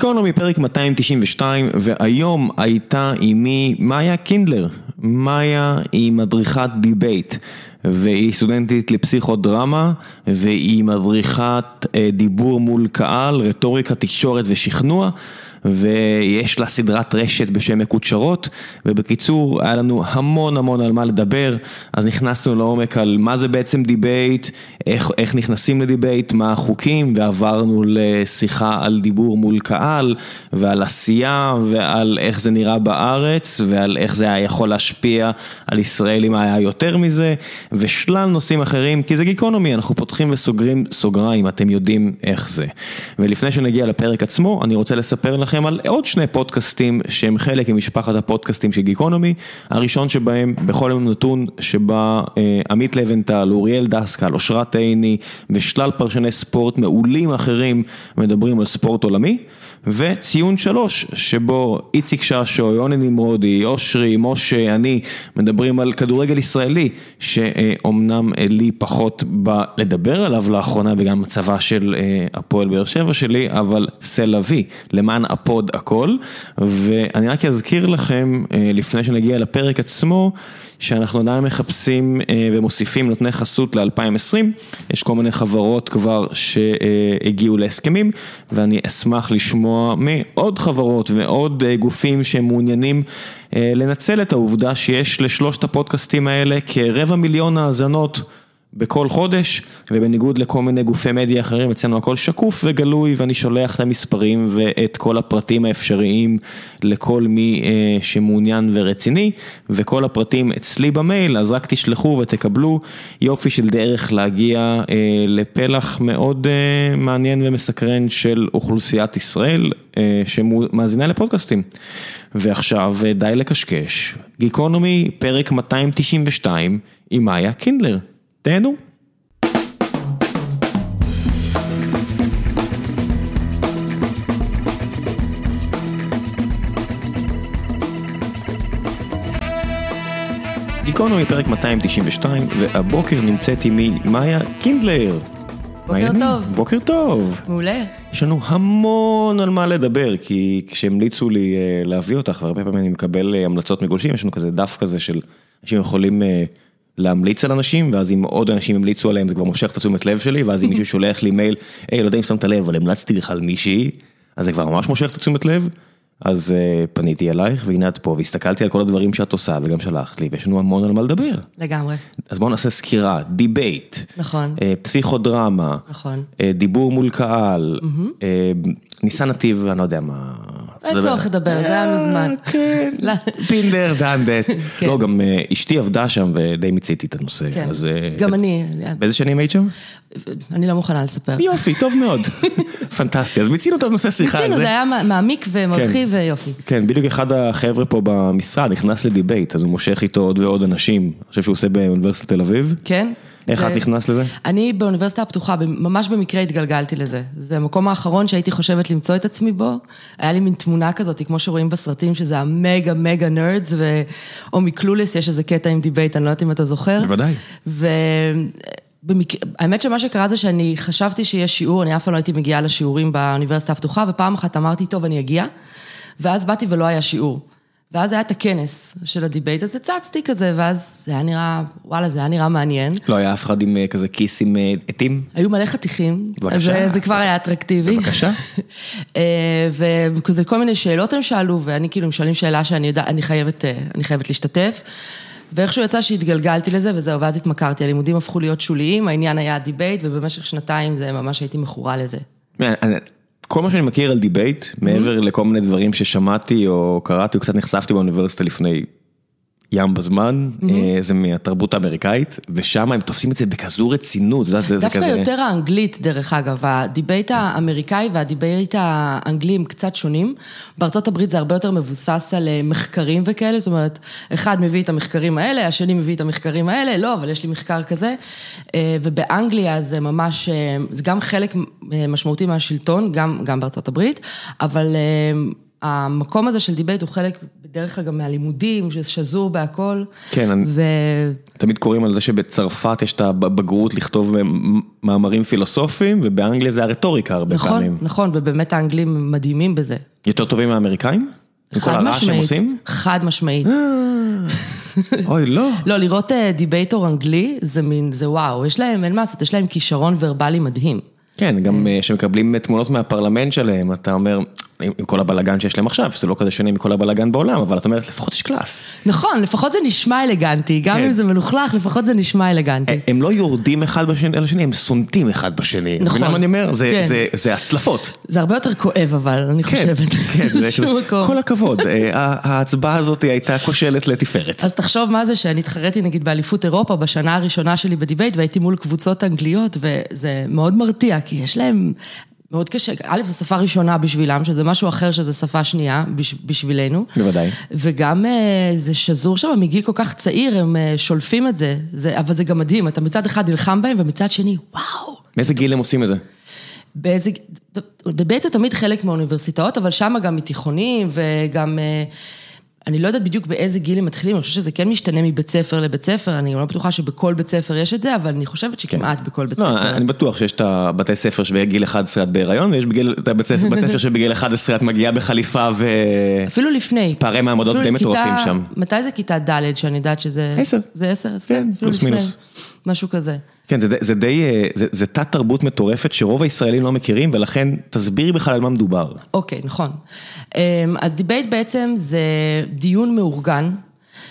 גיקונומי פרק 292, והיום הייתה עימי מאיה קינדלר. מאיה היא מדריכת דיבייט, והיא סטודנטית לפסיכודרמה, והיא מדריכת אה, דיבור מול קהל, רטוריקה, תקשורת ושכנוע. ויש לה סדרת רשת בשם מקוצ'רות, ובקיצור, היה לנו המון המון על מה לדבר, אז נכנסנו לעומק על מה זה בעצם דיבייט, איך, איך נכנסים לדיבייט, מה החוקים, ועברנו לשיחה על דיבור מול קהל, ועל עשייה, ועל איך זה נראה בארץ, ועל איך זה היה יכול להשפיע על ישראל אם היה יותר מזה, ושלל נושאים אחרים, כי זה גיקונומי, אנחנו פותחים וסוגרים סוגריים, אתם יודעים איך זה. ולפני שנגיע לפרק עצמו, אני רוצה לספר לכם. לכם על עוד שני פודקאסטים שהם חלק ממשפחת הפודקאסטים של גיקונומי, הראשון שבהם בכל יום נתון שבה אה, עמית לבנטל, אוריאל דסקל, אושרת עיני ושלל פרשני ספורט מעולים אחרים מדברים על ספורט עולמי. וציון שלוש, שבו איציק ששו, יוני נמרודי, אושרי, משה, אני, מדברים על כדורגל ישראלי, שאומנם לי פחות בא לדבר עליו לאחרונה, וגם מצבה של אה, הפועל באר שבע שלי, אבל סלווי, למען הפוד הכל, ואני רק אזכיר לכם, אה, לפני שנגיע לפרק עצמו, שאנחנו עדיין מחפשים אה, ומוסיפים נותני חסות ל-2020, יש כל מיני חברות כבר שהגיעו להסכמים, ואני אשמח לשמוע מעוד חברות ועוד אה, גופים שמעוניינים אה, לנצל את העובדה שיש לשלושת הפודקאסטים האלה כרבע מיליון האזנות. בכל חודש, ובניגוד לכל מיני גופי מדיה אחרים, אצלנו הכל שקוף וגלוי, ואני שולח את המספרים ואת כל הפרטים האפשריים לכל מי אה, שמעוניין ורציני, וכל הפרטים אצלי במייל, אז רק תשלחו ותקבלו יופי של דרך להגיע אה, לפלח מאוד אה, מעניין ומסקרן של אוכלוסיית ישראל, אה, שמאזינה לפודקאסטים. ועכשיו אה, די לקשקש, גיקונומי, פרק 292 עם מאיה קינדלר. תהנו. גיקונומי פרק 292 והבוקר נמצאת עימי מאיה קינדלר. בוקר טוב. בוקר טוב. מעולה. יש לנו המון על מה לדבר, כי כשהמליצו לי אה, להביא אותך, והרבה פעמים אני מקבל אה, המלצות מגולשים, יש לנו כזה דף כזה של אנשים יכולים אה, להמליץ על אנשים, ואז אם עוד אנשים המליצו עליהם זה כבר מושך את התשומת לב שלי, ואז אם מישהו שולח לי מייל, היי, לא יודע אם שמת לב, אבל המלצתי לך על מישהי, אז זה כבר ממש מושך את התשומת לב. אז אה, פניתי אלייך והנה את פה והסתכלתי על כל הדברים שאת עושה וגם שלחת לי ויש לנו המון על מה לדבר. לגמרי. אז בואו נעשה סקירה, דיבייט, נכון, אה, פסיכודרמה, נכון. אה, דיבור מול קהל, אה, ניסן נתיב, אני לא יודע מה. אין צורך לדבר, זה היה מזמן. כן, לא. פינדר, דנדט. כן. לא, גם אה, אשתי עבדה שם ודי מיציתי את הנושא. כן, אז, אה, גם אני, באיזה שנים היית שם? אני לא מוכנה לספר. יופי, טוב מאוד. פנטסטי, אז מיצינו את הנושא שיחה מיצינו, הזה. זה היה מעמיק ומרחיב ויופי. כן, בדיוק אחד החבר'ה פה במשרד נכנס לדיבייט, אז הוא מושך איתו עוד ועוד אנשים. אני חושב שהוא עושה באוניברסיטת תל אביב. כן? איך את נכנסת לזה? אני באוניברסיטה הפתוחה, ממש במקרה התגלגלתי לזה. זה המקום האחרון שהייתי חושבת למצוא את עצמי בו. היה לי מין תמונה כזאת, כמו שרואים בסרטים, שזה המגה מגה nerds, ו... או מ Clueless, יש איזה קטע עם דיבייט, אני לא יודעת אם אתה זוכר. בוודאי. והאמת שמה שקרה זה שאני חשבתי שיש שיעור, אני אף פעם לא הייתי מגיעה לשיעורים באוניברסיטה הפתוחה, ופעם אחת אמרתי, טוב, אני אגיע, ואז באתי ולא היה שיעור. ואז היה את הכנס של הדיבייט, אז הצצתי כזה, ואז זה היה נראה, וואלה, זה היה נראה מעניין. לא היה אף אחד עם אה, כזה כיס עם אה, עטים? היו מלא חתיכים, בבקשה. אז זה- זה כבר היה אטרקטיבי. בבקשה. אה, וכזה כל מיני שאלות הם שאלו, ואני כאילו, הם שואלים שאלה שאני יודעת, אני חייבת, אה, אני חייבת להשתתף. ואיכשהו יצא שהתגלגלתי לזה, וזהו, ואז התמכרתי, הלימודים הפכו להיות שוליים, העניין היה דיבייט, ובמשך שנתיים זה ממש הייתי מכורה לזה. כל מה שאני מכיר על דיבייט, מעבר לכל מיני דברים ששמעתי או קראתי או קצת נחשפתי באוניברסיטה לפני ים בזמן, אה, זה מהתרבות האמריקאית, ושם הם תופסים את זה בכזו רצינות, את יודעת, זה זה דווקא כזה... יותר האנגלית, דרך אגב, הדיבייט האמריקאי והדיבייט האנגלי הם קצת שונים. בארצות הברית זה הרבה יותר מבוסס על אה, מחקרים וכאלה, זאת אומרת, אחד מביא את המחקרים האלה, השני מביא את המחקרים האלה, לא, אבל יש לי מחקר כזה. אה, ובאנגליה זה ממש, זה גם חלק משמעותי מהשלטון, גם, גם בארצות הברית, אבל... אה, המקום הזה של דיבייט הוא חלק בדרך כלל גם מהלימודים, ששזור בהכל. כן, ו... תמיד קוראים על זה שבצרפת יש את הבגרות לכתוב מאמרים פילוסופיים, ובאנגליה זה הרטוריקה הרבה נכון, פעמים. נכון, ובאמת האנגלים מדהימים בזה. יותר טובים מהאמריקאים? חד משמעית? חד משמעית. אוי, לא. לא, לראות אה, דיבייטור אנגלי זה מין, זה וואו, יש להם, אין מה לעשות, יש להם כישרון ורבלי מדהים. כן, גם אה, כשמקבלים תמונות מהפרלמנט שלהם, אתה אומר, עם כל הבלאגן שיש להם עכשיו, שזה לא כזה שונה מכל הבלאגן בעולם, אבל את אומרת, לפחות יש קלאס. נכון, לפחות זה נשמע אלגנטי, גם כן. אם זה מלוכלך, לפחות זה נשמע אלגנטי. הם לא יורדים אחד בשני, על השני, הם סונטים אחד בשני. נכון. מבינה מה אני אומר? זה- כן. זה- הצלפות. זה הרבה יותר כואב אבל, אני כן, חושבת. כן, זה בשום מקום. כל הכבוד, אה, ההצבעה הזאת הייתה כושלת לתפארת. אז תחשוב מה זה שאני התחרתי נגיד באליפות אירופה בשנה הראשונה שלי בדיבייט והייתי מול קבוצות אנגליות וזה מאוד מרתיע כי יש להם מאוד קשה, א' זו שפה ראשונה בשבילם שזה משהו אחר שזה שפה שנייה בש, בשבילנו. בוודאי. וגם אה, זה שזור שם מגיל כל כך צעיר הם אה, שולפים את זה, זה, אבל זה גם מדהים, אתה מצד אחד נלחם בהם ומצד שני וואו. מאיזה גיל הם עושים את זה? באיזה, דיבייט הוא תמיד חלק מהאוניברסיטאות, אבל שם גם מתיכונים וגם, אה, אני לא יודעת בדיוק באיזה גיל הם מתחילים, אני חושבת שזה כן משתנה מבית ספר לבית ספר, אני לא בטוחה שבכל בית ספר יש את זה, אבל אני חושבת שכמעט בכל בית לא, ספר. אני בטוח שיש את הבתי ספר שבגיל 11 את בהיריון, ויש את הבית ספר שבגיל 11 את מגיעה בחליפה ו... אפילו לפני. פערי מעמדות די מטורפים שם. מתי זה כיתה ד' שאני יודעת שזה... עשר. זה עשר, אז כן, כן, פלוס. מינוס. משהו כזה. כן, זה זה די, אה, זה- זה תת תרבות מטורפת שרוב הישראלים לא מכירים, ולכן תסבירי בכלל על מה מדובר. אוקיי, נכון. אמ, אז דיבייט בעצם זה דיון מאורגן,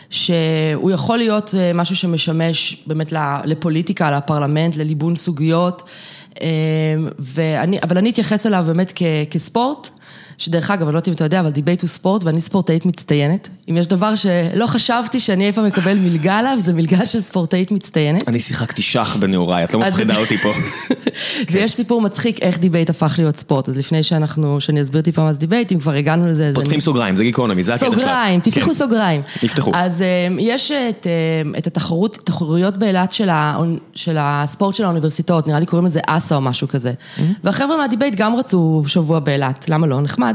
שהוא יכול להיות אה, משהו שמשמש באמת לפוליטיקה, לפרלמנט, לליבון סוגיות, אמ, ואני, אבל אני אתייחס אליו באמת כ, כספורט. שדרך אגב, אני לא יודעת אם אתה יודע, אבל דיבייט הוא ספורט ואני ספורטאית מצטיינת. אם יש דבר שלא חשבתי שאני אי פעם אקבל מלגה עליו, זה מלגה של ספורטאית מצטיינת. אני שיחקתי שח בנעוריי, את לא מפחידה אותי פה. ויש סיפור מצחיק איך דיבייט הפך להיות ספורט, אז לפני שאנחנו, שאני אסביר טיפה מה זה דיבייט, אם כבר הגענו לזה, אז פותחים. סוגריים, זה גיקונומי, זה הקטע שלך. סוגריים, תפתחו כן. סוגריים. נפתחו. אז אה, יש את, אה, את התחרות, תחרויות באילת של, הספורט של האוניברסיטאות, נראה לי קוראים לזה אסא או משהו כזה. והחבר'ה מהדיבייט גם רצו שבוע באילת, למה לא? נחמד.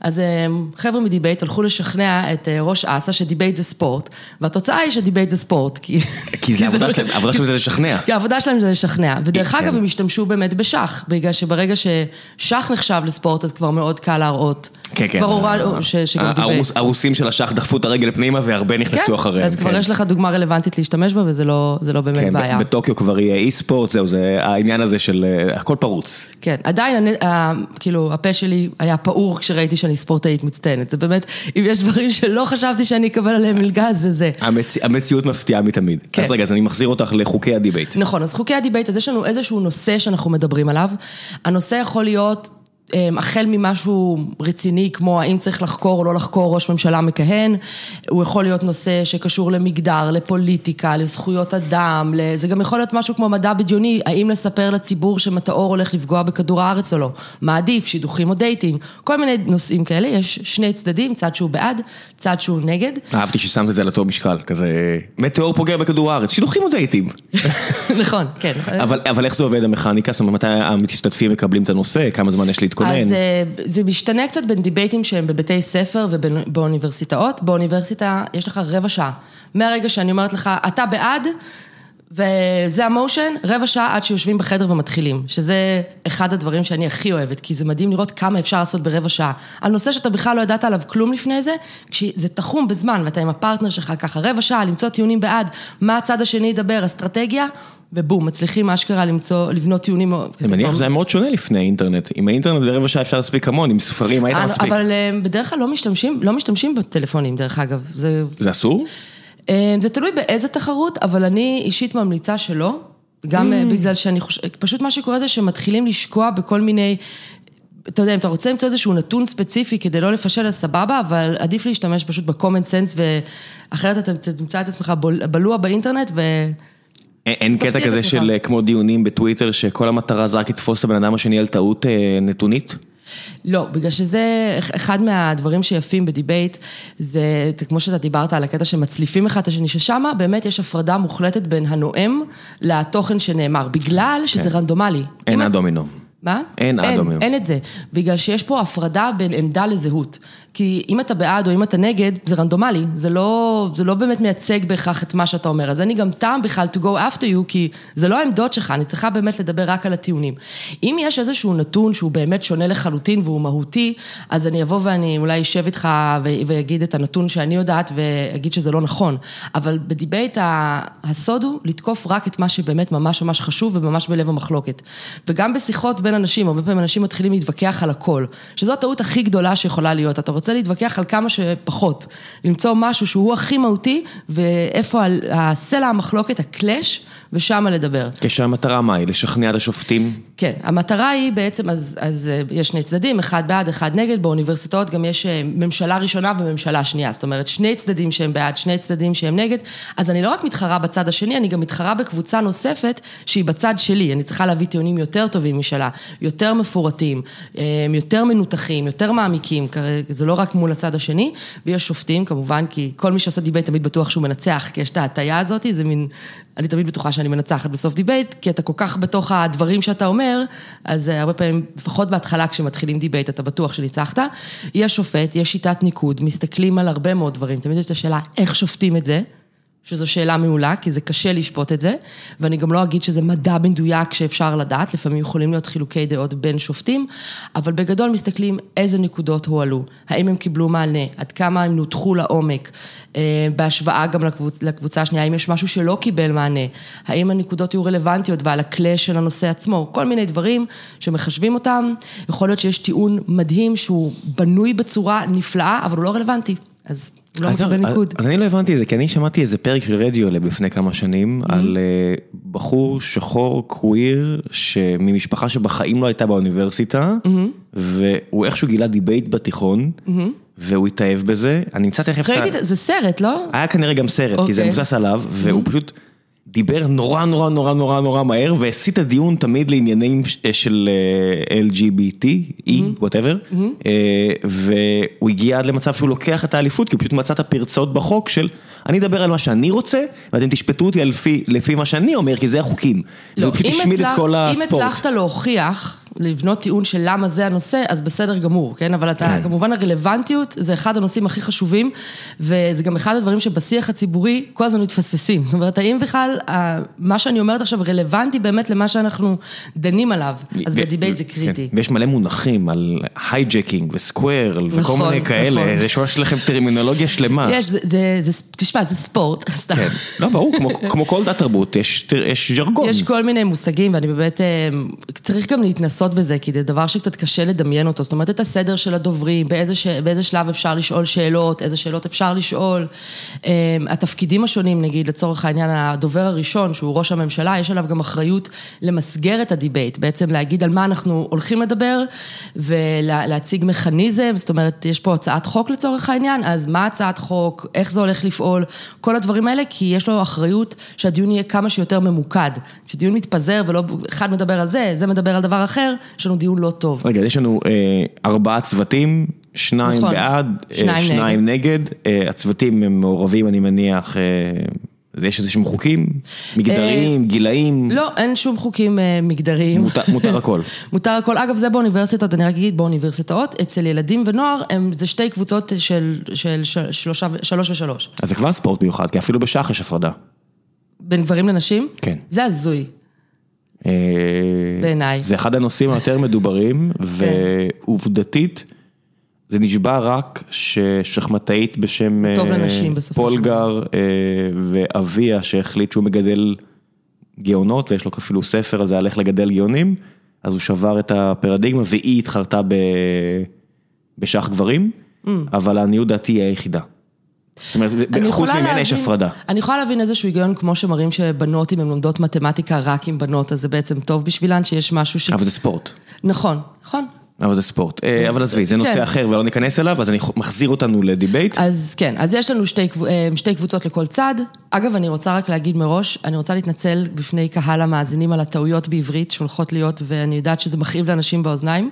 אז אה, חבר'ה מדיבייט הלכו לשכנע את אה, ראש אסא שדיבייט זה ספורט, והתוצאה היא שדיבייט זה ספורט, כי... כי זה העבודה שלהם, העבודה שלהם זה לשכנע. כי העבודה שלהם זה לשכנע. ודרך כן. אגב, הם השתמשו באמת בשח, בגלל שברגע ששח נחשב לספורט, אז כבר מאוד קל להראות. כן, כן. כבר הורדנו ש- שגם דיבייט. הרוס- הרוסים של השח דחפו את הרגל פנימה והרבה נכנסו אחריהם. אז כבר כן. יש לך דוגמה רלוונטית להשתמש בה, וזה לא, לא באמת כן, בעיה. בטוקיו כבר יהיה e-sports, זהו, זה העניין הזה של אה, הכל פרוץ. כן, עדיין, כאילו, הפה שלי היה פעור כשראיתי שאני ספורטאית מצטיינת. זה באמת, אם יש דברים שלא חשבתי שאני אקבל עליהם מלגה, זה זה. המצ... המציאות מפתיעה מתמיד. כן. אז רגע, אז אני מחזיר אותך לחוקי הדיבייט. נכון, אז חוקי הדיבייט, אז יש לנו איזשהו נושא שאנחנו מדברים עליו. הנושא יכול להיות החל ממשהו רציני כמו האם צריך לחקור או לא לחקור ראש ממשלה מכהן, הוא יכול להיות נושא שקשור למגדר, לפוליטיקה, לזכויות אדם, זה גם יכול להיות משהו כמו מדע בדיוני, האם לספר לציבור שמטאור הולך לפגוע בכדור הארץ או לא, מה עדיף, שידוכים או dating, כל מיני נושאים כאלה, יש שני צדדים, צד שהוא בעד, צד שהוא נגד. אהבתי ששמת את זה על אותו משקל, כזה מטאור פוגע בכדור הארץ, שידוכים או דייטים. נכון, כן. אבל, אבל איך זה עובד המכניקה? זאת אומרת, מתי המשתתפים מקבלים את הנושא? כמה זמן יש להתכונן? אז אה, זה משתנה קצת בין דיבייטים שהם בבתי ספר ובאוניברסיטאות. באוניברסיטה יש לך רבע שעה. מהרגע שאני אומרת לך, אתה בעד, וזה ה motion, רבע שעה עד שיושבים בחדר ומתחילים. שזה אחד הדברים שאני הכי אוהבת, כי זה מדהים לראות כמה אפשר לעשות ברבע שעה. על נושא שאתה בכלל לא ידעת עליו כלום לפני זה, כשזה תחום בזמן, ואתה עם הפרטנר שלך ככה רבע שעה, למצוא טיעונים בעד, מה הצד השני ידבר, אסטרטגיה, ובום, מצליחים אשכרה למצוא, לבנות טיעונים. אני מניח שזה היה מאוד שונה לפני האינטרנט. עם האינטרנט ברבע שעה אפשר להספיק המון, עם ספרים היית מספיק. אבל אה, בדרך כלל לא משתמשים, לא משתמשים בטלפונים, דרך אגב. זה, זה אסור? אה, זה תלוי באיזה תחרות, אבל אני אישית ממליצה שלא. גם אה, בגלל שאני חושבת, פשוט מה שקורה זה שמתחילים לשקוע בכל מיני... אתה יודע, אם אתה רוצה למצוא איזשהו נתון ספציפי כדי לא לפשל, אז סבבה, אבל עדיף להשתמש פשוט ב-common sense, ואחרת אתה תמצא את עצמך בלוע באינטרנט, ו... אין- קטע כזה. של אה, כמו דיונים בטוויטר, שכל המטרה זה רק לתפוס את הבן אדם השני על טעות אה, נתונית? לא, בגלל שזה אחד מהדברים שיפים בדיבייט, זה כמו שאתה דיברת על הקטע שמצליפים אחד את השני, ששם באמת יש הפרדה מוחלטת בין הנואם לתוכן שנאמר, בגלל שזה רנדומלי. אין הדומינו. מה? אין אומר. אין את זה, בגלל שיש פה הפרדה בין עמדה לזהות. כי אם אתה בעד או אם אתה נגד, זה רנדומלי, זה לא, זה לא באמת מייצג בהכרח את מה שאתה אומר. אז אין לי גם טעם בכלל to go after you, כי זה לא העמדות שלך, אני צריכה באמת לדבר רק על הטיעונים. אם יש איזשהו נתון שהוא באמת שונה לחלוטין והוא מהותי, אז אני אבוא ואני אולי אשב איתך ואגיד את הנתון שאני יודעת ואגיד שזה לא נכון. אבל בדיבייט הסוד הוא לתקוף רק את מה שבאמת ממש ממש חשוב וממש בלב המחלוקת. וגם בשיחות בין אנשים, הרבה פעמים אנשים מתחילים להתווכח על הכל, שזו הטעות הכי גדולה שיכולה להיות. אתה רוצה להתווכח על כמה שפחות, למצוא משהו שהוא הכי מהותי, ואיפה הסלע המחלוקת, הקלאש, ושמה לדבר. כשהמטרה מה היא? לשכנע את השופטים? כן, המטרה היא בעצם, אז, אז אה, יש שני צדדים, אחד בעד, אחד נגד, באוניברסיטאות גם יש אה, ממשלה ראשונה וממשלה שנייה, זאת אומרת שני צדדים שהם בעד, שני צדדים שהם נגד, אז אני לא רק מתחרה בצד השני, אני גם מתחרה בקבוצה נוספת שהיא בצד שלי, אני צריכה להביא טיעונים יותר טובים משלה, יותר מפורטים, אה, יותר מנותחים, יותר מעמיקים, זה לא רק מול הצד השני, ויש שופטים כמובן, כי כל מי שעושה דיבייט תמיד בטוח שהוא מנצח, כי יש את ההטייה הזאת, זה מין, אני תמיד בטוחה שאני מנצחת בסוף דיבייט, כי אתה כל כך בתוך הדברים שאתה אומר, אז אה, הרבה פעמים, לפחות בהתחלה כשמתחילים דיבייט, אתה בטוח שניצחת. יש שופט, יש שיטת ניקוד, מסתכלים על הרבה מאוד דברים, תמיד יש את השאלה איך שופטים את זה. שזו שאלה מעולה, כי זה קשה לשפוט את זה, ואני גם לא אגיד שזה מדע מדויק שאפשר לדעת, לפעמים יכולים להיות חילוקי דעות בין שופטים, אבל בגדול מסתכלים איזה נקודות הועלו, האם הם קיבלו מענה, עד כמה הם נותחו לעומק, אה, בהשוואה גם לקבוצ, לקבוצה השנייה, האם יש משהו שלא קיבל מענה, האם הנקודות יהיו רלוונטיות ועל הכלי של הנושא עצמו, כל מיני דברים שמחשבים אותם, יכול להיות שיש טיעון מדהים שהוא בנוי בצורה נפלאה, אבל הוא לא רלוונטי. אז הוא לא מקבל ניקוד. אז אני לא הבנתי את זה, כי אני שמעתי איזה פרק של רדיולב לפני כמה שנים, mm-hmm. על uh, בחור שחור queer, ממשפחה שבחיים לא הייתה באוניברסיטה, mm-hmm. והוא איכשהו גילה דיבייט בתיכון, mm-hmm. והוא התאהב בזה, אני קצת תכף... ראיתי, זה סרט, לא? היה כנראה גם סרט. כי זה אוקיי. מבוסס עליו, והוא. פשוט... דיבר נורא נורא נורא נורא נורא מהר והסיט הדיון תמיד לעניינים של אה, LGBT, E, וואטאבר, אה, והוא הגיע עד למצב שהוא לוקח את האליפות כי הוא פשוט מצא את הפרצות בחוק של אני אדבר על מה שאני רוצה ואתם תשפטו אותי לפי מה שאני אומר כי זה החוקים. לא. אם הצלחת להוכיח לבנות טיעון של למה זה הנושא, אז בסדר גמור, כן? אבל אתה, כן. כמובן הרלוונטיות זה אחד הנושאים הכי חשובים, וזה גם אחד הדברים שבשיח הציבורי כל הזמן מתפספסים. זאת אומרת, האם בכלל מה שאני אומרת עכשיו רלוונטי באמת למה שאנחנו דנים עליו, אז ב debate זה קריטי. כן. ויש מלא מונחים על hijacking ו squirrel וכל נכון, מיני כאלה, נכון. יש ממש לכם טרמינולוגיה שלמה. יש, זה, זה, זה, תשמע, זה ספורט, סתם. כן, לא, ברור, כמו, כמו כל דת תרבות, יש, יש ז'רגון. יש כל מיני מושגים, ואני באמת, אה, צריך גם להתנסות לעשות בזה, כי זה דבר שקצת קשה לדמיין אותו. זאת אומרת, את הסדר של הדוברים, באיזה, ש... באיזה שלב אפשר לשאול שאלות, איזה שאלות אפשר לשאול. אמ, התפקידים השונים, נגיד, לצורך העניין, הדובר הראשון, שהוא ראש הממשלה, יש עליו גם אחריות למסגר את ה debate, בעצם להגיד על מה אנחנו הולכים לדבר, ולהציג מכניזם, זאת אומרת, יש פה הצעת חוק לצורך העניין, אז מה הצעת חוק, איך זה הולך לפעול, כל הדברים האלה, כי יש לו אחריות שהדיון יהיה כמה שיותר ממוקד. כשדיון מתפזר ולא אחד מדבר על זה, זה מדבר על דבר אחר, יש לנו דיון לא טוב. רגע, יש לנו אה, ארבעה צוותים, שניים נכון, בעד, אה, שניים, שניים נגד. נגד. אה, הצוותים הם מעורבים, אני מניח, אה, יש איזה שהם חוקים מגדריים, אה, גילאים? לא, אין שום חוקים אה, מגדריים. מותר, מותר הכל. מותר הכל. אגב, זה באוניברסיטאות, אני רק אגיד, באוניברסיטאות, אצל ילדים ונוער, הם, זה שתי קבוצות של, של שלושה, שלוש ושלוש. אז זה כבר ספורט מיוחד, כי אפילו בשח יש הפרדה. בין גברים לנשים? כן. זה הזוי. אה, בעיניי. זה אחד הנושאים היותר מדוברים, כן. ועובדתית, זה נשבע רק ששחמטאית בשם אה, פולגר אה, ואביה שהחליט שהוא מגדל גאונות, ויש לו אפילו ספר על זה על איך לגדל גאונים, אז הוא שבר את הפרדיגמה והיא התחרתה בשח גברים, mm. אבל לעניות דעתי היא היחידה. זאת אומרת, חוץ ממנה יש הפרדה. אני יכולה להבין איזשהו היגיון כמו שמראים שבנות, אם הן לומדות מתמטיקה רק עם בנות, אז זה בעצם טוב בשבילן שיש משהו ש... אבל זה ספורט. נכון, נכון. אבל זה ספורט. אה, אבל עזבי, זה נושא כן. אחר ולא ניכנס אליו, אז אני מחזיר אותנו לדיבייט. אז כן, אז יש לנו שתי, אה, שתי קבוצות לכל צד. אגב, אני רוצה רק להגיד מראש, אני רוצה להתנצל בפני קהל המאזינים על הטעויות בעברית שהולכות להיות, ואני יודעת שזה מכאיב לאנשים באוזניים,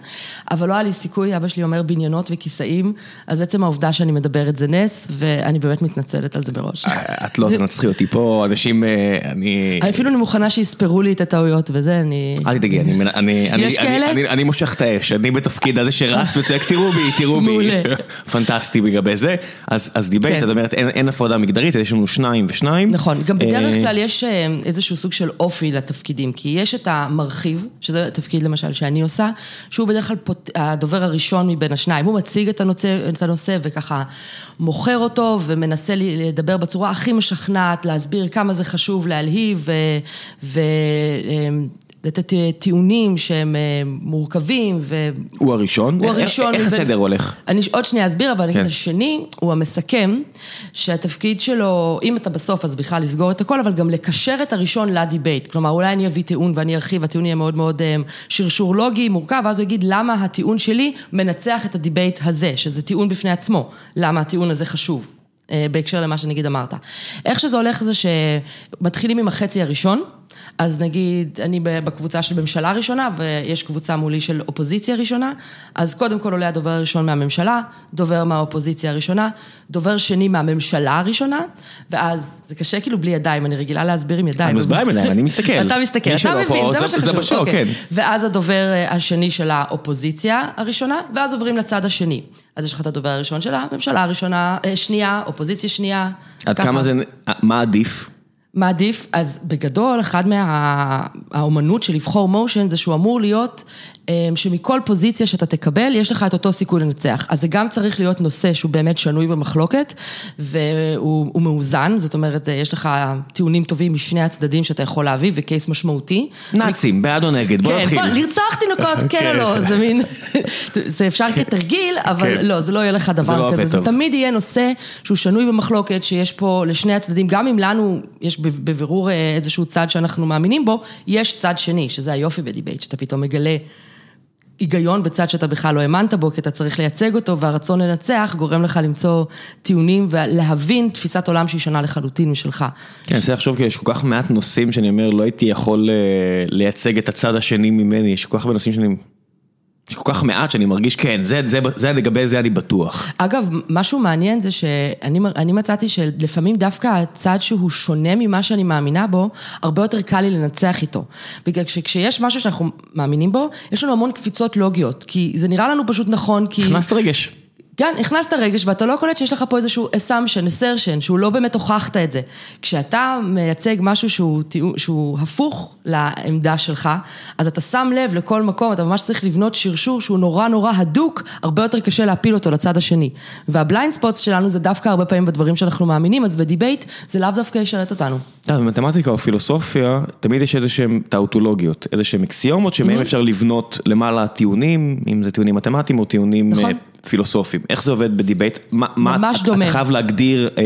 אבל לא היה לי סיכוי, אבא שלי אומר בניינות וכיסאים, אז עצם העובדה שאני מדברת זה נס, ואני באמת מתנצלת על זה מראש. את לא תנצחי אותי פה, אנשים, אה, אני... אפילו אני מוכנה שיספרו לי את הטעויות וזה, אני... אל תדאגי, אני מושך את האש, אני בתפקיד הזה שרץ וצועק, תראו בי, תראו בי, מעולה. פנטסטי לגבי זה. אז, אז debate, כן. את אומרת, אין, אין הפרדה מגדרית, יש לנו שניים ושניים. נכון, גם בדרך אה, כלל יש אה, איזשהו סוג של אופי לתפקידים, כי יש את המרחיב, שזה תפקיד למשל שאני עושה, שהוא בדרך כלל. הדובר הראשון מבין השניים, הוא מציג את הנושא, את הנושא וככה מוכר אותו ומנסה לדבר בצורה הכי משכנעת, להסביר כמה זה חשוב להלהיב ו... ו... אה, לתת טיעונים שהם אה, מורכבים ו... הוא הראשון? הוא הראשון. איך הסדר הולך? אני עוד שנייה אסביר, אבל כן. כן. השני הוא המסכם, שהתפקיד שלו, אם אתה בסוף, אז בכלל לסגור את הכל, אבל גם לקשר את הראשון ל debate. כלומר, אולי אני אביא טיעון ואני ארחיב, הטיעון יהיה מאוד מאוד אה, שרשור לוגי, מורכב, ואז הוא יגיד למה הטיעון שלי מנצח את ה debate הזה, שזה טיעון בפני עצמו, למה הטיעון הזה חשוב. בהקשר למה שנגיד אמרת. איך שזה הולך זה שמתחילים עם החצי הראשון, אז נגיד, אני בקבוצה של ממשלה ראשונה, ויש קבוצה מולי של אופוזיציה ראשונה, אז קודם כל עולה הדובר הראשון מהממשלה, דובר מהאופוזיציה הראשונה, דובר שני מהממשלה הראשונה, ואז, זה קשה כאילו בלי ידיים, אני רגילה להסביר עם ידיים. אני מסביר עם ידיים, אני מסתכל. אתה מסתכל, אתה שלא מבין, זה זה- מה זה שחשוב. בשואו, אוקיי. כן. ואז הדובר אה, השני של האופוזיציה הראשונה, ואז עוברים לצד השני. אז יש לך את הדובר הראשון של הממשלה הראשונה, אה, שנייה, אופוזיציה שנייה. עד. כמה זה, מה עדיף? מה עדיף? אז בגדול, אחד מהאומנות של לבחור מושן זה שהוא אמור להיות אה, שמכל פוזיציה שאתה תקבל, יש לך את אותו סיכוי לנצח. אז זה גם צריך להיות נושא שהוא באמת שנוי במחלוקת, והוא הוא מאוזן, זאת אומרת, אה, יש לך טיעונים טובים משני הצדדים שאתה יכול להביא, וקייס משמעותי. נאצים, בעד או נגד? בוא כן, נתחיל. בוא, לרצוח תינוקות, כן או לא, זה מין, זה אפשר כתרגיל, אבל כן. לא, זה לא יהיה לך זה לא דבר כזה. זה טוב. תמיד יהיה נושא שהוא שנוי במחלוקת, שיש פה לשני הצדדים, גם אם לנו יש בבירור אה, איזשהו צד שאנחנו מאמינים בו, יש צד שני, שזה היופי ב debate, שאתה פתאום מגלה היגיון בצד שאתה בכלל לא האמנת בו, כי אתה צריך לייצג אותו, והרצון לנצח גורם לך למצוא טיעונים ולהבין תפיסת עולם שהיא שונה לחלוטין משלך. כן, אני מנסה לחשוב, כי יש כל כך מעט נושאים שאני אומר, לא הייתי יכול אה, לייצג את הצד השני ממני, יש כל כך הרבה נושאים שאני... יש כל כך מעט שאני מרגיש, כן, זה, זה, זה לגבי זה אני בטוח. אגב, משהו מעניין זה שאני אני מצאתי שלפעמים דווקא הצד שהוא שונה ממה שאני מאמינה בו, הרבה יותר קל לי לנצח איתו. בגלל שכשיש משהו שאנחנו מאמינים בו, יש לנו המון קפיצות לוגיות, כי זה נראה לנו פשוט נכון, כי... הכנסת רגש. כן, הכנסת רגש ואתה לא קולט שיש לך פה איזשהו assumption, assertion, שהוא לא באמת הוכחת את זה. כשאתה מייצג משהו שהוא, שהוא הפוך לעמדה שלך, אז אתה שם לב לכל מקום, אתה ממש צריך לבנות שרשור שהוא נורא נורא הדוק, הרבה יותר קשה להפיל אותו לצד השני. וה blind spots שלנו זה דווקא הרבה פעמים בדברים שאנחנו מאמינים, אז ב debate זה לאו דווקא ישרת אותנו. יודע, במתמטיקה או פילוסופיה, תמיד יש איזה שהן טאוטולוגיות, איזה שהן אקסיומות. שמהם אפשר לבנות למעלה טיעונים, אם זה טיעונים מתמטיים או טיעונים נכון. אה, פילוסופיים. איך זה עובד ב debate? מה- מה- ממש אתה- דומה. אתה חייב להגדיר, אה,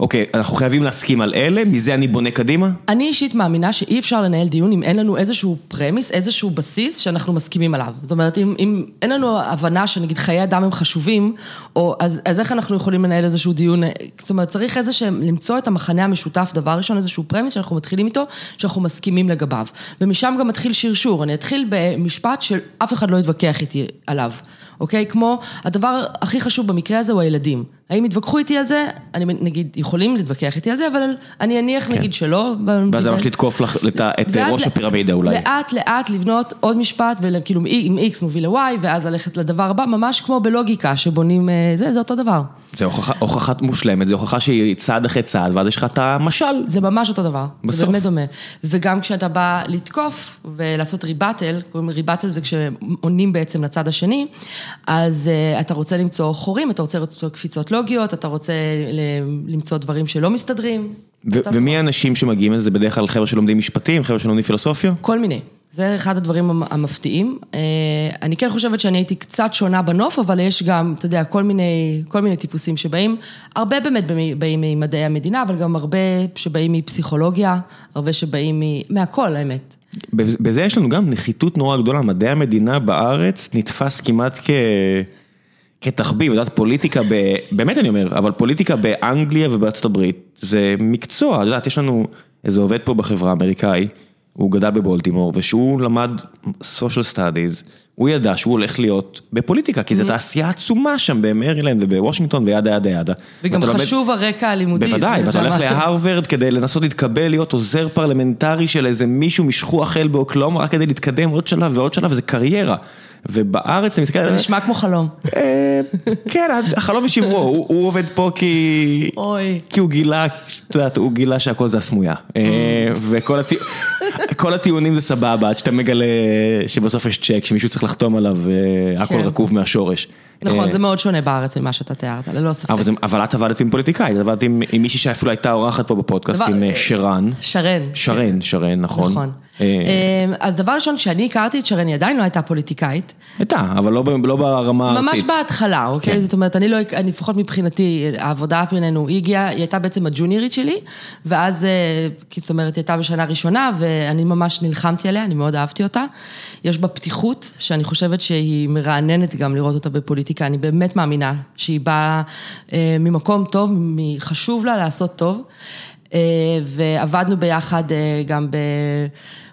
אוקיי, אנחנו חייבים להסכים על אלה, מזה אני בונה קדימה? אני אישית מאמינה שאי אפשר לנהל דיון אם אין לנו איזשהו premise, איזשהו בסיס שאנחנו מסכימים עליו. זאת אומרת, אם, אם אין לנו הבנה שנגיד חיי אדם הם חשובים, או, אז, אז איך אנחנו יכולים לנהל איזשהו דיון? זאת אומרת, צריך איזה שהם, למצוא את המחנה המשותף, דבר ראשון, איזשהו פרמיס שאנחנו מתחילים איתו, שאנחנו מסכימים לגביו. ומשם גם מתחיל שרשור. אני אתחיל במשפט שאף אחד לא יתווכח איתי עליו, אוקיי? כמו, הדבר הכי חשוב במקרה הזה הוא הילדים. האם יתווכחו איתי על זה? אני נגיד, יכולים להתווכח איתי על זה, אבל אני אניח נגיד שלא. ואז זה ממש לתקוף לך את ראש הפירמידה אולי. לאט לאט לבנות עוד משפט, וכאילו עם X מוביל ל-Y, ואז ללכת לדבר הבא, ממש כמו בלוגיקה, שבונים אה, זה, זה אותו דבר. זה הוכחה, הוכחה מושלמת, זה הוכחה שהיא צעד אחרי צעד, ואז יש לך את המשל. זה ממש אותו דבר. בסוף. זה באמת דומה. וגם כשאתה בא לתקוף ולעשות ריבטל, קוראים ריבטל זה כשעונים בעצם לצד השני, אז uh, אתה רוצה למצוא חורים, אתה רוצה למצוא קפיצות לוגיות, אתה רוצה למצוא דברים שלא מסתדרים. ומי. האנשים שמגיעים לזה? בדרך כלל חבר'ה שלומדים משפטים, חבר'ה שלומדים פילוסופיה? כל מיני. זה אחד הדברים המ- המפתיעים. אה, אני כן חושבת שאני הייתי קצת שונה בנוף, אבל יש גם, אתה יודע, כל מיני, כל מיני טיפוסים שבאים, הרבה באמת באים ממדעי המדינה, אבל גם הרבה שבאים מפסיכולוגיה, הרבה שבאים מ... מהכל, האמת. בזה יש לנו גם נחיתות נורא גדולה, מדעי המדינה בארץ נתפס כמעט כ... כתחביב, את יודעת, פוליטיקה, ב... באמת אני אומר, אבל פוליטיקה באנגליה ובארצות הברית זה מקצוע, את יודעת, יש לנו איזה עובד פה בחברה האמריקאי, הוא גדל בבולטימור, ושהוא למד social studies, הוא ידע שהוא הולך להיות בפוליטיקה, כי זו Mm-hmm. תעשייה עצומה שם במרילנד ובוושינגטון ו yada yada yada. וגם ואתה לומד- חשוב הרקע הלימודי. בוודאי, ואתה הולך. להרווארד כדי לנסות להתקבל להיות עוזר פרלמנטרי של איזה מישהו משכוח האל באוקלהומה, רק כדי להתקדם עוד שלב ועוד שלב, וזה קריירה. ובארץ אני מסתכל זה נשמע כמו חלום. אה, כן, החלום ושברו, הוא עובד פה כי... אוי. כי הוא גילה, את יודעת, הוא גילה שהכל זה הסמויה. אה, וכל הטי- כל הטיעונים זה סבבה, עד שאתה מגלה שבסוף יש צ'ק שמישהו צריך לחתום עליו, והכל כן. רקוב מהשורש. נכון, אה, זה מאוד שונה בארץ ממה שאתה תיארת, ללא ספק. אבל, את עבדת עם פוליטיקאית, עבדת עם, מישהי שאפילו הייתה אורחת פה בפודקאסט, עם אה, אה, שרן. שרן. שרן, שרן, נכון. נכון. אה, אה, אז דבר ראשון, כשאני הכרתי את שרן, היא עדיין לא הייתה פוליטיקאית. הייתה, אבל לא, לא ברמה הארצית. ממש בהתחלה, אוקיי? כן. זאת אומרת, אני לא, אני לפחות מבחינתי, העבודה בינינו, היא הגיעה, היא הייתה בעצם הג'וניורית שלי, ואז, אה, זאת אומרת, היא הייתה בשנה ראשונה, ואני ממש נלחמתי עליה, אני מאוד אהבתי אותה. יש בה פתיחות, שאני חושבת שהיא מרעננת גם לראות אותה בפוליטיקה, אני באמת מאמינה שהיא באה אה, ממקום טוב, חשוב לה לעשות טוב, ועבדנו ביחד גם ב...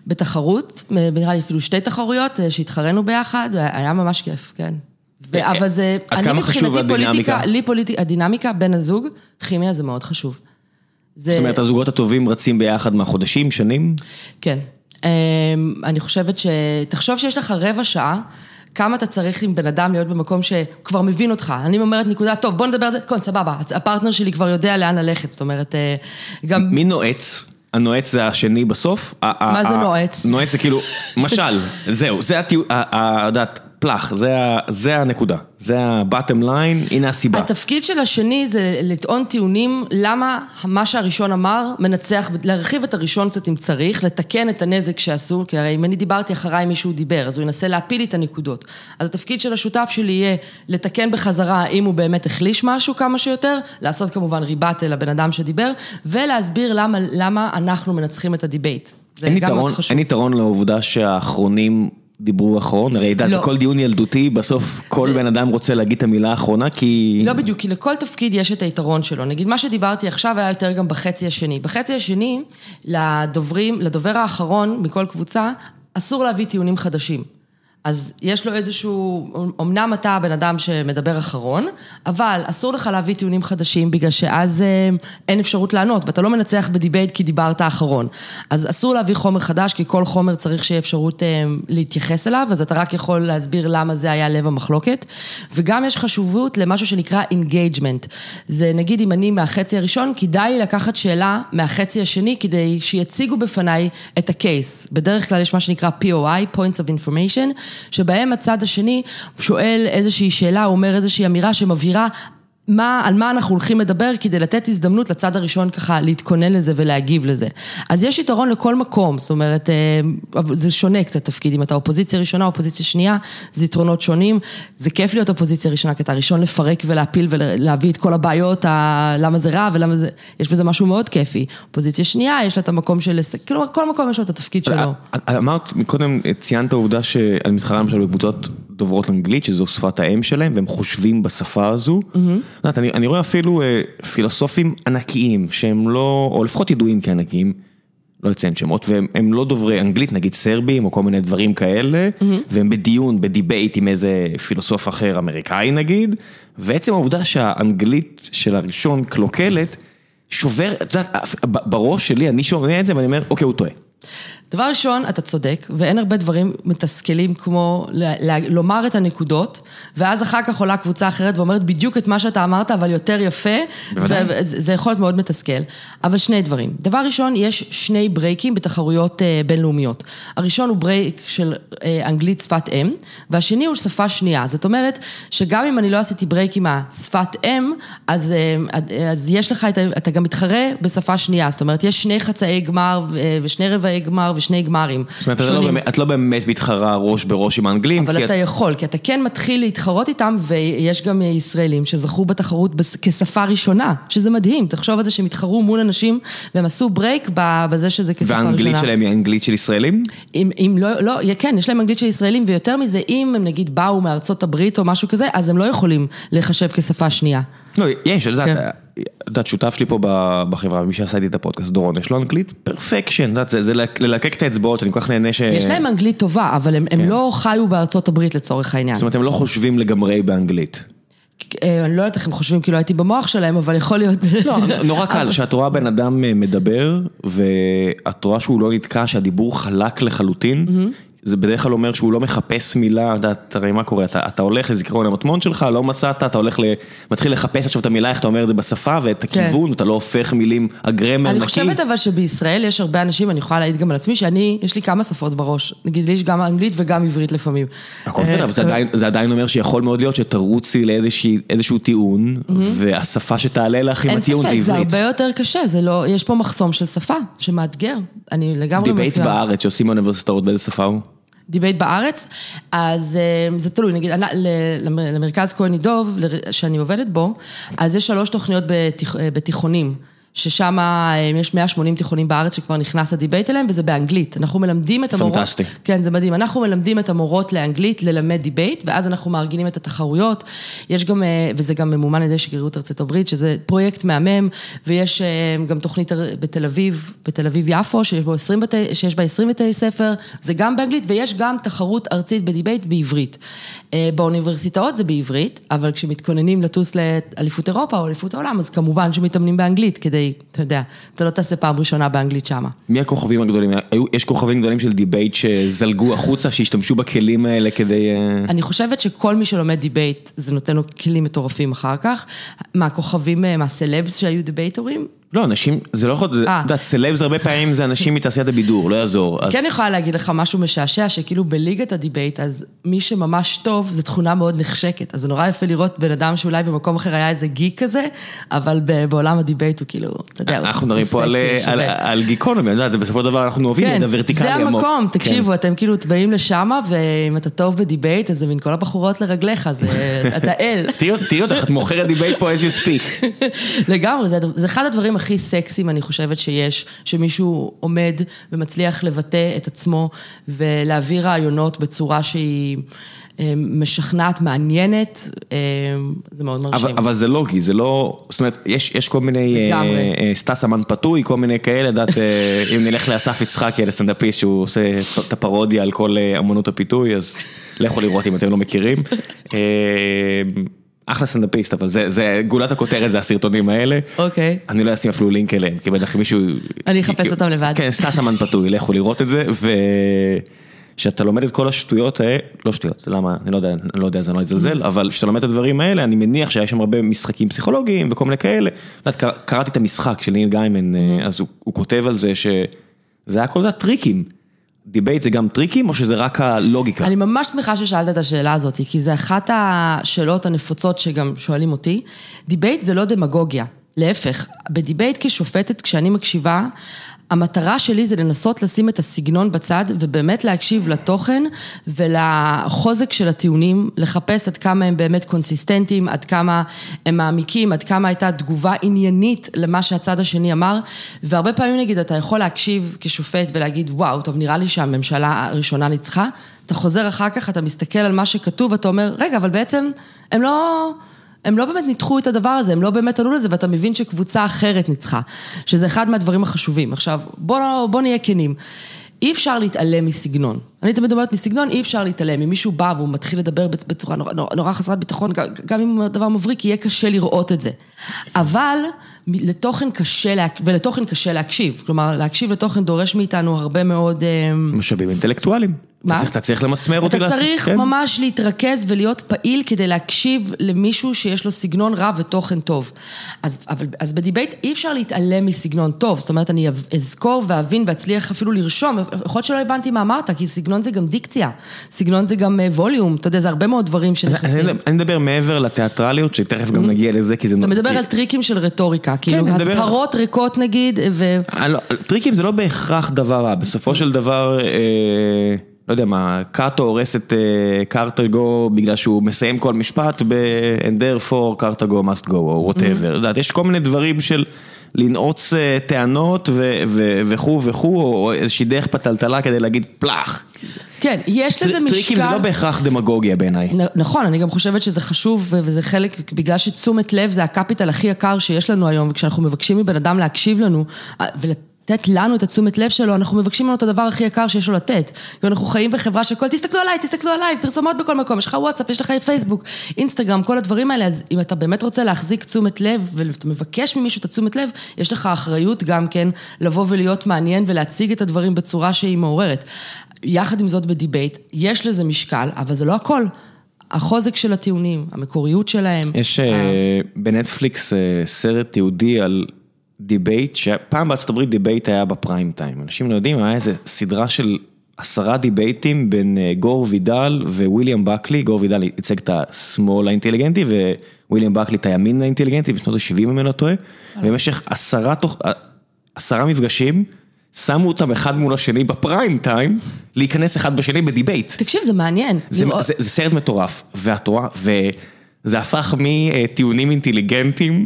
בתחרות, נראה לי אפילו שתי תחרויות אה, שהתחרנו ביחד, היה ממש כיף, כן. ו- אבל זה, אני מבחינתי הדינמיקה? פוליטיקה, לי פוליטיקה, הדינמיקה בין הזוג, כימיה זה מאוד חשוב. זה, זאת אומרת, הזוגות הטובים רצים ביחד מהחודשים, שנים? כן. אמ, אני חושבת ש... תחשוב שיש לך רבע שעה, כמה אתה צריך עם בן אדם להיות במקום שכבר מבין אותך. אני אומרת נקודה, טוב, בוא נדבר על זה, כן, סבבה, הפרטנר שלי כבר יודע לאן ללכת, זאת אומרת, אה, גם... מי נועץ? הנועץ זה השני בסוף? מה זה נועץ? נועץ זה כאילו, משל, זהו, זה הטיעון, יודעת, פלח, זה זה הנקודה, זה ה-bottom line, הנה הסיבה. התפקיד של השני זה לטעון טיעונים למה מה שהראשון אמר מנצח, להרחיב את הראשון קצת אם צריך, לתקן את הנזק שעשו, כי הרי אם אני דיברתי אחריי מישהו דיבר, אז הוא ינסה להפיל לי את הנקודות. אז התפקיד של השותף שלי יהיה לתקן בחזרה אם הוא באמת החליש משהו כמה שיותר, לעשות כמובן rebuttal לבן אדם שדיבר, ולהסביר למה, למה אנחנו מנצחים את ה debate. זה גם מאוד חשוב. אין יתרון לעובדה שהאחרונים דיברו אחרון, הרי לא. בכל דיון ילדותי, בסוף כל בן אדם רוצה להגיד את המילה האחרונה, כי... לא בדיוק, כי לכל תפקיד יש את היתרון שלו. נגיד, מה שדיברתי עכשיו היה יותר גם בחצי השני. בחצי השני, לדוברים, לדובר האחרון מכל קבוצה, אסור להביא טיעונים חדשים. אז יש לו איזשהו, אמנם אתה הבן אדם שמדבר אחרון, אבל אסור לך להביא טיעונים חדשים, בגלל שאז אה, אין אפשרות לענות, ואתה לא מנצח ב debate כי דיברת אחרון. אז אסור להביא חומר חדש, כי כל חומר צריך שיהיה אפשרות אה, להתייחס אליו, אז אתה רק יכול להסביר למה זה היה לב המחלוקת. וגם יש חשובות למשהו שנקרא engagement. זה נגיד אם אני מהחצי הראשון, כדאי לי לקחת שאלה מהחצי השני, כדי שיציגו בפניי את ה case. בדרך כלל יש מה שנקרא POI, Points of Information, שבהם הצד השני שואל איזושהי שאלה, אומר איזושהי אמירה שמבהירה מה, על מה אנחנו הולכים לדבר כדי לתת הזדמנות לצד הראשון ככה להתכונן לזה ולהגיב לזה. אז יש יתרון לכל מקום, זאת אומרת, אה, זה שונה קצת תפקיד, אם אתה אופוזיציה ראשונה, אופוזיציה שנייה, זה יתרונות שונים. זה כיף להיות אופוזיציה ראשונה, כי אתה ראשון לפרק ולהפיל ולהביא את כל הבעיות. למה זה רע ולמה זה, יש בזה משהו מאוד כיפי. אופוזיציה שנייה, יש לה את המקום של, כאילו, כל מקום יש לו את התפקיד שלו. את- את אמרת, מקודם ציינת העובדה שאני מתחרה למשל בקבוצות דוברות אנגלית, שזו שפת האם שלהם, והם חושבים בשפה הזו. יודעת, אני אני רואה אפילו אה, פילוסופים ענקיים, שהם לא, או לפחות ידועים כענקיים, לא אציין שמות, והם הם לא דוברי אנגלית, נגיד סרבים או כל מיני דברים כאלה, והם בדיון, בדיבייט עם איזה פילוסוף אחר, אמריקאי נגיד, ועצם העובדה שהאנגלית של הראשון קלוקלת, שובר, את יודעת, בראש שלי אני שומע את זה ואני אומר, אוקיי, הוא טועה. דבר ראשון, אתה צודק, ואין הרבה דברים מתסכלים כמו ל- ל- לומר את הנקודות, ואז אחר כך עולה קבוצה אחרת ואומרת בדיוק את מה שאתה אמרת, אבל יותר יפה, בוודאי. וזה זה יכול להיות מאוד מתסכל. אבל שני דברים. דבר ראשון, יש שני break-ים בתחרויות אה, בינלאומיות. הראשון הוא break של אה, אנגלית שפת אם, והשני הוא שפה שנייה. זאת אומרת, שגם אם אני לא עשיתי break עם השפת אם, אז, אה, אז יש לך, את אתה גם מתחרה בשפה שנייה. זאת אומרת, יש שני חצאי גמר ושני רבעי גמר ושני גמרים. זאת אומרת, לא באמת, את לא באמת מתחרה ראש בראש עם האנגלים. אבל אתה את... יכול, כי אתה כן מתחיל להתחרות איתם, ויש גם ישראלים שזכו בתחרות כשפה ראשונה, שזה מדהים, תחשוב על זה שהם התחרו מול אנשים, והם עשו ברייק בזה שזה כשפה ראשונה. והאנגלית שלהם היא אנגלית של ישראלים? אם, אם לא, לא, כן, יש להם אנגלית של ישראלים, ויותר מזה, אם הם נגיד באו מארצות הברית או משהו כזה, אז הם לא יכולים לחשב כשפה שנייה. לא, יש, את יודעת, כן. את יודעת, שותף לי פה בחברה, מי שעשה איתי את הפודקאסט, דורון, יש לו אנגלית פרפקשן, את יודעת, זה ללקק את האצבעות, אני כל כך נהנה ש... יש להם אנגלית טובה, אבל הם כן. לא חיו בארצות הברית לצורך העניין. זאת אומרת, הם לא חושבים לגמרי באנגלית. אה, אני לא יודעת איך הם חושבים, כי לא הייתי במוח שלהם, אבל יכול להיות... לא, נורא קל, שאת רואה בן אדם אה, מדבר, ואת רואה שהוא לא נתקע, שהדיבור חלק לחלוטין, זה בדרך כלל אומר שהוא לא מחפש מילה, אתה יודע, תראה מה קורה, אתה, אתה הולך לזיכרון המטמון שלך, לא מצאת, אתה הולך, ל, מתחיל לחפש עכשיו את המילה, איך אתה אומר את זה בשפה, ואת כן. הכיוון, כן. אתה לא הופך מילים, ה grammar נקי. אני חושבת אבל שבישראל יש הרבה אנשים, אני יכולה להעיד גם על עצמי, שאני, יש לי כמה שפות בראש. נגיד, לי יש גם אנגלית וגם עברית לפעמים. הכל בסדר, אבל זה, עדיין, זה עדיין אומר שיכול מאוד להיות שתרוצי לאיזשהו טיעון, והשפה שתעלה לך עם הטיעון זה עברית. אין ספק, זה הרבה יותר קשה, זה לא, יש פה מחסום של שפה, שמאתגר. אני לגמרי מסכימה. debate בארץ שעושים באוניברסיטאות, באיזה שפה הוא? debate בארץ, אז אה, זה תלוי, נגיד למרכז כהן עידוב, שאני עובדת בו, אז יש שלוש תוכניות בתיכונים. ששם אה, יש 180 תיכונים בארץ שכבר נכנס ה debate אליהם, וזה באנגלית. אנחנו מלמדים את המורות... פנטסטי. כן, זה מדהים. אנחנו מלמדים את המורות לאנגלית ללמד debate, ואז אנחנו מארגנים את התחרויות. יש גם, אה, וזה גם ממומן על ידי שגרירות ארצות הברית, שזה פרויקט מהמם, ויש אה, גם תוכנית בתל אביב, בתל אביב יפו, שיש, בו 20 בתי, שיש בה 20 בתי ספר, זה גם באנגלית, ויש גם תחרות ארצית בדיבייט בעברית. באוניברסיטאות זה בעברית, אבל כשמתכוננים לטוס לאליפות אירופה או אליפות העולם, אז כמובן שמתאמנים באנגלית, כדי אתה יודע, אתה לא תעשה פעם ראשונה באנגלית שמה. מי הכוכבים הגדולים? יש כוכבים גדולים של דיבייט שזלגו החוצה, שהשתמשו בכלים האלה כדי... אה, אני חושבת שכל מי שלומד דיבייט, זה נותן לו כלים מטורפים אחר כך. מהכוכבים, אה, מהסלבס שהיו דיבייטורים, לא, אנשים, זה לא יכול, את יודעת, סלבס הרבה פעמים זה אנשים מתעשיית הבידור, לא יעזור. כן יכולה להגיד לך משהו משעשע, שכאילו בליגת הדיבייט, אז מי שממש טוב, זו תכונה מאוד נחשקת. אז זה נורא יפה לראות בן אדם שאולי במקום אחר היה איזה גיק כזה, אבל בעולם הדיבייט הוא כאילו, אתה יודע, אנחנו מדברים פה על גיקונומי, את יודעת, זה בסופו של דבר אנחנו אוהבים את ה vertical העמוק. זה המקום, תקשיבו, אתם כאילו באים לשם, ואם אתה טוב בדיבייט, אז זה מין כל הבחורות לרגליך, אתה אל. תראי אותך, את מוכרת דיבייט פה as you speak. לגמרי, זה אחד הדברים הכי סקסיים, אני חושבת שיש, שמישהו עומד ומצליח לבטא את עצמו ולהביא רעיונות בצורה שהיא... אה, משכנעת, מעניינת, אה, זה מאוד מרשים. אבל, אבל זה לוגי, זה לא, זאת אומרת, יש, יש כל מיני, אה, סטס אמן פיתוי, כל מיני כאלה, יודעת, אם נלך לאסף יצחקי, הסטנדאפיסט, שהוא עושה את הפרודיה על כל אמנות הפיתוי, אז לכו לראות אם אתם לא מכירים. אחלה סטנדאפיסט, אבל זה, זה, גולת הכותרת זה הסרטונים האלה. אוקיי. Okay. אני לא אשים אפילו לינק אליהם, כי בטח מישהו... אני אחפש אותם לבד. כן, סטס אמן פיתוי, לכו לראות את זה, ושאתה לומד את כל השטויות האלה, לא שטויות, למה, אני לא יודע, אני לא יודע, אז אני לא אזלזל, אבל כשאתה לומד את הדברים האלה, אני מניח שיש שם הרבה משחקים פסיכולוגיים וכל מיני כאלה. את יודעת, קראתי את המשחק של ניל גיימן, אז הוא, הוא כותב על זה שזה היה כל הזמן טריקים. דיבייט זה גם טריקים או שזה רק הלוגיקה? אני ממש שמחה ששאלת את השאלה הזאת, כי זה אחת השאלות הנפוצות שגם שואלים אותי. דיבייט זה לא דמגוגיה, להפך, בדיבייט כשופטת, כשאני מקשיבה, המטרה שלי זה לנסות לשים את הסגנון בצד ובאמת להקשיב לתוכן ולחוזק של הטיעונים, לחפש עד כמה הם באמת קונסיסטנטיים, עד כמה הם מעמיקים, עד כמה הייתה תגובה עניינית למה שהצד השני אמר, והרבה פעמים נגיד אתה יכול להקשיב כשופט ולהגיד וואו, טוב נראה לי שהממשלה הראשונה ניצחה, אתה חוזר אחר כך, אתה מסתכל על מה שכתוב ואתה אומר, רגע, אבל בעצם הם לא... הם לא באמת ניתחו את הדבר הזה, הם לא באמת ענו לזה, ואתה מבין שקבוצה אחרת ניצחה, שזה אחד מהדברים החשובים. עכשיו, בוא, בוא נהיה כנים. אי אפשר להתעלם מסגנון. אני תמיד אומרת, מסגנון אי אפשר להתעלם. אם מישהו בא והוא מתחיל לדבר בצורה נורא, נורא, נורא חסרת ביטחון, גם אם הדבר מבריק, יהיה קשה לראות את זה. אבל לתוכן קשה, לה... ולתוכן קשה להקשיב. כלומר, להקשיב לתוכן דורש מאיתנו הרבה מאוד... אמ, משאבים אינטלקטואליים. מה? אתה צריך למסמר אותי. אתה לעשות- צריך כן. ממש להתרכז ולהיות פעיל כדי להקשיב למישהו שיש לו סגנון רע ותוכן טוב. אז, אבל, אז בדיבייט אי אפשר להתעלם מסגנון טוב, זאת אומרת, אני אזכור ואבין ואצליח אפילו לרשום, יכול להיות שלא הבנתי מה אמרת, כי סגנון זה גם דיקציה, סגנון זה גם אה, ווליום, אתה יודע, זה הרבה מאוד דברים שנכנסים. אני אני מדבר מעבר לתיאטרליות, שתכף גם נגיע לזה, כי זה... אתה מדבר כי- על טריקים של רטוריקה, כאילו אני מדבר- הצהרות ריקות נגיד, ו... אה, לא, טריקים זה לא בהכרח דבר רע, בסופו של דבר, אה, לא יודע מה, קאטו הורס את אה, קרטגו בגלל שהוא מסיים כל משפט ב and therefore קרטגו must go או whatever, יודעת, יש כל מיני דברים של לנעוץ אה, טענות וכו' וכו', או איזושהי דרך פתלתלה כדי להגיד פלאח. כן, יש לזה טר- טריקים זה משקל. לא בהכרח דמגוגיה בעיניי. נכון, אני גם חושבת שזה חשוב וזה חלק, בגלל שתשומת לב זה ה capital הכי יקר שיש לנו היום, וכשאנחנו מבקשים מבן אדם להקשיב לנו ולתת לנו את התשומת לב שלו, אנחנו מבקשים ממנו את הדבר הכי יקר שיש לו לתת. ואנחנו חיים בחברה שכל, תסתכלו עליי, תסתכלו עליי, פרסומות בכל מקום, יש לך וואטסאפ, יש לך פייסבוק, אינסטגרם, כל הדברים האלה, אז אם אתה באמת רוצה להחזיק תשומת לב ואתה מבקש ממישהו את התשומת לב, יש לך אחריות גם כן לבוא ולהיות מעניין ולהציג את הדברים בצורה שהיא מעוררת. יחד עם זאת בדיבייט, יש לזה משקל, אבל זה לא הכל. החוזק של הטיעונים, המקוריות שלהם. יש אה, בנטפליקס אה, סרט תיעודי על דיבייט, שפעם בארצות הברית דיבייט היה בפריים טיים. אנשים לא יודעים, היה איזה סדרה של עשרה דיבייטים בין אה, גור וידל וויליאם בקלי, גור וידל ייצג את השמאל האינטליגנטי וויליאם בקלי את הימין האינטליגנטי בשנות ה-70 אם אני לא טועה, במשך עשרה תוך... אה, עשרה מפגשים, שמו אותם אחד מול השני בפריים טיים, להיכנס אחד בשני בדיבייט. תקשיב, זה מעניין. זה, לראות- זה, זה סרט מטורף, ואת רואה, וזה הפך מטיעונים אינטליגנטים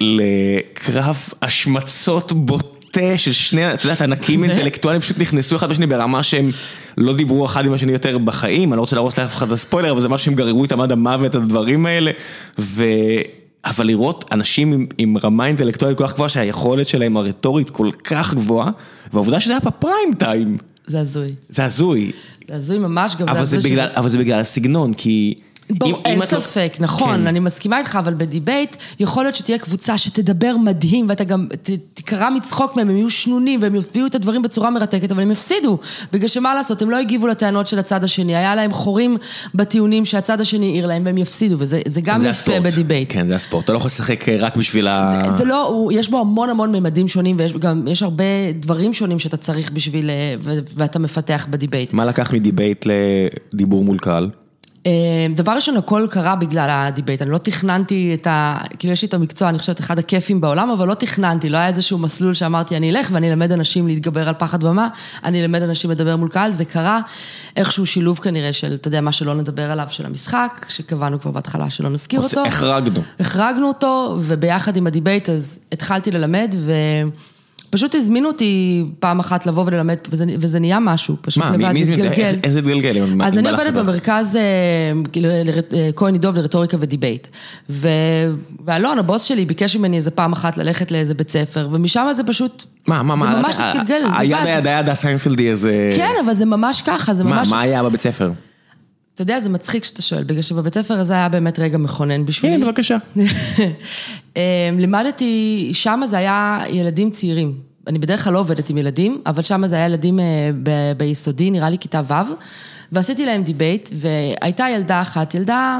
לקרב השמצות בוטה של שני, את יודעת, ענקים אינטלקטואלים פשוט נכנסו אחד בשני ברמה שהם לא דיברו אחד עם השני יותר בחיים, אני לא רוצה להרוס לאף אחד את הספוילר, אבל זה משהו שהם גררו איתם עד המוות, הדברים האלה, ו... אבל לראות אנשים עם, עם רמה אינטלקטואלית כל כך גבוהה שהיכולת שלהם הרטורית כל כך גבוהה, והעובדה שזה היה בפריים טיים, זה הזוי. זה הזוי. זה הזוי ממש, גם אבל זה, הזוי אבל זה בגלל הסגנון, כי... ברור, אין את לא- ספק, נכון, כן. אני מסכימה איתך, אבל בדיבייט יכול להיות שתהיה קבוצה שתדבר מדהים ואתה גם ת- תקרע מצחוק מהם, הם יהיו שנונים והם יביאו את הדברים בצורה מרתקת, אבל הם יפסידו, בגלל שמה לעשות, הם לא הגיבו לטענות של הצד השני, היה להם חורים בטיעונים שהצד השני העיר להם והם יפסידו, וזה זה גם זה יפה הספורט. בדיבייט. כן, זה הספורט. אתה לא יכול לשחק רק בשביל ה... זה לא, הוא, יש בו המון המון ממדים שונים ויש גם, יש הרבה דברים שונים שאתה צריך בשביל, אה, ו- ואתה מפתח בדיבייט. מה לקח מדיבייט לדיבור מול קהל? אה, דבר ראשון, הכל קרה בגלל הדיבייט, אני לא תכננתי את ה... כאילו יש לי את המקצוע, אני חושבת, אחד הכיפים בעולם, אבל לא תכננתי, לא היה איזשהו מסלול שאמרתי, אני אלך ואני אלמד אנשים להתגבר על פחד במה, אני אלמד אנשים לדבר מול קהל, זה קרה איכשהו שילוב כנראה של, אתה יודע, מה שלא נדבר עליו, של המשחק, שקבענו כבר בהתחלה שלא נזכיר אותו. החרגנו. החרגנו אותו, וביחד עם הדיבייט אז התחלתי ללמד, ופשוט הזמינו אותי פעם אחת לבוא וללמד, וזה, וזה נהיה משהו, פשוט מה, לבד, מי זה? התגלגל. איך- איך זה התגלגל? אז אני עובדת? במרכז אה, אה, כהן עידוב לרטוריקה ודיבייט. ו- ואלון, הבוס שלי, ביקש ממני איזה פעם אחת ללכת לאיזה בית ספר, ומשם זה פשוט... מה, מה, מה? זה ממש ה- התגלגל, ה yada. היד ה yada הסיינפלדי הזה... כן, אבל זה ממש ככה, זה מה, ממש... מה היה בבית ספר? אתה יודע, זה מצחיק שאתה שואל, בגלל שבבית ספר הזה היה באמת רגע מכונן בשבילי. כן, בבקשה. אה, לימדתי, שם זה היה ילדים צעירים. אני בדרך כלל לא עובדת עם ילדים, אבל שם זה היה ילדים אה, ב- ביסודי, נראה לי כיתה ו', ועשיתי להם דיבייט, והייתה ילדה אחת, ילדה,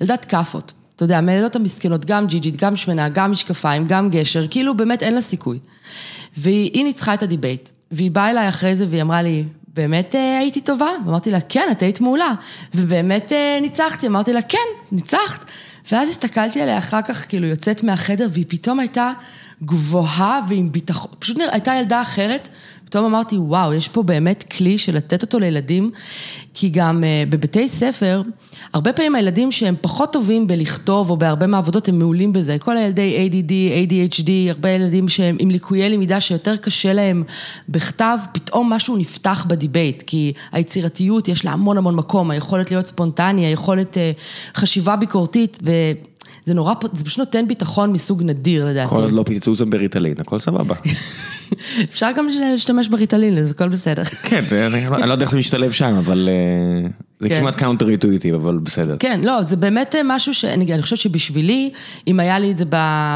ילדת כאפות. אתה יודע, מהילדות המסכנות, גם ג'ינג'ית, גם שמנה, גם משקפיים, גם גשר, כאילו באמת אין לה סיכוי. והיא ניצחה את הדיבייט, והיא באה אליי אחרי זה והיא אמרה לי, באמת אה, הייתי טובה? ואמרתי לה, כן, את היית מעולה. ובאמת אה, ניצחתי, אמרתי לה, כן, ניצחת. ואז הסתכלתי עליה אחר כך, כאילו, יוצאת מהחדר, והיא פתאום הייתה גבוהה ועם ביטחון, פשוט נראה, הייתה ילדה אחרת. פתאום אמרתי, וואו, יש פה באמת כלי של לתת אותו לילדים, כי גם uh, בבתי ספר, הרבה פעמים הילדים שהם פחות טובים בלכתוב או בהרבה מהעבודות, הם מעולים בזה. כל הילדי ADD, ADHD, הרבה ילדים שהם עם ליקויי למידה שיותר קשה להם בכתב, פתאום משהו נפתח בדיבייט, כי היצירתיות, יש לה המון המון מקום, היכולת להיות ספונטני, היכולת uh, חשיבה ביקורתית, ו... זה נורא, זה פשוט נותן ביטחון מסוג נדיר לדעתי. כל עוד לא פיצצו זה בריטלין, הכל סבבה. אפשר גם להשתמש בריטלין, זה הכל בסדר. כן, אני לא יודע איך זה משתלב שם, אבל זה כן. כמעט counter intuitive, אבל בסדר. כן, לא, זה באמת משהו שאני אני חושבת שבשבילי, אם היה לי את זה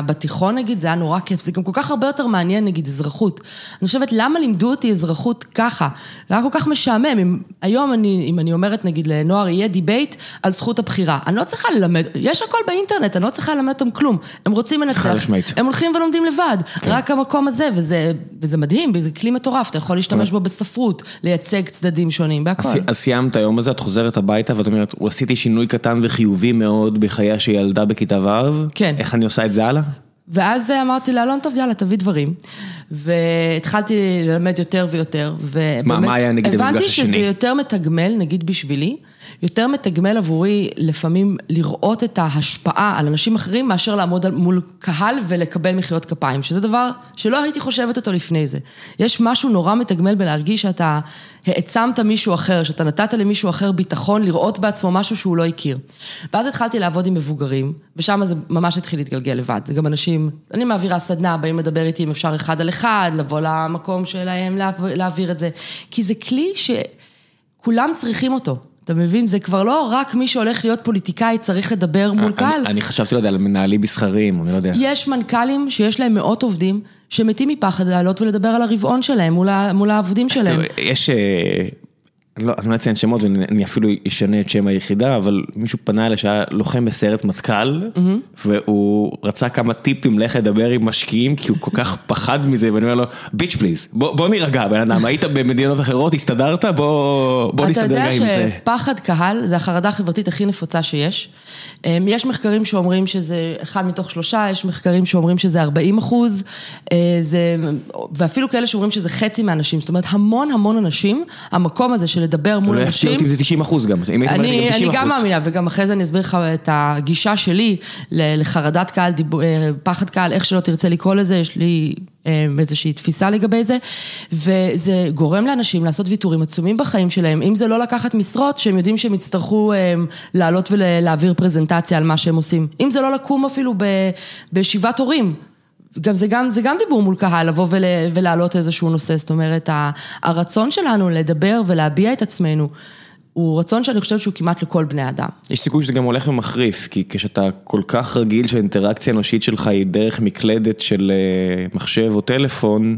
בתיכון נגיד, זה היה נורא כיף, זה גם כל כך הרבה יותר מעניין נגיד אזרחות. אני חושבת, למה לימדו אותי אזרחות ככה? זה היה כל כך משעמם. אם, היום אני, אם אני אומרת נגיד לנוער, יהיה דיבייט על זכות הבחירה. אני לא צריכה ללמד, יש הכל באינטרנט, אני לא צריכה ללמד אותם כלום. הם רוצים לנצח, חד משמעית. הם הולכים ולומדים לבד. כן. רק המקום הזה, וזה, וזה מדהים, וזה כלי מטורף, אתה יכול להשתמש בו בספרות, לייצג צדדים שונים, בהכל. אז סיימת היום הזה, את חוזרת הביתה ואת אומרת, עשיתי שינוי קטן וחיובי מאוד בחייה של ילדה בכיתה ו', כן. איך אני עושה את זה הלאה? ואז אמרתי לאלון, טוב, יאללה, תביא דברים. והתחלתי ללמד יותר ויותר, ובאמת... מה- מה היה, נגיד, המפגש הבנתי שזה השני? יותר מתגמל, נגיד בשבילי, יותר מתגמל עבורי לפעמים לראות את ההשפעה על אנשים אחרים, מאשר לעמוד מול קהל ולקבל מחיאות כפיים, שזה דבר שלא הייתי חושבת אותו לפני זה. יש משהו נורא מתגמל בלהרגיש שאתה העצמת מישהו אחר, שאתה נתת למישהו אחר ביטחון לראות בעצמו משהו שהוא לא הכיר. ואז התחלתי לעבוד עם מבוגרים, ושם זה ממש התחיל להתגלגל לבד. וגם אנשים, אני מעבירה סדנה, באים לדבר איתי אם אפשר אחד על אחד, לבוא למקום שלהם, להעביר, את זה. כי זה כלי שכולם צריכים אותו. אתה מבין? זה כבר לא רק מי שהולך להיות פוליטיקאי צריך לדבר מול קהל. אני- אני חשבתי, לא יודע, על מנהלים מסחריים, אני לא יודע. יש מנכ"לים שיש להם מאות עובדים, שמתים מפחד לעלות ולדבר על הרבעון שלהם מול, העבודים שלהם. יש, אה, אני לא אני לא אציין שמות ואני אפילו אשנה את שם היחידה, אבל מישהו פנה אליי שהיה לוחם בסיירת מטכ"ל, והוא רצה כמה טיפים לאיך לדבר עם משקיעים, כי הוא כל כך פחד מזה, ואני אומר לו, ביץ' פליז, בוא נירגע בן אדם, היית במדינות אחרות, הסתדרת, בוא אתה נסתדר יודע גם עם זה. שפחד קהל זה החרדה החברתית הכי נפוצה שיש. אמ, יש מחקרים שאומרים שזה אחד מתוך שלושה, יש מחקרים שאומרים שזה 40 אחוז, אה, זה, ואפילו כאלה שאומרים שזה חצי מהאנשים. זאת אומרת, המון המון אנשים, המקום הזה של לדבר מול לא יפתיע אנשים. אותי אם זה 90 אחוז גם, אם היית אומרת גם 90 אני גם אחוז. מאמינה, וגם אחרי זה אני אסביר לך את הגישה שלי לחרדת קהל, אה, פחד קהל, איך שלא תרצה לקרוא לזה, יש לי אה, איזושהי תפיסה לגבי זה, וזה גורם לאנשים לעשות ויתורים עצומים בחיים שלהם, אם זה לא לקחת משרות שהם יודעים שהם יצטרכו אה, לעלות ולהעביר פרזנטציה על מה שהם עושים, אם זה לא לקום אפילו בישיבת הורים. גם זה גם, זה גם דיבור מול קהל, לבוא ול, ולהעלות איזשהו נושא, זאת אומרת, הרצון שלנו לדבר ולהביע את עצמנו, הוא רצון שאני חושבת שהוא כמעט לכל בני אדם. יש סיכוי שזה גם הולך ומחריף, כי כשאתה כל כך רגיל שהאינטראקציה האנושית שלך היא דרך מקלדת של אה, מחשב או טלפון,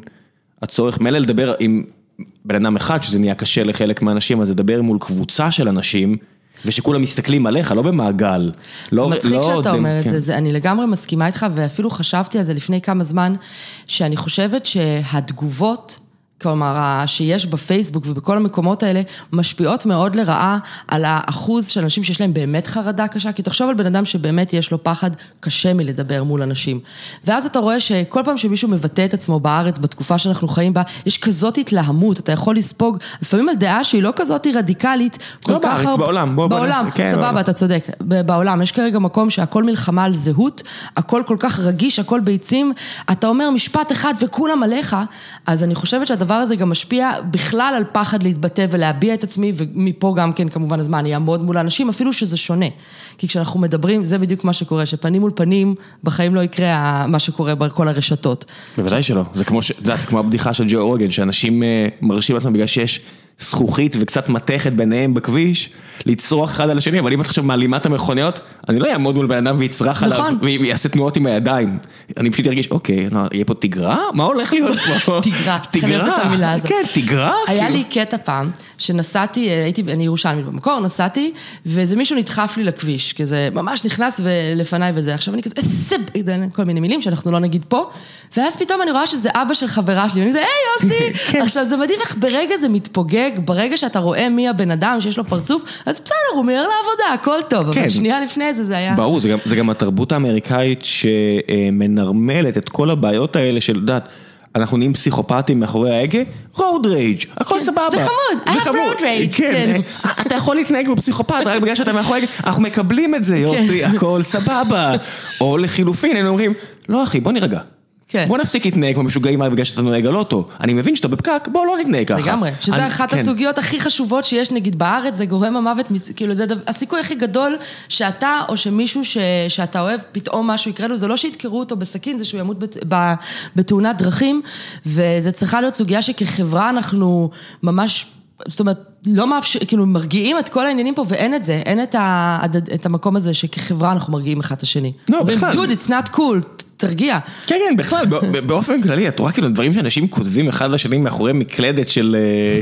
הצורך מילא לדבר עם בן אדם אחד, שזה נהיה קשה לחלק מהאנשים, אז לדבר מול קבוצה של אנשים, ושכולם מסתכלים עליך, לא במעגל. לא, זה מצחיק לא שאתה אומר את כן. זה, זה, אני לגמרי מסכימה איתך, ואפילו חשבתי על זה לפני כמה זמן, שאני חושבת שהתגובות, כלומר, שיש בפייסבוק ובכל המקומות האלה, משפיעות מאוד לרעה על האחוז של אנשים שיש להם באמת חרדה קשה, כי תחשוב על בן אדם שבאמת יש לו פחד קשה מלדבר מול אנשים. ואז אתה רואה שכל פעם שמישהו מבטא את עצמו בארץ, בתקופה שאנחנו חיים בה, יש כזאת התלהמות, אתה יכול לספוג, לפעמים על דעה שהיא לא כזאת רדיקלית, כל לא כך בארץ, הרבה- בעולם, בוא- בוא בעולם, נעשה- כן, סבבה, אבל- אתה צודק, בעולם, יש כרגע מקום שהכל מלחמה על זהות, הכל כל כך רגיש, הכל ביצים, אתה אומר משפט אחד וכולם עליך, אז אני חושבת שהדבר הזה גם משפיע בכלל על פחד להתבטא ולהביע את עצמי, ומפה גם כן כמובן הזמן אני אעמוד מול האנשים, אפילו שזה שונה. כי כשאנחנו מדברים, זה בדיוק מה שקורה, שפנים מול פנים, בחיים לא יקרה מה שקורה בכל הרשתות. בוודאי שלא, זה כמו, ש- זה כמו הבדיחה של ג'ו רוגן, שאנשים אה, מרשים לעצמם בגלל שיש זכוכית וקצת מתכת ביניהם בכביש, לצרוח אחד על השני, אבל אם את עכשיו מעלימה את המכוניות, אני לא אעמוד מול בן אדם ויצרח עליו, נכון. ויעשה תנועות עם הידיים. אני פשוט ארגיש, אוקיי, לא, יהיה פה תגרה? מה הולך להיות פה? תגרה, הזאת. כן, תגרה? היה כאילו. לי קטע פעם, שנסעתי, אה, הייתי, אני ירושלמית במקור, נסעתי, ואיזה מישהו נדחף לי לכביש, כזה ממש נכנס לפניי וזה, עכשיו אני כזה, איזה, כל מיני מילים שאנחנו לא נגיד פה, ואז פתאום אני רואה שזה אבא של חברה שלי, ואני כזה, היי יוסי, כן. עכשיו זה מדהים איך ברגע זה מתפוגג, ברגע שאתה רואה מי הבן אדם שיש לו פרצוף, אז בסדר, הוא מהר לעבודה, הכל טוב, כן. אבל שנייה לפני זה, זה היה... ברור, זה גם, זה גם התרבות האמריקאית שמנרמלת את כל הבעיות האלה של, את יודעת, אנחנו נהיים פסיכופטים מאחורי ההגה, road rage, הכל כן, סבבה. זה חמוד, I זה חמוד. road rage, כן, כן. אתה יכול להתנהג כמו פסיכופת רק בגלל שאתה מאחורי ההגה, אנחנו מקבלים את זה, יוסי, כן. הכל סבבה. או לחילופין, היינו אומרים, לא אחי, בוא נירגע. כן. בוא נפסיק להתנהג כמו משוגעים רק בגלל שאתה נוהג על אוטו. אני מבין שאתה בפקק, בוא לא נתנהג ככה. לגמרי, שזה אני- אחת כן. הסוגיות הכי חשובות שיש נגיד בארץ, זה גורם המוות, כאילו זה דו- הסיכוי הכי גדול שאתה או שמישהו ש, שאתה אוהב, פתאום משהו יקרה לו, זה לא שידקרו אותו בסכין, זה שהוא ימות בתאונת דרכים, וזה צריכה להיות סוגיה שכחברה אנחנו ממש... זאת אומרת, לא מאפשר, כאילו מרגיעים את כל העניינים פה ואין את זה, אין את, ה, את המקום הזה שכחברה אנחנו מרגיעים אחד את השני. לא, בכלל. דוד, it's not cool, תרגיע. כן, כן, בכלל, בא- באופן כללי, את רואה כאילו דברים שאנשים כותבים אחד לשני מאחורי מקלדת של... אה,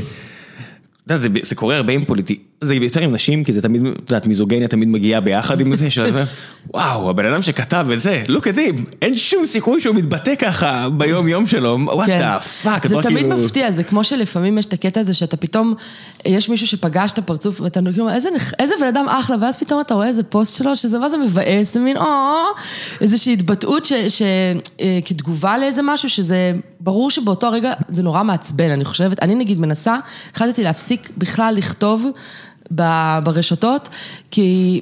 את יודעת, זה, קורה הרבה עם פוליטי... זה יותר עם נשים, כי זה תמיד, את יודעת, מיזוגניה תמיד מגיעה ביחד עם זה, של... וואו, הבן אדם שכתב את זה, look at him, אין שום סיכוי שהוא מתבטא ככה ביום יום שלו, what כן. the fuck, זה תמיד כאילו- מפתיע, זה כמו שלפעמים יש את הקטע הזה שאתה פתאום, יש מישהו שפגש את הפרצוף ואתה כאילו, איזה, איזה בן אדם אחלה, ואז פתאום אתה רואה איזה פוסט שלו, שזה מה זה מבאס, זה מין, או, איזושהי התבטאות ש, ש, אה, כתגובה לאיזה משהו, שזה ברור שבאותו רגע זה נורא מעצבן, אני חושבת, אני נגיד מנסה, החלטתי להפסיק בכלל לכתוב. ברשתות, כי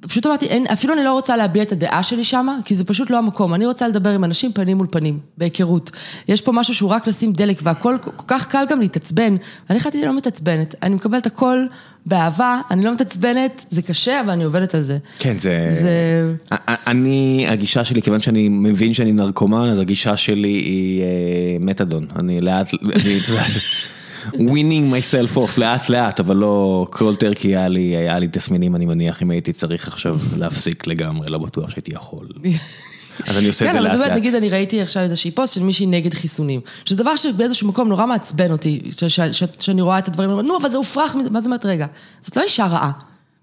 פשוט אמרתי, אין, אפילו אני לא רוצה להביע את הדעה שלי שם, כי זה פשוט לא המקום. אני רוצה לדבר עם אנשים פנים מול פנים, בהיכרות. יש פה משהו שהוא רק לשים דלק, והכל כל כך קל גם להתעצבן. אני החלטתי לא מתעצבנת, אני מקבלת הכל באהבה, אני לא מתעצבנת, זה קשה, אבל אני עובדת על זה. כן, זה... זה- אני, הגישה שלי, כיוון שאני מבין שאני נרקומן, אז הגישה שלי היא אה, מתדון. אני לאט, winning myself off לאט לאט, אבל לא כל טרקי היה לי, היה לי תסמינים, אני מניח, אם הייתי צריך עכשיו להפסיק לגמרי, לא בטוח שהייתי יכול. אז אני עושה את כן, זה אבל לאט זאת אומרת, לאט. נגיד אני ראיתי עכשיו איזושהי פוסט של מישהי נגד חיסונים. שזה דבר שבאיזשהו מקום נורא מעצבן אותי, שאני רואה את הדברים, נו, אבל זה הופרך, מזה." מה זאת אומרת, רגע, זאת לא אישה רעה.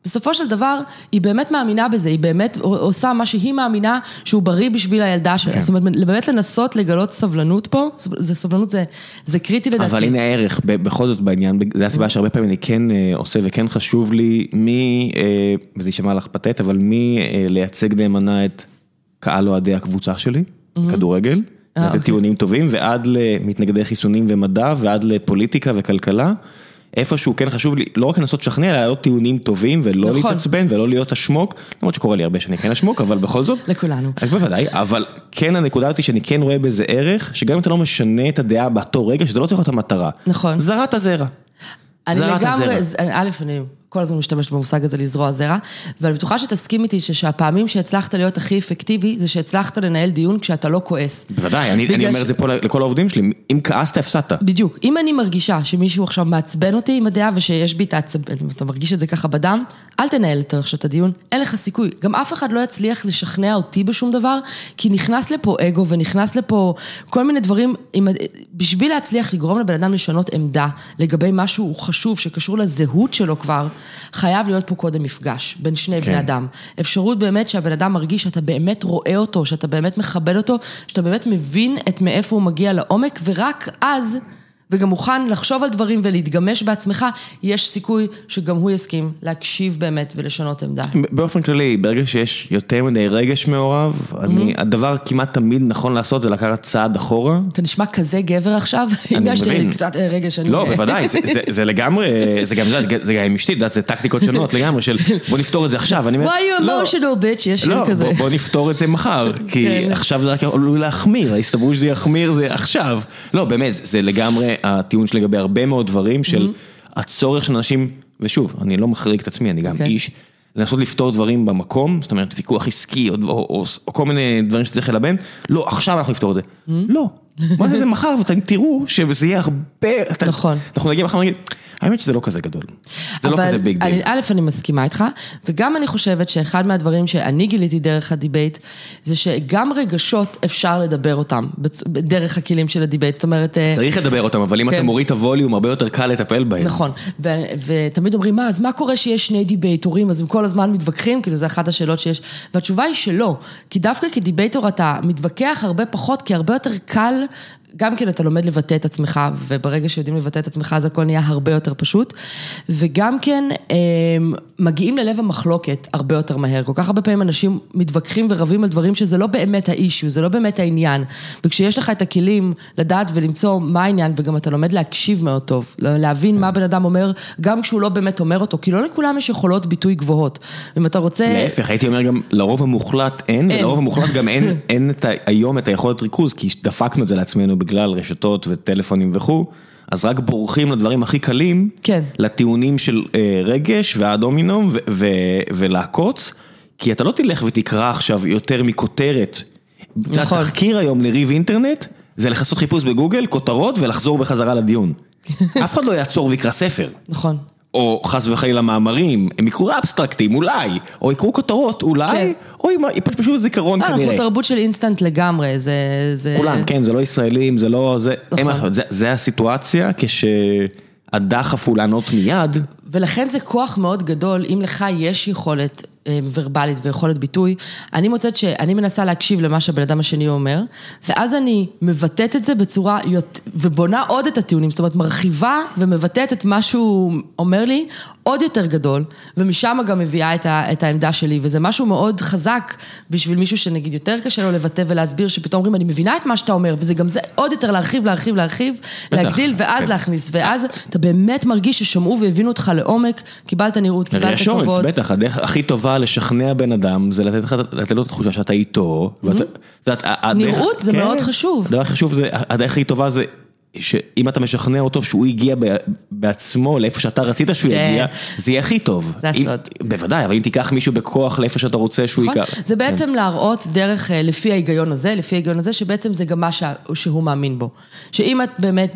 בסופו של דבר, היא באמת מאמינה בזה, היא באמת עושה מה שהיא מאמינה שהוא בריא בשביל הילדה שלה. כן. זאת אומרת, באמת לנסות לגלות סבלנות פה, זה סבלנות, זה, זה קריטי לדעתי. אבל הנה הערך, בכל זאת בעניין, זה הסיבה שהרבה פעמים אני כן אה, עושה וכן חשוב לי מי, אה, וזה יישמע לך פתט, אבל מי אה, לייצג נאמנה את קהל אוהדי הקבוצה שלי, כדורגל, אה, זה אוקיי. טיעונים טובים, ועד למתנגדי חיסונים ומדע, ועד לפוליטיקה וכלכלה. איפשהו כן חשוב לי, לא רק לנסות לשכנע, אלא לעלות טיעונים טובים ולא נכון. להתעצבן ולא להיות אשמוק, למרות שקורה לי הרבה שאני כן אשמוק, אבל בכל זאת. לכולנו. אז בוודאי, אבל כן הנקודה אותי שאני כן רואה בזה ערך, שגם אם אתה לא משנה את הדעה באותו רגע, שזה לא צריך להיות המטרה. נכון. זרעת זרע. אני לגמרי, א', אני כל הזמן משתמשת במושג הזה לזרוע זרע, ואני בטוחה שתסכים איתי שהפעמים שהצלחת להיות הכי אפקטיבי, זה שהצלחת לנהל דיון כשאתה לא כועס. בוודאי, אני, אני אומר ש- את זה פה לכל העובדים שלי, אם כעסת, הפסדת. בדיוק. אם אני מרגישה שמישהו עכשיו מעצבן אותי עם הדעה ושיש בי את העצבן, אתה מרגיש את זה ככה בדם, אל תנהל יותר עכשיו את הדיון, אין לך סיכוי. גם אף אחד לא יצליח לשכנע אותי בשום דבר, כי נכנס לפה אגו ונכנס לפה כל מיני דברים, עם, בשביל להצליח לגרום לבן אדם לשנות עמדה לגבי משהו חשוב שקשור לזהות שלו כבר, חייב להיות פה קודם מפגש בין שני כן. בני אדם. אפשרות באמת שהבן אדם מרגיש שאתה באמת רואה אותו, שאתה באמת מכבד אותו, שאתה באמת מבין את מאיפה הוא מגיע לעומק, ורק אז, וגם מוכן לחשוב על דברים ולהתגמש בעצמך, יש סיכוי שגם הוא יסכים להקשיב באמת ולשנות עמדה. באופן כללי, ברגע שיש יותר מדי רגש מעורב, אני, הדבר כמעט תמיד נכון לעשות זה לקחת צעד אחורה. אתה נשמע כזה גבר עכשיו, אם יש לי מבין. קצת אה, שאני... לא, בוודאי, זה, זה, זה לגמרי, זה גם, זה, גם עם אשתי, את זה טקטיקות שונות לגמרי של בוא נפתור את זה עכשיו. אני אומר, Why you לא, emotional bitch, יש לא, כזה. בוא, נפתור את זה מחר, כי כן. עכשיו זה רק עלול להחמיר, ההסתברות שזה יחמיר זה עכשיו. לא, באמת, זה, זה לגמרי הטיעון שלי לגבי הרבה מאוד דברים של הצורך של אנשים, ושוב, אני לא מחריג את עצמי, אני גם כן. איש, לנסות לפתור דברים במקום, זאת אומרת, ויכוח עסקי או, או, או, או כל מיני דברים שצריך ללבן, לא, עכשיו אנחנו נפתור את זה. לא, מה זה מחר, ואתם תראו שזה יהיה הרבה, נכון. אנחנו נגיע מחר ונגיד, האמת שזה לא כזה גדול, זה לא כזה big deal. א', אני מסכימה איתך, וגם אני חושבת שאחד מהדברים שאני גיליתי דרך הדיבייט, זה שגם רגשות אפשר לדבר אותם, דרך הכלים של הדיבייט, זאת אומרת... אה, צריך לדבר אותם, אבל אם אתה כן. מוריד את הווליום, הרבה יותר קל לטפל בהם. נכון, ותמיד אומרים, מה, אז מה קורה שיש שני דיבייטורים, אז הם כל הזמן מתווכחים, כאילו, זו אחת השאלות שיש, והתשובה היא שלא, כי דווקא כדיבייטור אתה מתווכח הרבה פחות, כי הרבה יותר קל גם כן אתה לומד לבטא את עצמך, וברגע שיודעים לבטא את עצמך אז הכל נהיה הרבה יותר פשוט. וגם כן אמ, מגיעים ללב המחלוקת הרבה יותר מהר. כל כך הרבה פעמים אנשים מתווכחים ורבים על דברים שזה לא באמת האישיו, זה לא באמת העניין. וכשיש לך את הכלים לדעת ולמצוא מה העניין, וגם אתה לומד להקשיב מאוד טוב, להבין מה בן אדם אומר, גם כשהוא לא באמת אומר אותו, כי לא לכולם יש יכולות ביטוי גבוהות. אם אתה רוצה... להפך, הייתי אומר גם, לרוב המוחלט אין, ולרוב המוחלט גם אין, אין את ה, היום את היכולת ריכוז, כי דפקנו את זה לעצמנו בגלל רשתות וטלפונים וכו', אז רק בורחים לדברים הכי קלים, כן. לטיעונים של אה, רגש והדומינום ו- ו- ולעקוץ, כי אתה לא תלך ותקרא עכשיו יותר מכותרת. נכון. התחקיר היום לריב אינטרנט, זה לעשות חיפוש בגוגל, כותרות ולחזור בחזרה לדיון. אף אחד לא יעצור ויקרא ספר. נכון. או חס וחלילה מאמרים, הם יקראו אבסטרקטים אולי, או יקראו כותרות אולי, כן. או פשוט זיכרון אנחנו כנראה. תרבות של אינסטנט לגמרי, זה... זה- כולם, כן, זה לא ישראלים, זה לא, זה, נכון. זה- זה הסיטואציה כשהדחף הוא לענות מיד, ולכן זה כוח מאוד גדול, אם לך יש יכולת ורבלית ויכולת ביטוי, אני מוצאת שאני מנסה להקשיב למה שהבן אדם השני אומר, ואז אני מבטאת את זה בצורה, ובונה עוד את הטיעונים, זאת אומרת מרחיבה ומבטאת את מה שהוא אומר לי עוד יותר גדול, ומשם גם מביאה את, ה, את העמדה שלי, וזה משהו מאוד חזק בשביל מישהו שנגיד יותר קשה לו לבטא ולהסביר, שפתאום אומרים, אני מבינה את מה שאתה אומר, וזה גם זה עוד יותר להרחיב, להרחיב, להרחיב, להגדיל, ואז כן. להכניס, ואז אתה באמת מרגיש ששמעו והבינו אותך לעומק, קיבלת נראות, קיבלת כבוד. בטח, הדרך הכי טובה לשכנע בן אדם זה לתת לך, לתת לו את התחושה שאתה איתו. נראות זה כן, מאוד חשוב. הדבר הכי חשוב זה, הדרך הכי טובה זה, שאם אתה משכנע אותו שהוא הגיע בעצמו לאיפה שאתה רצית שהוא כן. יגיע, זה יהיה הכי טוב. זה אם- הסוד. בוודאי, אבל אם תיקח מישהו בכוח לאיפה שאתה רוצה שהוא נכון? ייקח. זה בעצם להראות דרך, אה, לפי ההיגיון הזה, לפי ההיגיון הזה, שבעצם זה גם מה שה- שהוא מאמין בו. שאם את באמת,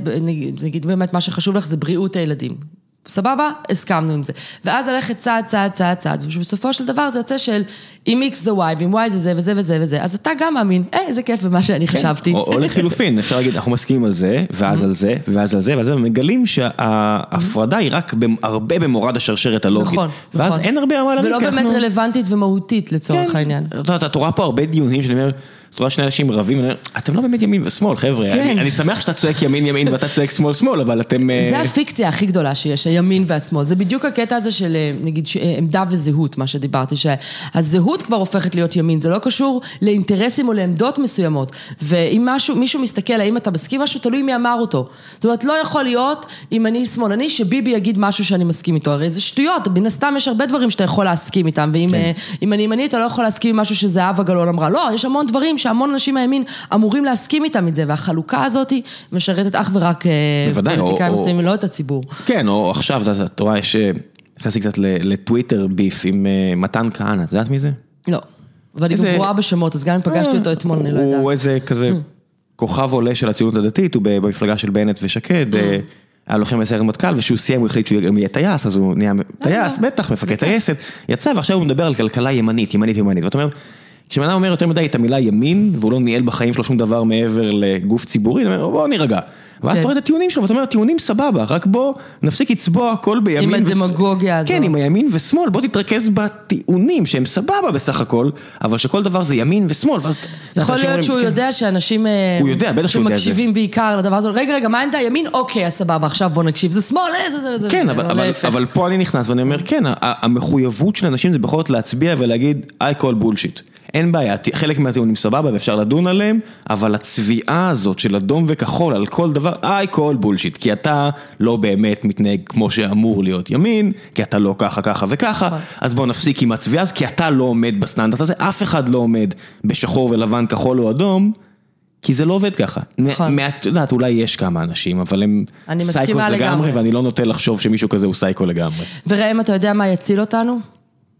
נגיד באמת מה שחשוב לך זה בריאות הילדים. סבבה? הסכמנו עם זה. ואז ללכת צעד, צעד, צעד, צעד, ובסופו של דבר זה יוצא של אם X זה Y ואם Y זה זה וזה וזה וזה, אז אתה גם מאמין, אה, איזה כיף במה שאני חשבתי. כן. או, או לחילופין, אפשר להגיד, אנחנו מסכימים על זה, ואז על זה, ואז על זה, ואז הם מגלים שההפרדה היא רק הרבה במורד השרשרת הלוגית. נכון, ואז נכון. אין הרבה מה להגיד. ולא באמת אנחנו- רלוונטית ומהותית לצורך כן. העניין. את יודעת, את רואה פה הרבה דיונים שאני אומר, את רואה שני אנשים רבים, אתם לא באמת ימין ושמאל, חבר'ה. כן. אני- אני שמח שאתה צועק ימין ימין ואתה צועק שמאל שמאל, אבל אתם... אה, זה הפיקציה הכי גדולה שיש, הימין והשמאל. זה בדיוק הקטע הזה של, אה, נגיד, אה, עמדה וזהות, מה שדיברתי, שהזהות כבר הופכת להיות ימין, זה לא קשור לאינטרסים או לעמדות מסוימות. ואם משהו, מישהו מסתכל, האם אתה מסכים משהו, תלוי מי אמר אותו. זאת אומרת, לא יכול להיות, אם אני שמאלני, שביבי יגיד משהו שאני מסכים איתו. הרי זה שטויות, מן הסתם יש הרבה דברים שאתה יכול להסכים איתם, ואם כן. אם אני ימנית, אתה לא יכול להסכים עם משהו שזהבה גלאון אמרה. לא, יש המון דברים שהמון אנשים מהימין אמורים להסכים איתם את זה, והחלוקה הזאת משרתת אך ורק אה, פוליטיקאים מסוימים, לא את הציבור. כן, או עכשיו, את רואה, יש... אה, נכנסתי קצת לטוויטר ביף עם אה, מתן כהנא, את יודעת מי זה? לא. אבל גם גרועה בשמות, אז גם אם פגשתי אותו אתמול, אני לא יודעת. הוא איזה כזה כוכב עולה של הציונות הדתית, הוא במפלגה של בנט ושקד, אה, היה לוחם בסיירת מטכ"ל, וכשהוא סיים הוא החליט שהוא גם יהיה טייס, אז הוא נהיה טייס, בטח, מפקד טייסת, יצא ועכשיו הוא מדבר על כלכלה ימנית, ימנית, ימנית, ואתה אומר, כשבן אדם אומר יותר מדי את המילה ימין, והוא לא ניהל בחיים שלו שום דבר מעבר לגוף ציבורי, אתה אומר, בוא נירגע. ואז כן. אתה רואה את הטיעונים שלו, ואתה אומר, טיעונים סבבה, רק בוא נפסיק לצבוע הכל בימין. עם הדמגוגיה הזאת. כן, עם הימין ושמאל, בוא תתרכז בטיעונים שהם סבבה בסך הכל, אבל שכל דבר זה ימין ושמאל, ואז... יכול להיות שהוא כן. יודע שאנשים... אה, הוא יודע, בטח שהוא יודע את זה. שמקשיבים בעיקר לדבר הזה, רגע, רגע, מה העמדה? ימין? אוקיי, אז סבבה, עכשיו בוא נקשיב. זה שמאל, אה, זה זה זה. כן, אבל, פה אני נכנס ואני אומר, כן, המחויבות של אנשים זה בכל זאת להצביע ולהגיד, I call bullshit. אין בעיה, חלק מהטיעונים סבבה ואפשר לדון עליהם, אבל הצביעה הזאת של אדום וכחול על כל דבר, I call bullshit, כי אתה לא באמת מתנהג כמו שאמור להיות ימין, כי אתה לא ככה, ככה וככה, נכון. אז בוא נפסיק עם הצביעה הזאת, כי אתה לא עומד בסטנדרט הזה, אף אחד לא עומד בשחור ולבן, כחול או אדום. כי זה לא עובד ככה. נכון. את יודעת, אולי יש כמה אנשים, אבל הם psychos מסכימה לגמרי, לגמרי. ואני לא נוטה לחשוב שמישהו כזה הוא סייקו לגמרי. וראם, אתה יודע מה יציל אותנו?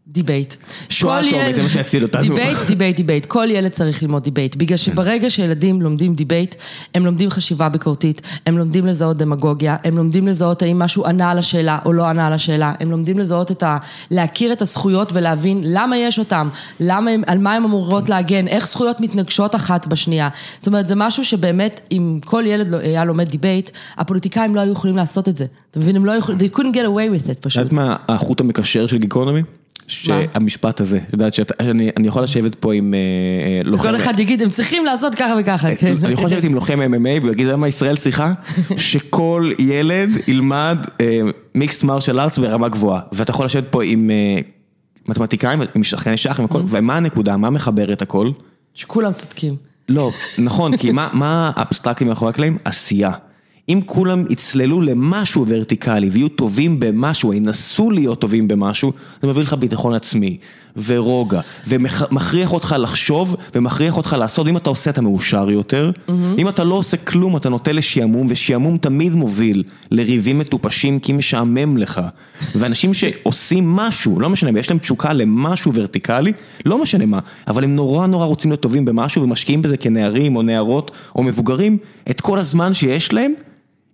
דיבייט. שואה אטומית, ילד- זה מה שיציל אותנו. דיבייט, דיבייט, דיבייט. כל ילד צריך ללמוד דיבייט. בגלל שברגע שילדים לומדים דיבייט, הם לומדים חשיבה ביקורתית, הם לומדים לזהות דמגוגיה, הם לומדים לזהות האם משהו ענה על השאלה או לא ענה על השאלה, הם לומדים לזהות את ה... להכיר את הזכויות ולהבין למה יש אותם, למה הם, על מה הם אמורות להגן, איך זכויות מתנגשות אחת בשנייה. זאת אומרת, זה משהו שבאמת, אם כל ילד לא- היה לומד דיבייט, הפוליטיקאים לא היו יכולים לעשות את זה. אתה מבין? הם לא יכולים, they couldn't get away with it את פשוט. יודעת מה החוט המקשר של גיקונומי? שהמשפט הזה, את יודעת שאני יכול לשבת פה עם אה, לוחם... כל אחד יגיד, הם צריכים לעשות ככה וככה, כן. אני יכול לשבת עם לוחם MMA והוא יגיד, למה ישראל צריכה? שכל ילד ילמד מיקסט מרשל ארץ ברמה גבוהה. ואתה יכול לשבת פה עם מתמטיקאים, עם שחקני שח, עם הכל, ומה הנקודה, מה מחבר את הכל? שכולם צודקים. לא, נכון, כי מה האבסטרקטים מאחורי הקלעים? עשייה. אם כולם יצללו למשהו ורטיקלי ויהיו טובים במשהו, ינסו להיות טובים במשהו, זה מביא לך ביטחון עצמי, ורוגע, ומכריח אותך לחשוב, ומכריח אותך לעשות, אם אתה עושה אתה מאושר יותר, mm-hmm. אם אתה לא עושה כלום אתה נוטה לשעמום, ושעמום תמיד מוביל לריבים מטופשים כי משעמם לך. ואנשים שעושים משהו, לא משנה, יש להם תשוקה למשהו ורטיקלי, לא משנה מה, אבל הם נורא נורא רוצים להיות טובים במשהו ומשקיעים בזה כנערים או נערות או מבוגרים, את כל הזמן שיש להם.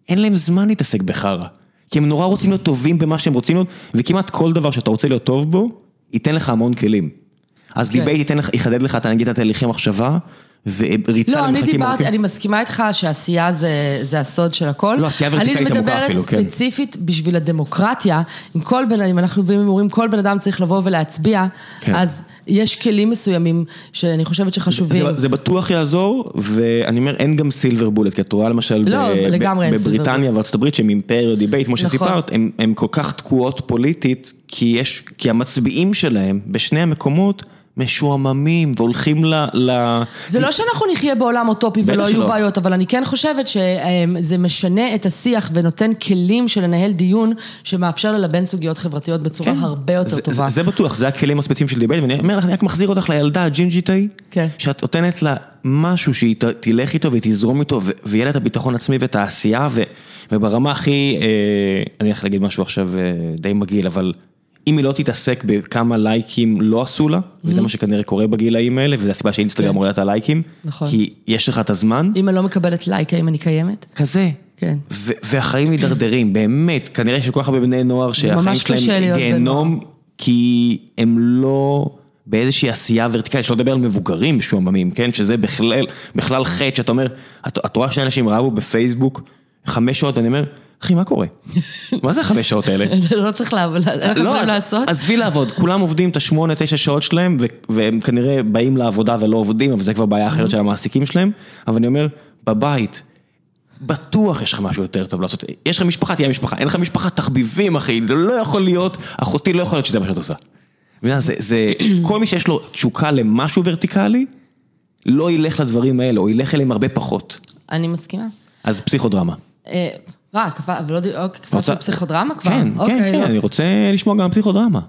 אין להם זמן להתעסק בחרא. כי הם נורא רוצים להיות טובים במה שהם רוצים להיות, וכמעט כל דבר שאתה רוצה להיות טוב בו, ייתן לך המון כלים. אז כן. דיבייט ייתן לך, יחדד לך, אתה נגיד את התהליכי מחשבה, וריצה לא, אני דיברתי, אני מסכימה איתך שעשייה זה, זה הסוד של הכל. לא, עשייה ורטיקלית עמוקה אפילו, כן. אני מדברת ספציפית בשביל הדמוקרטיה, אם כל בן, אם אנחנו באים ואומרים כל בן אדם צריך לבוא ולהצביע, כן. אז יש כלים מסוימים שאני חושבת שחשובים. זה, זה, זה בטוח יעזור, ואני אומר, אין גם silver bullet, כי את רואה למשל לא, ב, בבריטניה וארצות הברית, שהם אימפריות דיבייט, כמו נכון. שסיפרת, הן כל כך תקועות פוליטית, כי יש, כי המצביעים שלהם בשני המקומות, משועממים והולכים ל... ל... זה לא שאנחנו נחיה בעולם אוטופי ולא יהיו בעיות, אבל אני כן חושבת שזה משנה את השיח ונותן כלים של לנהל דיון שמאפשר ללבן סוגיות חברתיות בצורה כן. הרבה יותר זה, טובה. זה, זה בטוח, זה הכלים הספציפיים של דיבייט, ואני אומר לך, אני רק מחזיר אותך לילדה הג'ינג'ית ההיא, כן. שאת נותנת לה משהו שהיא תלך איתו והיא תזרום איתו, ויהיה לה את הביטחון עצמי ואת העשייה, ו, וברמה הכי, אה, אני הולך להגיד משהו עכשיו אה, די מגעיל, אבל... אם היא לא תתעסק בכמה לייקים לא עשו לה, וזה מה שכנראה קורה בגילאים האלה, וזו הסיבה שאינסטגרם מוריד את הלייקים, נכון. כי יש לך את הזמן. אם אני לא מקבלת לייק, האם אני קיימת? כזה. כן. והחיים מידרדרים, באמת, כנראה יש כל כך הרבה בני נוער שהחיים שלהם גיהנום, כי הם לא באיזושהי עשייה ורטיקלית, שלא לדבר על מבוגרים משועממים, כן? שזה בכלל, בכלל חטא, שאתה אומר, את, את רואה שני אנשים רבו בפייסבוק חמש שעות, ואני אומר, אחי, מה קורה? מה זה החמש שעות האלה? לא צריך לעבוד, לא, לעשות? עזבי לעבוד, כולם עובדים את השמונה, תשע שעות שלהם, והם כנראה באים לעבודה ולא עובדים, אבל זה כבר בעיה אחרת של המעסיקים שלהם, אבל אני אומר, בבית, בטוח יש לך משהו יותר טוב לעשות, יש לך משפחה, תהיה משפחה, אין לך משפחה, תחביבים אחי, לא יכול להיות, אחותי לא יכול להיות שזה מה שאת עושה. זה, זה, כל מי שיש לו תשוקה למשהו ורטיקלי, לא ילך לדברים האלה, או ילך אליהם הרבה פחות. אני מסכימה. אז פסיכודרמה. אה, אה, אבל לא, אוקיי, קפצנו פסיכודרמה כבר? כן, אוקיי, כן, כן, אני רוצה לשמוע גם פסיכודרמה.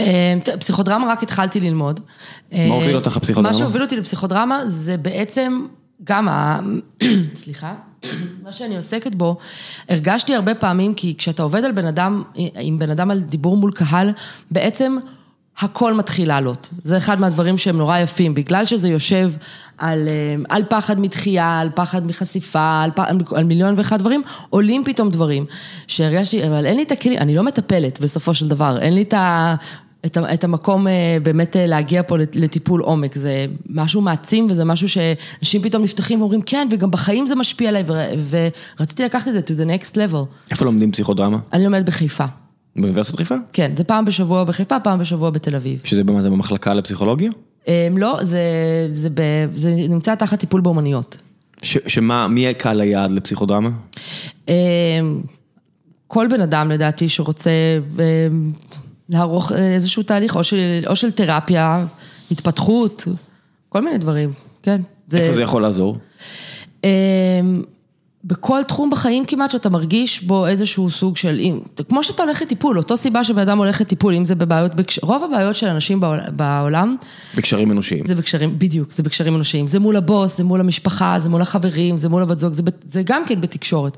אה, פסיכודרמה רק התחלתי ללמוד. מה הוביל אותך לפסיכודרמה? מה שהוביל אותי לפסיכודרמה זה בעצם גם ה... סליחה. מה שאני עוסקת בו, הרגשתי הרבה פעמים, כי כשאתה עובד על בן אדם, עם בן אדם על דיבור מול קהל, בעצם הכל מתחיל לעלות. זה אחד מהדברים שהם נורא יפים, בגלל שזה יושב על, אה, על פחד מתחייה, על פחד מחשיפה, על, פח, על מיליון ואחד דברים, עולים פתאום דברים. שהרגשתי, אבל אין לי את הכלים, אני לא מטפלת בסופו של דבר, אין לי את ה... את, את המקום אה, באמת אה, להגיע פה לטיפול עומק, זה משהו מעצים וזה משהו שאנשים פתאום נפתחים ואומרים כן, וגם בחיים זה משפיע עליי, ורציתי לקחת את זה to the next level. איפה לומדים פסיכודרמה? אני לומדת בחיפה. באוניברסיטת חיפה? כן, זה פעם בשבוע בחיפה, פעם בשבוע בתל אביב. שזה במה, זה במחלקה לפסיכולוגיה? אמ, לא, זה, זה, ב, זה נמצא תחת טיפול באומנויות. ש, שמה, מי הקהל היעד לפסיכודרמה? אמ, כל בן אדם לדעתי שרוצה אמ, לערוך איזשהו תהליך, או של, או של תרפיה, התפתחות, כל מיני דברים, כן. איפה זה, זה יכול לעזור? בכל תחום בחיים כמעט שאתה מרגיש בו איזשהו סוג של, כמו שאתה הולך לטיפול, אותו סיבה שבן אדם הולך לטיפול, אם זה בבעיות, רוב הבעיות של אנשים בעולם, בקשרים אנושיים. זה בקשרים, בדיוק, זה בקשרים אנושיים. זה מול הבוס, זה מול המשפחה, זה מול החברים, זה מול הבת זוג, זה, זה גם כן בתקשורת.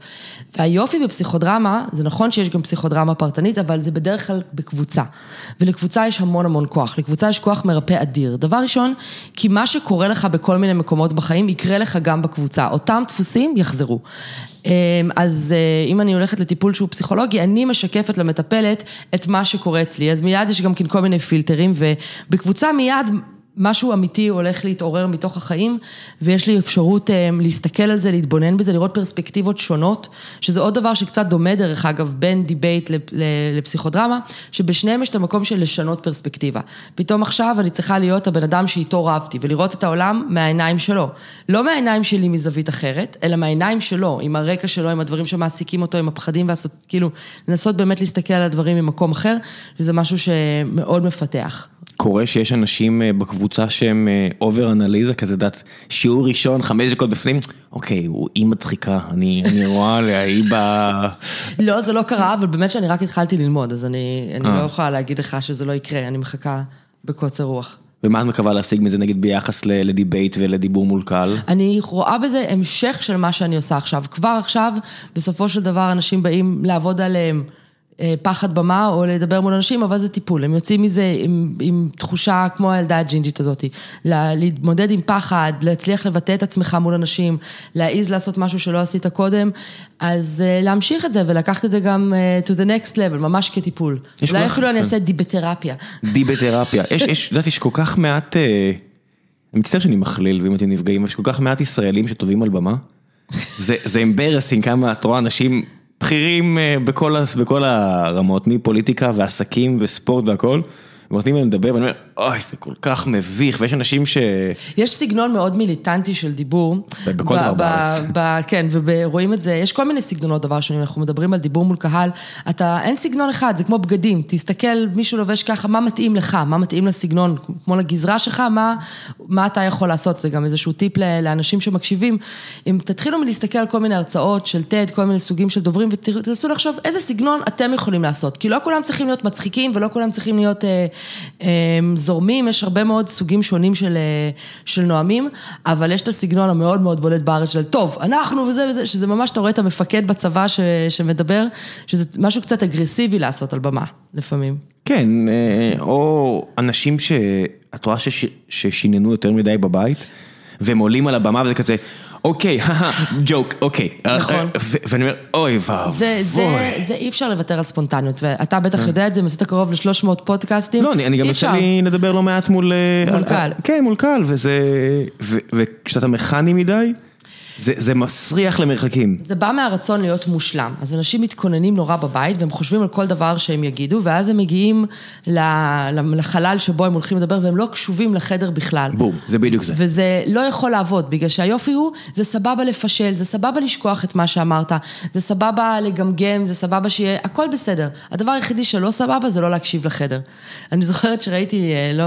והיופי בפסיכודרמה, זה נכון שיש גם פסיכודרמה פרטנית, אבל זה בדרך כלל בקבוצה. ולקבוצה יש המון המון כוח, לקבוצה יש כוח מרפא אדיר. דבר ראשון, כי מה שקורה לך בכל מיני מקומות בחיים, יקרה לך גם בקבוצה. אותם דפוסים יחזרו. אמ, אז אה, אם אני הולכת לטיפול שהוא פסיכולוגי, אני משקפת למטפלת את מה שקורה אצלי. אז מיד יש גם כן כל מיני פילטרים, ובקבוצה מיד משהו אמיתי הולך להתעורר מתוך החיים, ויש לי אפשרות אה, להסתכל על זה, להתבונן בזה, לראות פרספקטיבות שונות, שזה עוד דבר שקצת דומה דרך אגב בין דיבייט לפסיכודרמה, שבשניהם יש את המקום של לשנות פרספקטיבה. פתאום עכשיו אני צריכה להיות הבן אדם שאיתו רבתי, ולראות את העולם מהעיניים שלו. לא מהעיניים שלי מזווית אחרת, אלא מהעיניים שלו, עם הרקע שלו, עם הדברים שמעסיקים אותו, עם הפחדים, והסות, כאילו, לנסות באמת להסתכל על הדברים ממקום אחר, וזה משהו שמאוד מפתח. קורה שיש אנשים אה, בקבוצה שהם אובר אנליזה, כזה דעת, שיעור ראשון, חמש דקות בפנים, אוקיי, היא מדחיקה, אני, אני רואה עליה, היא ב... לא, זה לא קרה, אבל באמת שאני רק התחלתי ללמוד, אז אני, אני לא יכולה להגיד לך שזה לא יקרה, אני מחכה בקוצר רוח. ומה את מקווה להשיג מזה נגיד ביחס לדיבייט ולדיבור מול קהל? אני רואה בזה המשך של מה שאני עושה עכשיו. כבר עכשיו, בסופו של דבר אנשים באים לעבוד עליהם. פחד במה או לדבר מול אנשים, אבל זה טיפול, הם יוצאים מזה עם, עם תחושה כמו הילדה הג'ינג'ית הזאת, להתמודד עם פחד, להצליח לבטא את עצמך מול אנשים, להעיז לעשות משהו שלא עשית קודם, אז להמשיך את זה ולקחת את זה גם to the next level, ממש כטיפול. אולי אפילו אני אעשה דיבתרפיה. דיבתרפיה, יש, יש, את יודעת, יש כל כך מעט, אני מצטער שאני מכליל ואם אתם נפגעים, יש כל כך מעט ישראלים שטובים על במה. זה embarrassing כמה את רואה אנשים בכירים בכל בכל הרמות, מפוליטיקה ועסקים וספורט והכל, ונותנים להם לדבר ואני אומר, אוי, זה כל כך מביך, ויש אנשים ש... יש סגנון מאוד מיליטנטי של דיבור. בכל דבר בארץ. כן, ורואים את זה, יש כל מיני סגנונות דבר שונים, אנחנו מדברים על דיבור מול קהל, אתה, אין סגנון אחד, זה כמו בגדים, תסתכל, מישהו לובש ככה, מה מתאים לך, מה מתאים לסגנון, כמו לגזרה שלך, מה, מה אתה יכול לעשות, זה גם איזשהו טיפ לאנשים שמקשיבים. אם תתחילו מלהסתכל על כל מיני הרצאות של TED, כל מיני סוגים של דוברים, ותנסו לחשוב איזה סגנון אתם יכולים לעשות, כי לא כולם צריכים להיות מצחיקים ולא כולם צריכים להיות אה, זורמים, יש הרבה מאוד סוגים שונים של, של נואמים, אבל יש את הסגנון המאוד מאוד בולט בארץ של טוב, אנחנו וזה וזה, שזה ממש, אתה רואה את המפקד בצבא ש, שמדבר, שזה משהו קצת אגרסיבי לעשות על במה, לפעמים. כן, או אנשים שאת רואה שש, ששיננו יותר מדי בבית, והם עולים על הבמה וזה כזה... אוקיי, ג'וק, אוקיי. נכון. ואני אומר, אוי ואבוי. זה אי אפשר לוותר על ספונטניות, ואתה בטח יודע את זה, עשית קרוב ל-300 פודקאסטים. לא, אני גם יוצא לי לדבר לא מעט מול... מול קהל. כן, מול קהל, וזה... וכשאתה מכני מדי... זה זה מסריח למרחקים. זה בא מהרצון להיות מושלם, אז אנשים מתכוננים נורא בבית והם חושבים על כל דבר שהם יגידו, ואז הם מגיעים לחלל שבו הם הולכים לדבר והם לא קשובים לחדר בכלל. בום, זה בדיוק זה. וזה לא יכול לעבוד, בגלל שהיופי הוא, זה סבבה לפשל, זה סבבה לשכוח את מה שאמרת, זה סבבה לגמגם, זה סבבה שיהיה, הכל בסדר. הדבר היחידי שלא סבבה זה לא להקשיב לחדר. אני זוכרת שראיתי, לא,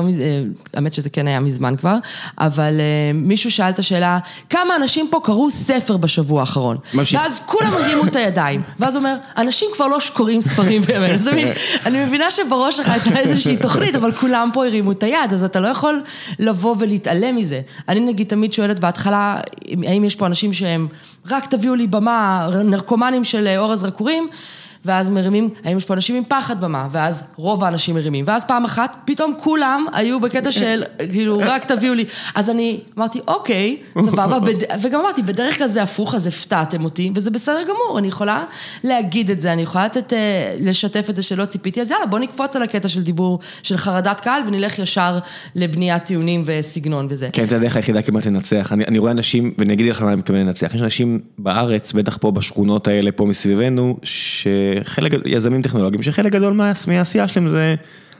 האמת שזה כן היה מזמן כבר, אבל מישהו שאל את השאלה, כמה אנשים פה קראו ספר בשבוע האחרון. ממשיך. ואז כולם הרימו את הידיים. ואז הוא אומר, אנשים כבר לא קוראים ספרים באמת. זה מין, אני מבינה שבראש שלך הייתה איזושהי תוכנית, אבל כולם פה הרימו את היד, אז אתה לא יכול לבוא ולהתעלם מזה. אני נגיד תמיד שואלת בהתחלה, האם יש פה אנשים שהם, רק תביאו לי במה, נרקומנים של אורז רקורים. ואז מרימים, האם יש פה אנשים עם פחד במה, ואז רוב האנשים מרימים, ואז פעם אחת, פתאום כולם היו בקטע של, כאילו, רק תביאו לי. אז אני אמרתי, אוקיי, סבבה, וגם אמרתי, בדרך כלל זה הפוך, אז הפתעתם אותי, וזה בסדר גמור, אני יכולה להגיד את זה, אני יכולה לתת, לשתף את זה שלא ציפיתי, אז יאללה, בוא נקפוץ על הקטע של דיבור, של חרדת קהל, ונלך ישר לבניית טיעונים וסגנון וזה. כן, זה הדרך היחידה כמעט לנצח. אני, אני רואה אנשים, ואני אגיד לך מה אני מתכוון לנצח, יש אנשים בארץ, בטח פה בשכונות האלה, פה מסביבנו, ש... חלק, יזמים טכנולוגיים, שחלק גדול מהעשייה שלהם זה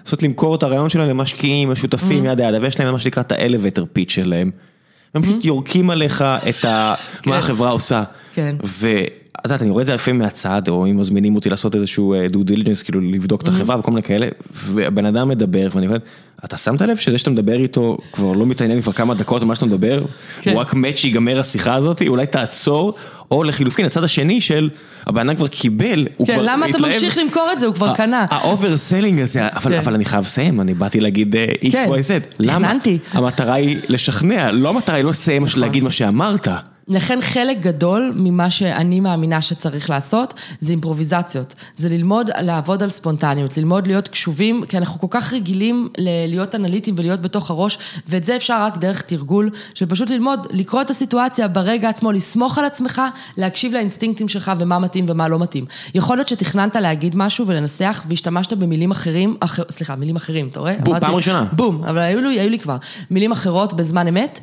לנסות למכור את הרעיון שלהם למשקיעים, לשותפים, yada yada, ויש להם מה שנקרא את ה elevator pitch שלהם. הם פשוט יורקים עליך את מה החברה עושה. כן. ואת יודעת, אני רואה את זה לפעמים מהצד, או אם מזמינים אותי לעשות איזשהו due diligence, כאילו לבדוק את החברה וכל מיני כאלה, ובן אדם מדבר, ואני אומר, אתה שמת לב שזה שאתה מדבר איתו כבר לא מתעניין כבר כמה דקות על מה שאתה מדבר, הוא רק מת שיגמר השיחה הזאת, אולי תעצור, או לחילופין, הצד השני של, הבן אדם כבר קיבל, הוא כבר התלהב. כן, למה אתה ממשיך למכור את זה, הוא כבר קנה. ה over selling הזה, אבל אני חייב לסיים, אני באתי להגיד XYZ. תכננתי. המטרה היא לשכנע, לא המטרה היא לא לסיים להגיד מה שאמרת. לכן חלק גדול ממה שאני מאמינה שצריך לעשות, זה אימפרוביזציות. זה ללמוד לעבוד על ספונטניות, ללמוד להיות קשובים, כי אנחנו כל כך רגילים להיות אנליטיים ולהיות בתוך הראש, ואת זה אפשר רק דרך תרגול, של פשוט ללמוד, לקרוא את הסיטואציה ברגע עצמו, לסמוך על עצמך, להקשיב לאינסטינקטים שלך ומה מתאים ומה לא מתאים. יכול להיות שתכננת להגיד משהו ולנסח והשתמשת במילים אחרים, אחר, סליחה, מילים אחרים, אתה רואה? בום, פעם ראשונה. בום, אבל היו לי, היו לי כבר מילים אחרות בזמן אמת.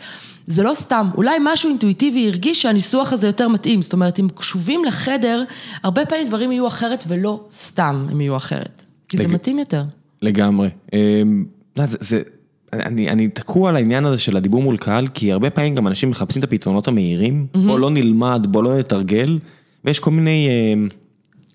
זה לא סתם, אולי משהו אינטואיטיבי הרגיש שהניסוח הזה יותר מתאים, זאת אומרת, אם קשובים לחדר, הרבה פעמים דברים יהיו אחרת ולא סתם הם יהיו אחרת, כי לג... זה מתאים יותר. לגמרי. לא, זה, זה, אני, אני תקוע על העניין הזה של הדיבור מול קהל, כי הרבה פעמים גם אנשים מחפשים את הפתרונות המהירים, mm-hmm. בוא לא נלמד, בוא לא נתרגל, ויש כל מיני... אמ,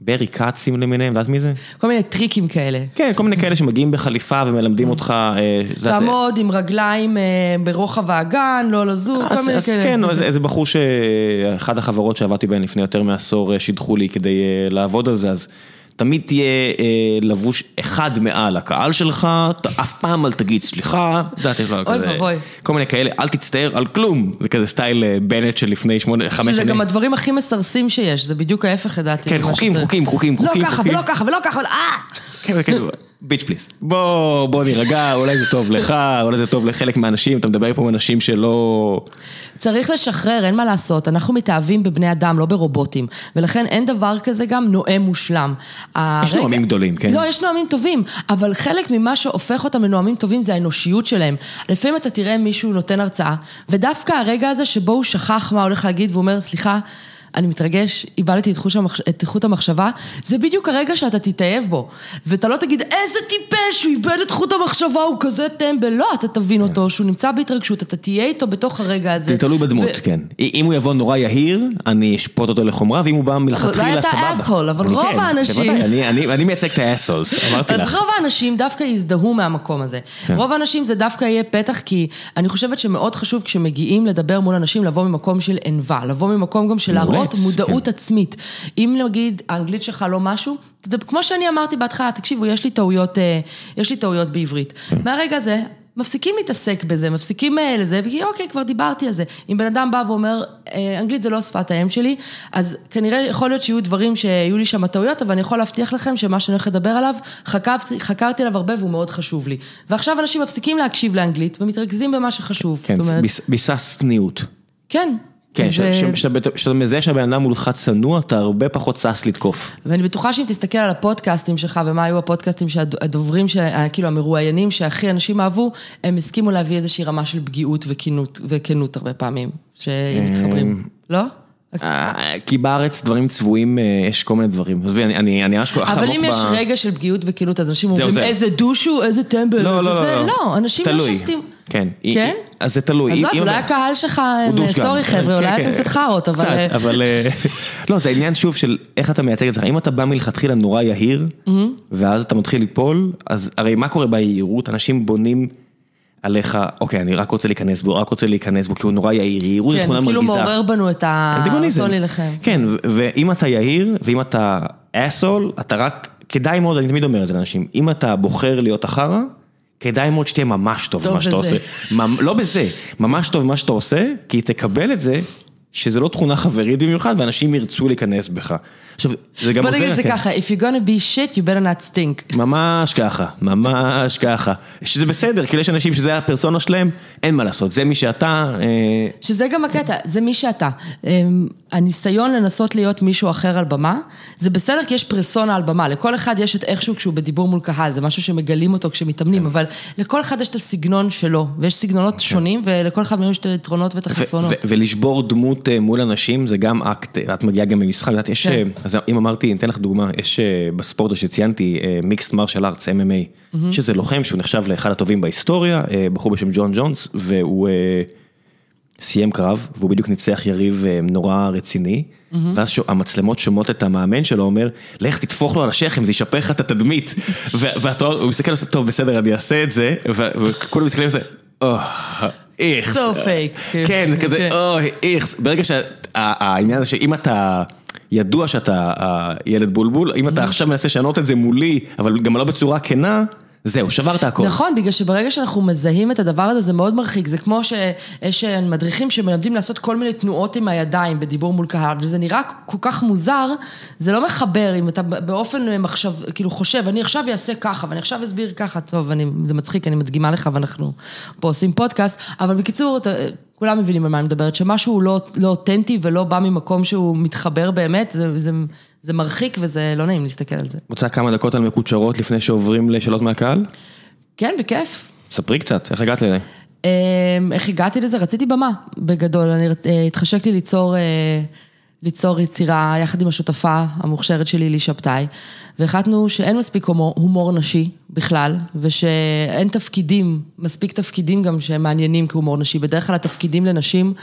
ברי קאצים למיניהם, יודעת מי זה? כל מיני טריקים כאלה. כן, כל מיני כאלה שמגיעים בחליפה ומלמדים אותך... אה, תעמוד עם רגליים אה, ברוחב האגן, לא לזוז, כל מיני כאלה. אז כן, איזה בחור שאחד החברות שעבדתי בהן לפני יותר מעשור אה, שידחו לי כדי לעבוד על זה, אז... תמיד תהיה אה, לבוש אחד מעל הקהל שלך, אתה אף פעם אל תגיד סליחה, את יודעת, יש לו כזה, אוי ואבוי. כל מיני כאלה, אל תצטער על כלום, זה כזה סטייל אה, בנט של לפני שמונה, חמש שנים. שזה גם הדברים הכי מסרסים שיש, זה בדיוק ההפך לדעתי. כן, חוקים, חוקים, חוקים, חוקים. לא ככה ולא ככה ולא ככה, אה! ביץ' פליס, בוא, בוא נירגע, אולי זה טוב לך, אולי זה טוב לחלק מהאנשים, אתה מדבר פה עם אנשים שלא... צריך לשחרר, אין מה לעשות, אנחנו מתאהבים בבני אדם, לא ברובוטים, ולכן אין דבר כזה גם נואם מושלם. יש נואמים גדולים, כן? לא, יש נואמים טובים, אבל חלק ממה שהופך אותם לנואמים טובים זה האנושיות שלהם. לפעמים אתה תראה מישהו נותן הרצאה, ודווקא הרגע הזה שבו הוא שכח מה הולך להגיד והוא אומר, סליחה, אני מתרגש, איבדתי את, את חוט המחשבה, זה בדיוק הרגע שאתה תתאהב בו. ואתה לא תגיד, איזה טיפש, הוא איבד את חוט המחשבה, הוא כזה טמבל. לא, אתה תבין כן. אותו, שהוא נמצא בהתרגשות, אתה תהיה איתו בתוך הרגע הזה. זה תלוי בדמות, ו... כן. אם הוא יבוא נורא יהיר, אני אשפוט אותו לחומרה, ואם הוא בא מלכתחילה, סבבה. אולי אתה אסהול, אבל רוב כן, האנשים... אני, אני, אני מייצג את האסהולס, אמרתי אז לך. אז רוב האנשים דווקא יזדהו מהמקום הזה. כן. רוב האנשים זה דווקא יהיה פתח, כי אני חושבת שמאוד חשוב כשמגיעים לדבר מול אנשים, לבוא ממקום של ענווה, לבוא ממקום גם של להראות מודעות כן. עצמית. אם נגיד האנגלית שלך לא משהו, זה כמו שאני אמרתי בהתחלה, תקשיבו, יש לי טעויות, אה, יש לי טעויות בעברית. מהרגע הזה, מפסיקים להתעסק בזה, מפסיקים אה, לזה, כי אוקיי, כבר דיברתי על זה. אם בן אדם בא ואומר, אה, אנגלית זה לא שפת האם שלי, אז כנראה יכול להיות שיהיו דברים שיהיו לי שם טעויות, אבל אני יכול להבטיח לכם שמה שאני הולך לדבר עליו, חקרתי, חקרתי עליו הרבה והוא מאוד חשוב לי. ועכשיו אנשים מפסיקים להקשיב לאנגלית ומתרכזים במה שחשוב. כן, ביסס צניעות. כן. כן, כשאתה מזהה שהבן אדם מולך צנוע, אתה הרבה פחות שש לתקוף. ואני בטוחה שאם תסתכל על הפודקאסטים שלך, ומה היו הפודקאסטים שהדוברים, כאילו המרואיינים שהכי אנשים אהבו, הם הסכימו להביא איזושהי רמה של פגיעות וכנות הרבה פעמים, שמתחברים, לא? אה, כי בארץ דברים צבועים, אה, יש כל מיני דברים. עזבי, אני ממש כל כך עמוק ב... אבל אם יש רגע של פגיעות וכאילו, אז אנשים אומרים, איזה דושו, איזה טמבל, לא, לא, לא, לא, אנשים לא שופטים. כן. כן? אז זה תלוי. אז לא, אולי הקהל שלך, סורי חבר'ה, אולי כן, אתם כן. קצת חארות, אבל... קצת, אבל... לא, זה העניין שוב של איך אתה מייצג את זה. אם אתה בא מלכתחילה נורא יהיר, ואז אתה מתחיל ליפול, אז הרי מה קורה ביהירות? אנשים בונים... עליך, אוקיי, אני רק רוצה להיכנס בו, רק רוצה להיכנס בו, כי הוא נורא יהיר, יהירות זה תכונה מרגיזה. כן, כאילו מעורר בנו את הרצון להילחם. כן, ואם אתה יהיר, ואם אתה אסול, אתה רק, כדאי מאוד, אני תמיד אומר את זה לאנשים, אם אתה בוחר להיות החרא, כדאי מאוד שתהיה ממש טוב במה שאתה עושה. לא בזה, ממש טוב במה שאתה עושה, כי תקבל את זה, שזה לא תכונה חברית במיוחד, ואנשים ירצו להיכנס בך. עכשיו, זה גם עוזר... בוא נגיד את זה ככה, If you're gonna be shit, you better not stink. ממש ככה, ממש ככה. שזה בסדר, כי יש אנשים שזה הפרסונה שלהם, אין מה לעשות, זה מי שאתה... אה, שזה גם הקטע, זה מי שאתה. אמ, הניסיון לנסות להיות מישהו אחר על במה, זה בסדר כי יש פרסונה על במה, לכל אחד יש את איכשהו כשהוא בדיבור מול קהל, זה משהו שמגלים אותו כשמתאמנים, כן. אבל לכל אחד יש את הסגנון שלו, ויש סגנונות כן. שונים, ולכל אחד יש את היתרונות ואת החסרונות. ולשבור דמות אה, מול אנשים זה גם אקט, את מגיעה גם ממשחק, את יש... כן. אז אם אמרתי, אני אתן לך דוגמה, יש אה, בספורט שציינתי, מיקסט מרשל ארטס, MMA, שזה לוחם שהוא נחשב לאחד הטובים בהיסטוריה, אה, בחור בשם ג'ון ג'ונס, והוא אה, סיים קרב, והוא בדיוק ניצח יריב נורא רציני, ואז המצלמות שומעות את המאמן שלו, אומר, לך תטפוך לו על השכם, זה ישפר לך את התדמית, והוא מסתכל טוב בסדר, אני אעשה את זה, וכולם מסתכלים על זה, איכס. So fake. כן, זה כזה, אוי, איכס. ברגע שהעניין הזה שאם אתה... ידוע שאתה ילד בולבול, אם אתה עכשיו מנסה לשנות את זה מולי, אבל גם לא בצורה כנה, זהו, שברת הכל. נכון, בגלל שברגע שאנחנו מזהים את הדבר הזה, זה מאוד מרחיק. זה כמו שיש מדריכים שמלמדים לעשות כל מיני תנועות עם הידיים בדיבור מול קהל, וזה נראה כל כך מוזר, זה לא מחבר, אם אתה באופן מחשב, כאילו חושב, אני עכשיו אעשה ככה, ואני עכשיו אסביר ככה, טוב, אני, זה מצחיק, אני מדגימה לך, ואנחנו פה עושים פודקאסט, אבל בקיצור, אתה, כולם מבינים על מה אני מדברת, שמשהו לא, לא אותנטי ולא בא ממקום שהוא מתחבר באמת, זה, זה, זה מרחיק וזה לא נעים להסתכל על זה. רוצה כמה דקות על מקוצ'רות לפני שעוברים לשאלות מהקהל? כן, בכיף. ספרי קצת, איך הגעת לזה? אמ, איך הגעתי לזה? רציתי במה, בגדול. אני, אה, התחשק לי ליצור... אה, ליצור יצירה יחד עם השותפה המוכשרת שלי, לישה פתאי, והחלטנו שאין מספיק הומור, הומור נשי בכלל, ושאין תפקידים, מספיק תפקידים גם שהם מעניינים כהומור נשי. בדרך כלל התפקידים לנשים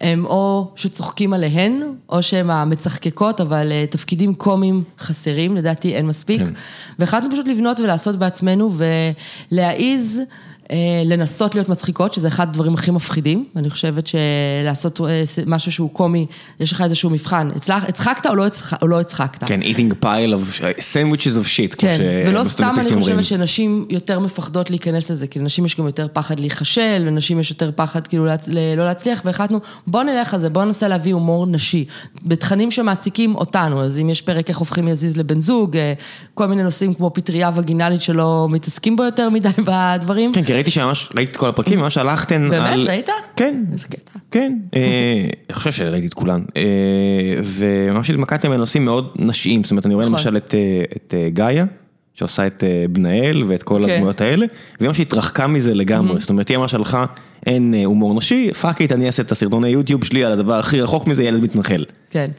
הם או שצוחקים עליהן, או שהן המצחקקות, אבל אה, תפקידים קומיים חסרים, לדעתי אין מספיק. כן. והחלטנו פשוט לבנות ולעשות בעצמנו ולהעיז אה, לנסות להיות מצחיקות, שזה אחד הדברים הכי מפחידים, ואני חושבת שלעשות אה, משהו שהוא קומי, יש לך איזשהו מבחן, הצחקת או לא, או לא הצחקת. כן, eating pile of sandwiches of shit, כן, ולא סתם אני חושבת שנשים יותר מפחדות להיכנס לזה, כי לנשים יש גם יותר פחד להיכשל, לנשים יש יותר פחד כאילו לא להצליח, והחלטנו, בוא נלך על זה, בוא ננסה להביא הומור נשי, בתכנים שמעסיקים אותנו, אז אם יש פרק איך הופכים יזיז לבן זוג, אה, כל מיני נושאים כמו פטריה וגינלית שלא מתעסקים בו יותר מדי בדברים. כן, ראיתי שממש, ראיתי את כל הפרקים, ממש הלכתן על... באמת? ראית? כן. איזה קטע. כן, אה, אני חושב שראיתי את כולן. אה, וממש התמקדתם בנושאים מאוד נשיים, זאת אומרת, אני רואה נכון. למשל את אה, גאיה. שעושה את בן אל ואת כל כן. הדמויות האלה, והיא ממש התרחקה מזה לגמרי, זאת אומרת, היא ממש הלכה, אין הומור נשי, fuck it, אני אעשה את הסרטוני יוטיוב שלי על הדבר הכי רחוק מזה, ילד מתנחל. כן.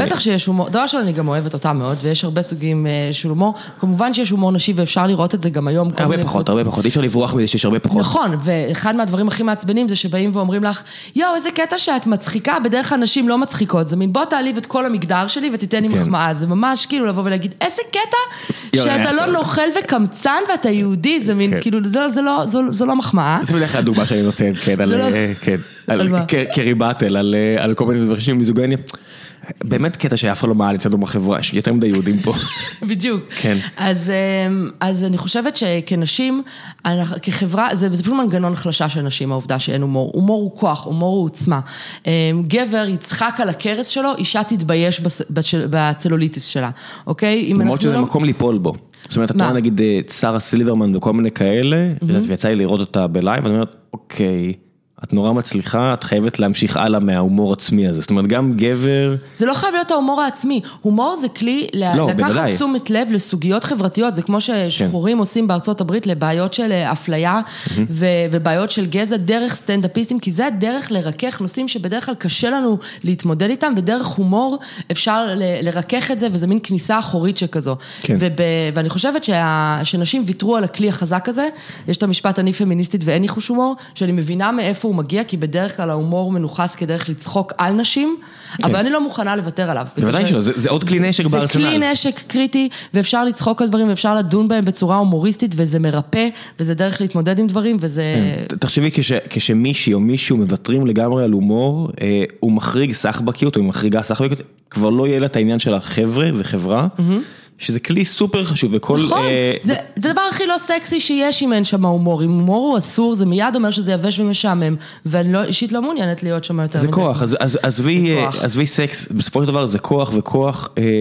בטח שיש הומור, דבר ראשון אני גם אוהבת אותה מאוד, ויש הרבה סוגים של הומור, כמובן שיש הומור נשי ואפשר לראות את זה גם היום. הרבה פחות, הרבה פחות, אי אפשר לברוח מזה שיש הרבה פחות. נכון, ואחד מהדברים הכי מעצבנים זה שבאים ואומרים לך, יואו, איזה קטע שאת מצחיקה, בדרך כלל נשים לא מצחיקות, זה מין בוא תעליב את כל המגדר שלי ותיתן לי כן. מחמאה, זה ממש כאילו לבוא ולהגיד, איזה קטע שאתה לא נוכל וקמצן ואתה יהודי, זה מין, כן. כאילו, זו לא מחמאה. זה בדרך כלל הדוגמה שאני נותן, כן, על, לא- כן, על קרי באטל, על כל מיני דברים של מיזוגניה. באמת קטע שאף אחד לא מעל אצלנו בחברה, יש יותר מדי יהודים פה. בדיוק. כן. אז, אמ, אז אני חושבת שכנשים, כחברה, זה, זה פשוט מנגנון החלשה של נשים, העובדה שאין הומור. הומור הוא כוח, הומור הוא עוצמה. גבר יצחק על הכרס שלו, אישה תתבייש בצלוליטיס שלה, אוקיי? למרות שזה לא... מקום ליפול בו. זאת אומרת, אתה רואה נגיד שרה סילברמן וכל מיני כאלה, ויצא לי לראות אותה בלייב, ואני אומר, אוקיי. את נורא מצליחה, את חייבת להמשיך הלאה מההומור עצמי הזה. זאת אומרת, גם גבר... זה לא חייב להיות ההומור העצמי. הומור זה כלי לא, לקחת בוודאי. תשומת לב לסוגיות חברתיות. זה כמו ששחורים כן. עושים בארצות הברית לבעיות של אה, אפליה mm-hmm. ובעיות של גזע דרך סטנדאפיסטים, כי זה הדרך לרכך נושאים שבדרך כלל קשה לנו להתמודד איתם, ודרך הומור אפשר לרכך את זה, וזה מין כניסה אחורית שכזו. כן. וב... ואני חושבת שה... שנשים ויתרו על הכלי החזק הזה. יש את המשפט אני פמיניסטית ואין לי חוש הומור, שאני מבינה מאיפה הוא מגיע, כי בדרך כלל ההומור מנוכס כדרך לצחוק על נשים, כן. אבל אני לא מוכנה לוותר עליו. בוודאי שלא, זה, זה עוד כלי נשק בארסנל. זה כלי נשק קריטי, ואפשר לצחוק על דברים, ואפשר לדון בהם בצורה הומוריסטית, וזה מרפא, וזה דרך להתמודד עם דברים, וזה... כן. תחשבי, כש, כשמישהי או מישהו מוותרים לגמרי על הומור, אה, הוא מחריג סחבקיות, או היא מחריגה סחבקיות, כבר לא יהיה לה את העניין של החבר'ה וחברה. Mm-hmm. שזה כלי סופר חשוב וכל... נכון, אה, זה, זה הדבר הכי לא סקסי שיש אם אין שם הומור, אם הומור הוא אסור זה מיד אומר שזה יבש ומשעמם, ואני לא, אישית לא מעוניינת להיות שם יותר זה כוח, אז, אז, עזבי, אה, עזבי סקס, בסופו של דבר זה כוח וכוח. אה,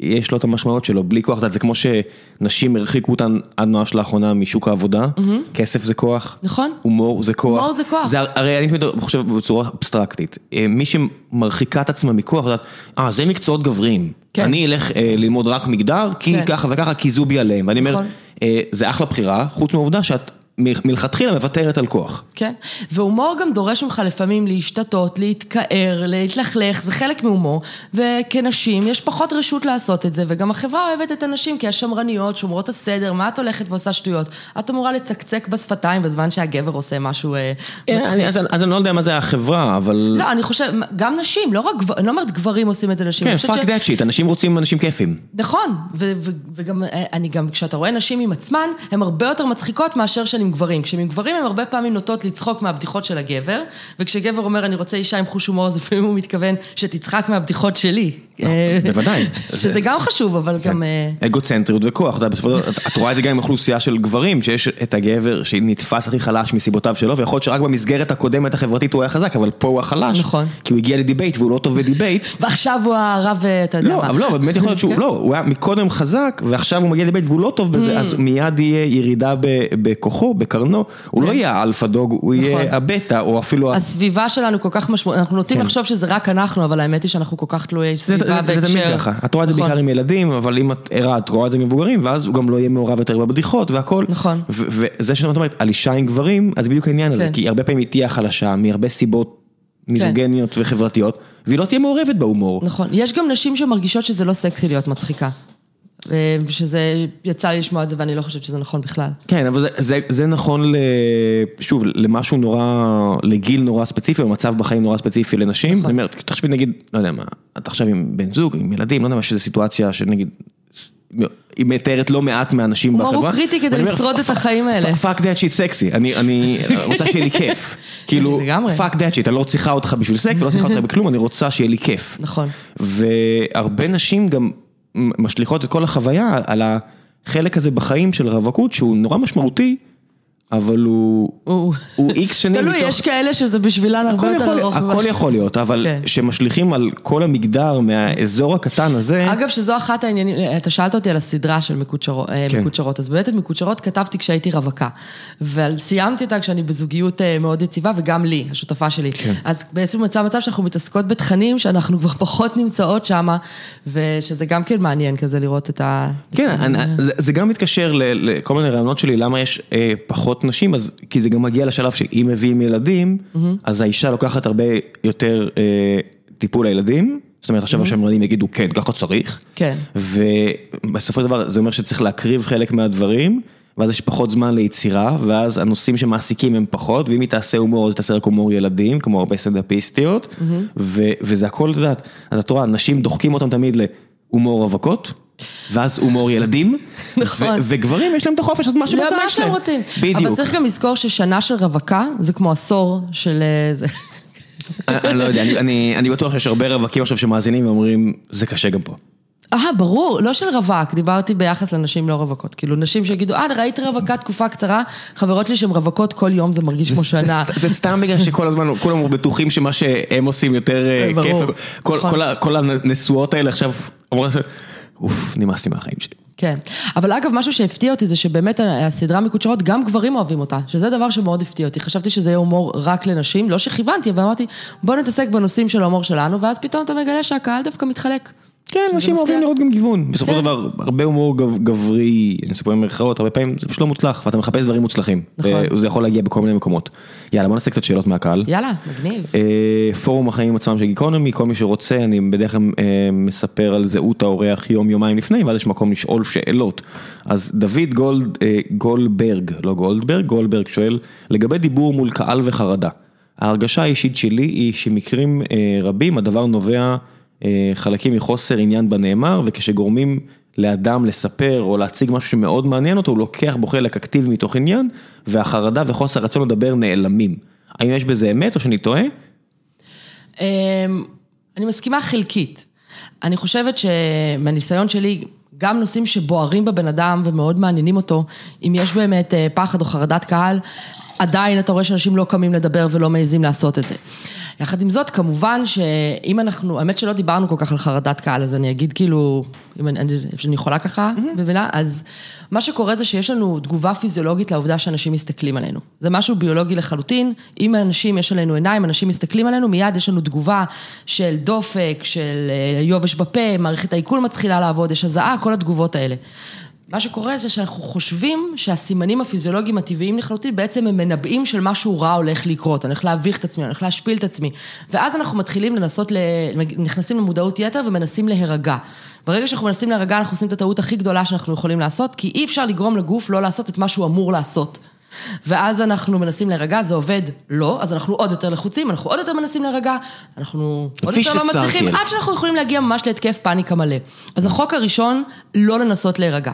יש לו את המשמעות שלו, בלי כוח, זה כמו שנשים הרחיקו אותן עד ממש לאחרונה משוק העבודה, mm-hmm. כסף זה כוח, נכון, הומור זה כוח, הומור זה כוח, זה הרי אני חושב בצורה אבסטרקטית, מי שמרחיקה את עצמה מכוח, יודעת, אה זה מקצועות גבריים. אני אלך אה, ללמוד רק מגדר, כי כן. ככה וככה, כי זובי עליהם, ואני נכון. אומר, אה, זה אחלה בחירה, חוץ מהעובדה שאת מלכתחילה מוותרת על כוח. כן, והומור גם דורש ממך לפעמים להשתטות, להתכער, להתלכלך, זה חלק מהומור, וכנשים יש פחות רשות לעשות את זה, וגם החברה אוהבת את הנשים, כשמרניות, שומרות הסדר, מה את הולכת ועושה שטויות? את אמורה לצקצק בשפתיים בזמן שהגבר עושה משהו אה, מצחיק. אז, אז אני לא יודע מה זה החברה, אבל... לא, אני חושב, גם נשים, לא רק, אני לא אומרת גברים עושים את הנשים. כן, fuck that shit, אנשים רוצים אנשים כיפים. נכון, וגם, אני גם, כשאתה רואה נשים עם עצמן, הן הרבה יותר מצחיקות מאשר שהן עם גברים. כשהם עם גברים, הם הרבה פעמים נוטות לצחוק מהבדיחות של הגבר, וכשגבר אומר, אני רוצה אישה עם חוש הומור, אז לפעמים הוא מתכוון שתצחק מהבדיחות שלי. אה, בוודאי. שזה גם חשוב, אבל גם... אה, אגוצנטריות וכוח, את רואה את זה גם עם אוכלוסייה של גברים, שיש את הגבר שנתפס הכי חלש מסיבותיו שלו, ויכול להיות שרק במסגרת הקודמת החברתית הוא היה חזק, אבל פה הוא החלש. נכון. כי הוא הגיע לדיבייט והוא לא טוב בדיבייט. ועכשיו הוא הרב, אה, אתה יודע לא, מה. אבל לא, אבל באמת יכול להיות שהוא, כן. לא, הוא היה מקודם חזק, ועכשיו הוא מגיע לדיבייט והוא לא טוב ממ. בזה, אז מיד יהיה ירידה בכוחו, בקרנו, הוא לא יהיה ה alpha dog, הוא כן. נכון. יהיה הבטא, או אפילו... הסביבה שלנו כל כך משמעותית, אנחנו נוטים כן. לחשוב שזה רק אנחנו, אבל האמת היא שאנחנו כל כך תלויי סביבה והקשר. זה תמיד ככה, את רואה את זה נכון. בעיקר עם ילדים, אבל אם את ערה, את רואה את זה עם מבוגרים, ואז הוא גם לא יהיה מעורב יותר בבדיחות והכל. נכון. וזה שאת אומרת, על אישה עם גברים, אז בדיוק העניין הזה, כן. כי הרבה פעמים היא תהיה חלשה, מהרבה סיבות מיזוגניות וחברתיות, והיא לא תהיה מעורבת בהומור. נכון. יש גם נשים שמרגישות שזה לא סקסי להיות מצחיקה. אה, שזה, יצא לי לשמוע את זה ואני לא חושבת שזה נכון בכלל. כן, אבל זה, זה, זה נכון, ל, שוב, למשהו נורא, לגיל נורא ספציפי, או מצב בחיים נורא ספציפי לנשים. נכון. אני אומר, תחשבי נגיד, לא יודע מה, את עכשיו עם בן זוג, עם ילדים, לא יודע מה, שזו סיטואציה שנגיד, היא מתארת לא מעט מהאנשים בחברה. הוא קריטי כדי לשרוד את "Fuck- החיים האלה." fuck that shit סקסי, אני, אני רוצה שיהיה לי כיף. כאילו, fuck that shit, אני לא צריכה אותך בשביל סקס, לא צריכה אותך בכלום, אני רוצה שיהיה לי כיף. נכון. והרבה נשים גם משליכות את כל החוויה על החלק הזה בחיים של רווקות, שהוא נורא משמעותי, אבל הוא, הוא הוא איקס שנים תלוי, יש כאלה שזה בשבילן הרבה יותר ארוך. הכל יכול להיות, אבל כן. שמשליכים על כל המגדר מהאזור הקטן הזה, אגב, שזו אחת העניינים, אתה שאלת אותי על הסדרה של מקוצ'רות, כן. מקוצ'רות, אז באמת את מקוצ'רות כתבתי כשהייתי רווקה. וסיימתי אותה כשאני בזוגיות אה, מאוד יציבה, וגם לי, השותפה שלי. כן. אז בעצם מצא מצב שאנחנו מתעסקות בתכנים שאנחנו כבר פחות נמצאות שם, ושזה גם כן מעניין כזה לראות את ה... כן, אני, זה, גם מתקשר לכל מיני רעיונות שלי, למה יש אה, פחות נשים, אז, כי זה גם מגיע לשלב שאם מביאים ילדים, אז האישה לוקחת הרבה יותר אה, טיפול לילדים, זאת אומרת עכשיו השמרנים יגידו כן, ככה צריך, כן. ובסופו של דבר זה אומר שצריך להקריב חלק מהדברים, ואז יש פחות זמן ליצירה, ואז הנושאים שמעסיקים הם פחות, ואם היא תעשה הומור, אז היא תעשה רק הומור ילדים, כמו הרבה סטנדאפיסטיות, ו- וזה הכל, את יודעת, אז את רואה, נשים דוחקים אותם תמיד להומור רווקות, ואז הומור ילדים, נכון. וגברים יש להם את החופש, אז מה שבא לא, זה מה יש שהם. רוצים. בדיוק. אבל צריך גם לזכור ששנה של רווקה, זה כמו עשור של אה, זה. אני אני לא יודע, אני- בטוח שיש הרבה רווקים עכשיו שמאזינים ואומרים, זה קשה גם פה. אה, ברור, לא של רווק, דיברתי ביחס לנשים לא רווקות. כאילו, נשים שיגידו, אה, ראית רווקה תקופה קצרה, חברות לי שהן רווקות כל יום, זה מרגיש כמו שנה. זה- סתם בגלל שכל הזמן כולם בטוחים שמה שהם עושים יותר אה, כיף. כל- נכון. כל הנשואות האלה עכשיו אומרות, אוף, נמאס לי מהחיים שלי. כן. אבל אגב, משהו שהפתיע אותי זה שבאמת הסדרה מקוצ'רות, גם גברים אוהבים אותה, שזה דבר שמאוד הפתיע אותי. חשבתי שזה יהיה הומור רק לנשים, לא שכיוונתי, אבל אמרתי, בוא נתעסק בנושאים של ההומור שלנו, ואז פתאום אתה מגלה שהקהל דווקא מתחלק. כן, אנשים. אוהבים לראות גם גיוון. בסופו של כן. דבר, הרבה הומור גב- גברי, אני אספר במרכאות, הרבה פעמים זה פשוט לא מוצלח, ואתה מחפש דברים מוצלחים. נכון. וזה יכול להגיע בכל מיני מקומות. יאללה, בוא נעשה קצת שאלות מהקהל. יאללה, מגניב. אה, פורום החיים עצמם של גיקונומי, כל מי שרוצה, אני בדרך כלל אה, מספר על זהות האורח יום יומיים לפני, ואז יש מקום לשאול שאלות. אז דוד גולד, אה, גולדברג, לא גולדברג, גולדברג שואל, לגבי דיבור מול קהל וחרדה. ההרגשה האישית שלי היא שמקרים אה, רבים הדבר נובע אה, חלקים מחוסר עניין בנאמר, וכשגורמים לאדם לספר או להציג משהו שמאוד מעניין אותו, הוא לוקח בו חלק אקטיבי מתוך עניין, והחרדה וחוסר רצון לדבר נעלמים. האם יש בזה אמת או שאני טועה? אמ, אני מסכימה חלקית. אני חושבת שמהניסיון שלי, גם נושאים שבוערים בבן אדם ומאוד מעניינים אותו, אם יש באמת אה, פחד או חרדת קהל, עדיין אתה רואה שאנשים לא קמים לדבר ולא מעזים לעשות את זה. יחד עם זאת, כמובן שאם אנחנו, האמת שלא דיברנו כל כך על חרדת קהל, אז אני אגיד כאילו, אם אני, אני יכולה ככה, מבינה? אז מה שקורה זה שיש לנו תגובה פיזיולוגית לעובדה שאנשים מסתכלים עלינו. זה משהו ביולוגי לחלוטין, אם אנשים, יש עלינו עיניים, אנשים מסתכלים עלינו, מיד יש לנו תגובה של דופק, של אה, יובש בפה, מערכת העיכול מתחילה לעבוד, יש הזעה, כל התגובות האלה. מה שקורה זה שאנחנו חושבים שהסימנים הפיזיולוגיים הטבעיים לחלוטין בעצם הם מנבאים של משהו רע הולך לקרות, אני הולך להביך את עצמי, אני הולך להשפיל את עצמי. ואז אנחנו מתחילים לנסות, ל... נכנסים למודעות יתר ומנסים להירגע. ברגע שאנחנו מנסים להירגע, אנחנו עושים את הטעות הכי גדולה שאנחנו יכולים לעשות, כי אי אפשר לגרום לגוף לא לעשות את מה שהוא אמור לעשות. ואז אנחנו מנסים להירגע, זה עובד? לא, אז אנחנו עוד יותר לחוצים, אנחנו עוד יותר מנסים להירגע, אנחנו עוד יותר לא מצליחים, עד שאנחנו יכולים להגיע ממש להתקף פאניקה מלא. אז החוק הראשון, לא לנסות להירגע.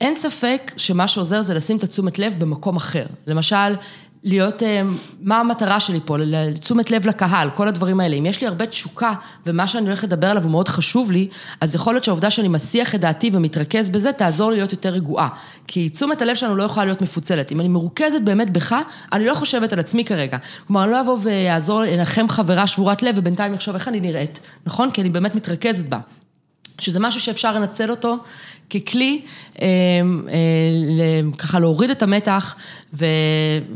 אין ספק שמה שעוזר זה לשים את התשומת לב במקום אחר. למשל, להיות, אה, מה המטרה שלי פה, לתשומת לב לקהל, כל הדברים האלה. אם יש לי הרבה תשוקה, ומה שאני הולכת לדבר עליו הוא מאוד חשוב לי, אז יכול להיות שהעובדה שאני מסיח את דעתי ומתרכז בזה, תעזור לי להיות יותר רגועה. כי תשומת הלב שלנו לא יכולה להיות מפוצלת. אם אני מרוכזת באמת בך, אני לא חושבת על עצמי כרגע. כלומר, אני לא אבוא ויעזור, לנחם חברה שבורת לב, ובינתיים אחשוב איך אני נראית, נכון? כי אני באמת מתרכזת בה. שזה משהו שאפשר לנצל אותו ככלי, אה, אה, ככה להוריד את המתח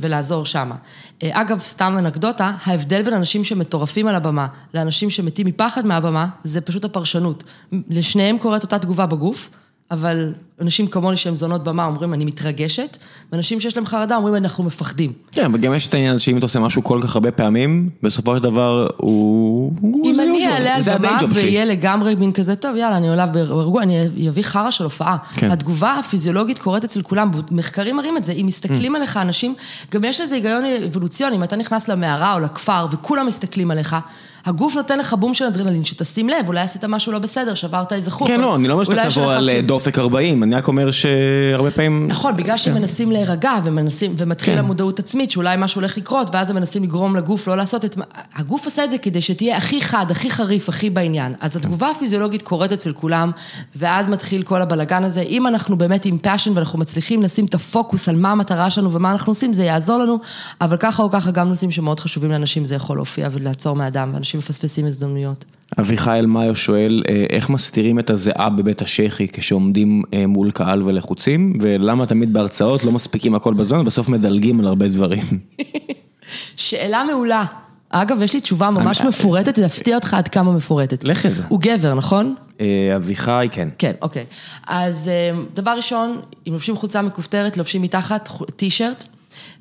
ולעזור שמה. אה, אגב, סתם אנקדוטה, ההבדל בין אנשים שמטורפים על הבמה לאנשים שמתים מפחד מהבמה, זה פשוט הפרשנות. לשניהם קורית אותה תגובה בגוף. אבל אנשים כמוני שהם זונות במה אומרים אני מתרגשת, ואנשים שיש להם חרדה אומרים אנחנו מפחדים. כן, אבל גם יש את העניין שאם אתה עושה משהו כל כך הרבה פעמים, בסופו של דבר הוא... אם אני אעלה על במה ויהיה לגמרי מין כזה, טוב יאללה אני עולה ברגוע, אני אביא חרא של הופעה. כן. התגובה הפיזיולוגית קורית אצל כולם, מחקרים מראים את זה, אם מסתכלים mm. עליך אנשים, גם יש לזה היגיון אבולוציוני, אם אתה נכנס למערה או לכפר וכולם מסתכלים עליך, הגוף נותן לך בום של אדרנלין, שתשים לב, אולי עשית משהו לא בסדר, שברת איזה חוק. כן, לא, אני לא אומר שאתה תבוא על דופק 40, אני רק אומר שהרבה פעמים... נכון, בגלל שהם כן. מנסים להירגע ומתחיל כן. המודעות עצמית, שאולי משהו הולך לקרות, ואז הם מנסים לגרום לגוף לא לעשות את... הגוף עושה את זה כדי שתהיה הכי חד, הכי חריף, הכי בעניין. אז התגובה הפיזיולוגית קורית אצל כולם, ואז מתחיל כל הבלגן הזה. אם אנחנו באמת עם passion ואנחנו מצליחים לשים את הפוקוס על מה המטרה שלנו ומה אנחנו עושים, זה יעזור לנו, אבל ככה או ככה גם נושאים שמאוד חשובים לאנשים, זה יכול להופיע ולעצור מאדם, ואנשים מפספסים הזדמנויות. אביחי אלמאיו שואל, אה, איך מסתירים את הזיעה בבית השחי כשעומדים אה, מול קהל ולחוצים, ולמה תמיד בהרצאות לא מספיקים הכל בזמן, ובסוף מדלגים על הרבה דברים. שאלה מעולה. אגב, יש לי תשובה ממש אני... מפורטת, זה יפתיע אותך עד כמה מפורטת. לך איזה. הוא גבר, נכון? אה, אביחי, כן. כן, אוקיי. אז דבר ראשון, אם לובשים חולצה מכופתרת, לובשים מתחת טישרט.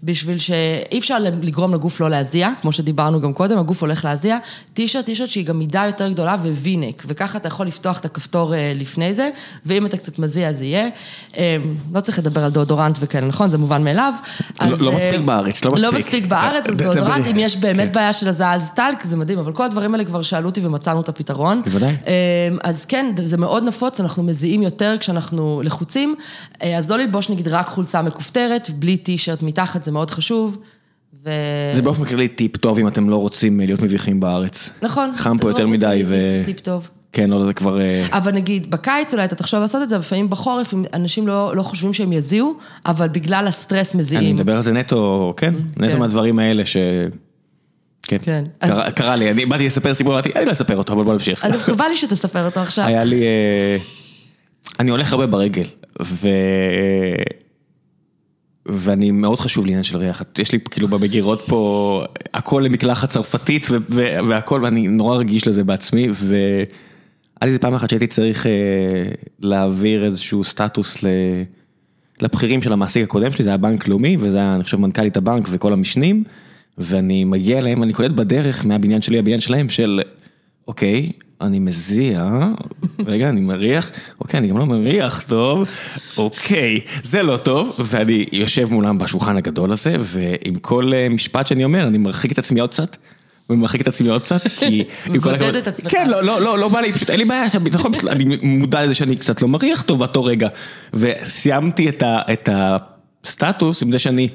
בשביל שאי אפשר לגרום לגוף לא להזיע, כמו שדיברנו גם קודם, הגוף הולך להזיע, טישרט, טישרט שהיא גם מידה יותר גדולה ווינק, וככה אתה יכול לפתוח את הכפתור אה, לפני זה, ואם אתה קצת מזיע אז יהיה. אה, לא צריך לדבר על דאודורנט וכאלה, נכון? זה מובן מאליו. לא, לא מספיק אה, בארץ, לא מספיק. לא מספיק בארץ, אז דאודורנט, אם יש באמת כן. בעיה של הזעה אז טלק, זה מדהים, אבל כל הדברים האלה כבר שאלו אותי ומצאנו את הפתרון. בוודאי. אז כן, זה מאוד נפוץ, אנחנו מזיעים יותר כשאנחנו לחוצים, אז לא ללבוש נגיד רק חולצה מכופתרת, בלי טישרט מתחת, זה מאוד חשוב. ו... זה באופן כללי טיפ טוב אם אתם לא רוצים להיות מביכים בארץ. נכון. חם פה יותר מדי ו... טיפ טוב. כן, לא, זה כבר... אה, אבל נגיד, בקיץ אולי אתה תחשוב לעשות את זה, לפעמים בחורף, אנשים לא, לא חושבים שהם יזיעו, אבל בגלל הסטרס מזיעים. אני מדבר על זה נטו, כן, mm, נטו כן. מהדברים האלה ש... כן, כן. קרה, אז... קרה לי, אני באתי לספר סיפור, אמרתי, אני לא אספר אותו, אבל בוא נמשיך. אז בא לי שתספר אותו עכשיו. היה לי... אה, אני הולך הרבה ברגל, ו... ואני מאוד חשוב לי עניין של ריח, יש לי כאילו במגירות פה הכל למקלחת צרפתית והכל ואני נורא רגיש לזה בעצמי והיה לי איזה פעם אחת שהייתי צריך אה, להעביר איזשהו סטטוס לבכירים של המעסיק הקודם שלי, זה היה בנק לאומי וזה היה אני חושב מנכ"לית הבנק וכל המשנים ואני מגיע אליהם, אני קולט בדרך מהבניין שלי לבניין שלהם של אוקיי. אני מזיע, רגע, אני מריח, אוקיי, אני גם לא מריח טוב, אוקיי, זה לא טוב, ואני יושב מולם בשולחן הגדול הזה, ועם כל אה, משפט שאני אומר, אני מרחיק את עצמי עוד קצת. ומרחיק את עצמי עוד קצת, כי... מבודד את עצמך. כן, לא, לא, לא, לא בא לי, פשוט אין לי בעיה, נכון, אני מודע לזה שאני קצת לא מריח טוב באותו רגע. וסיימתי את הסטטוס עם זה שאני...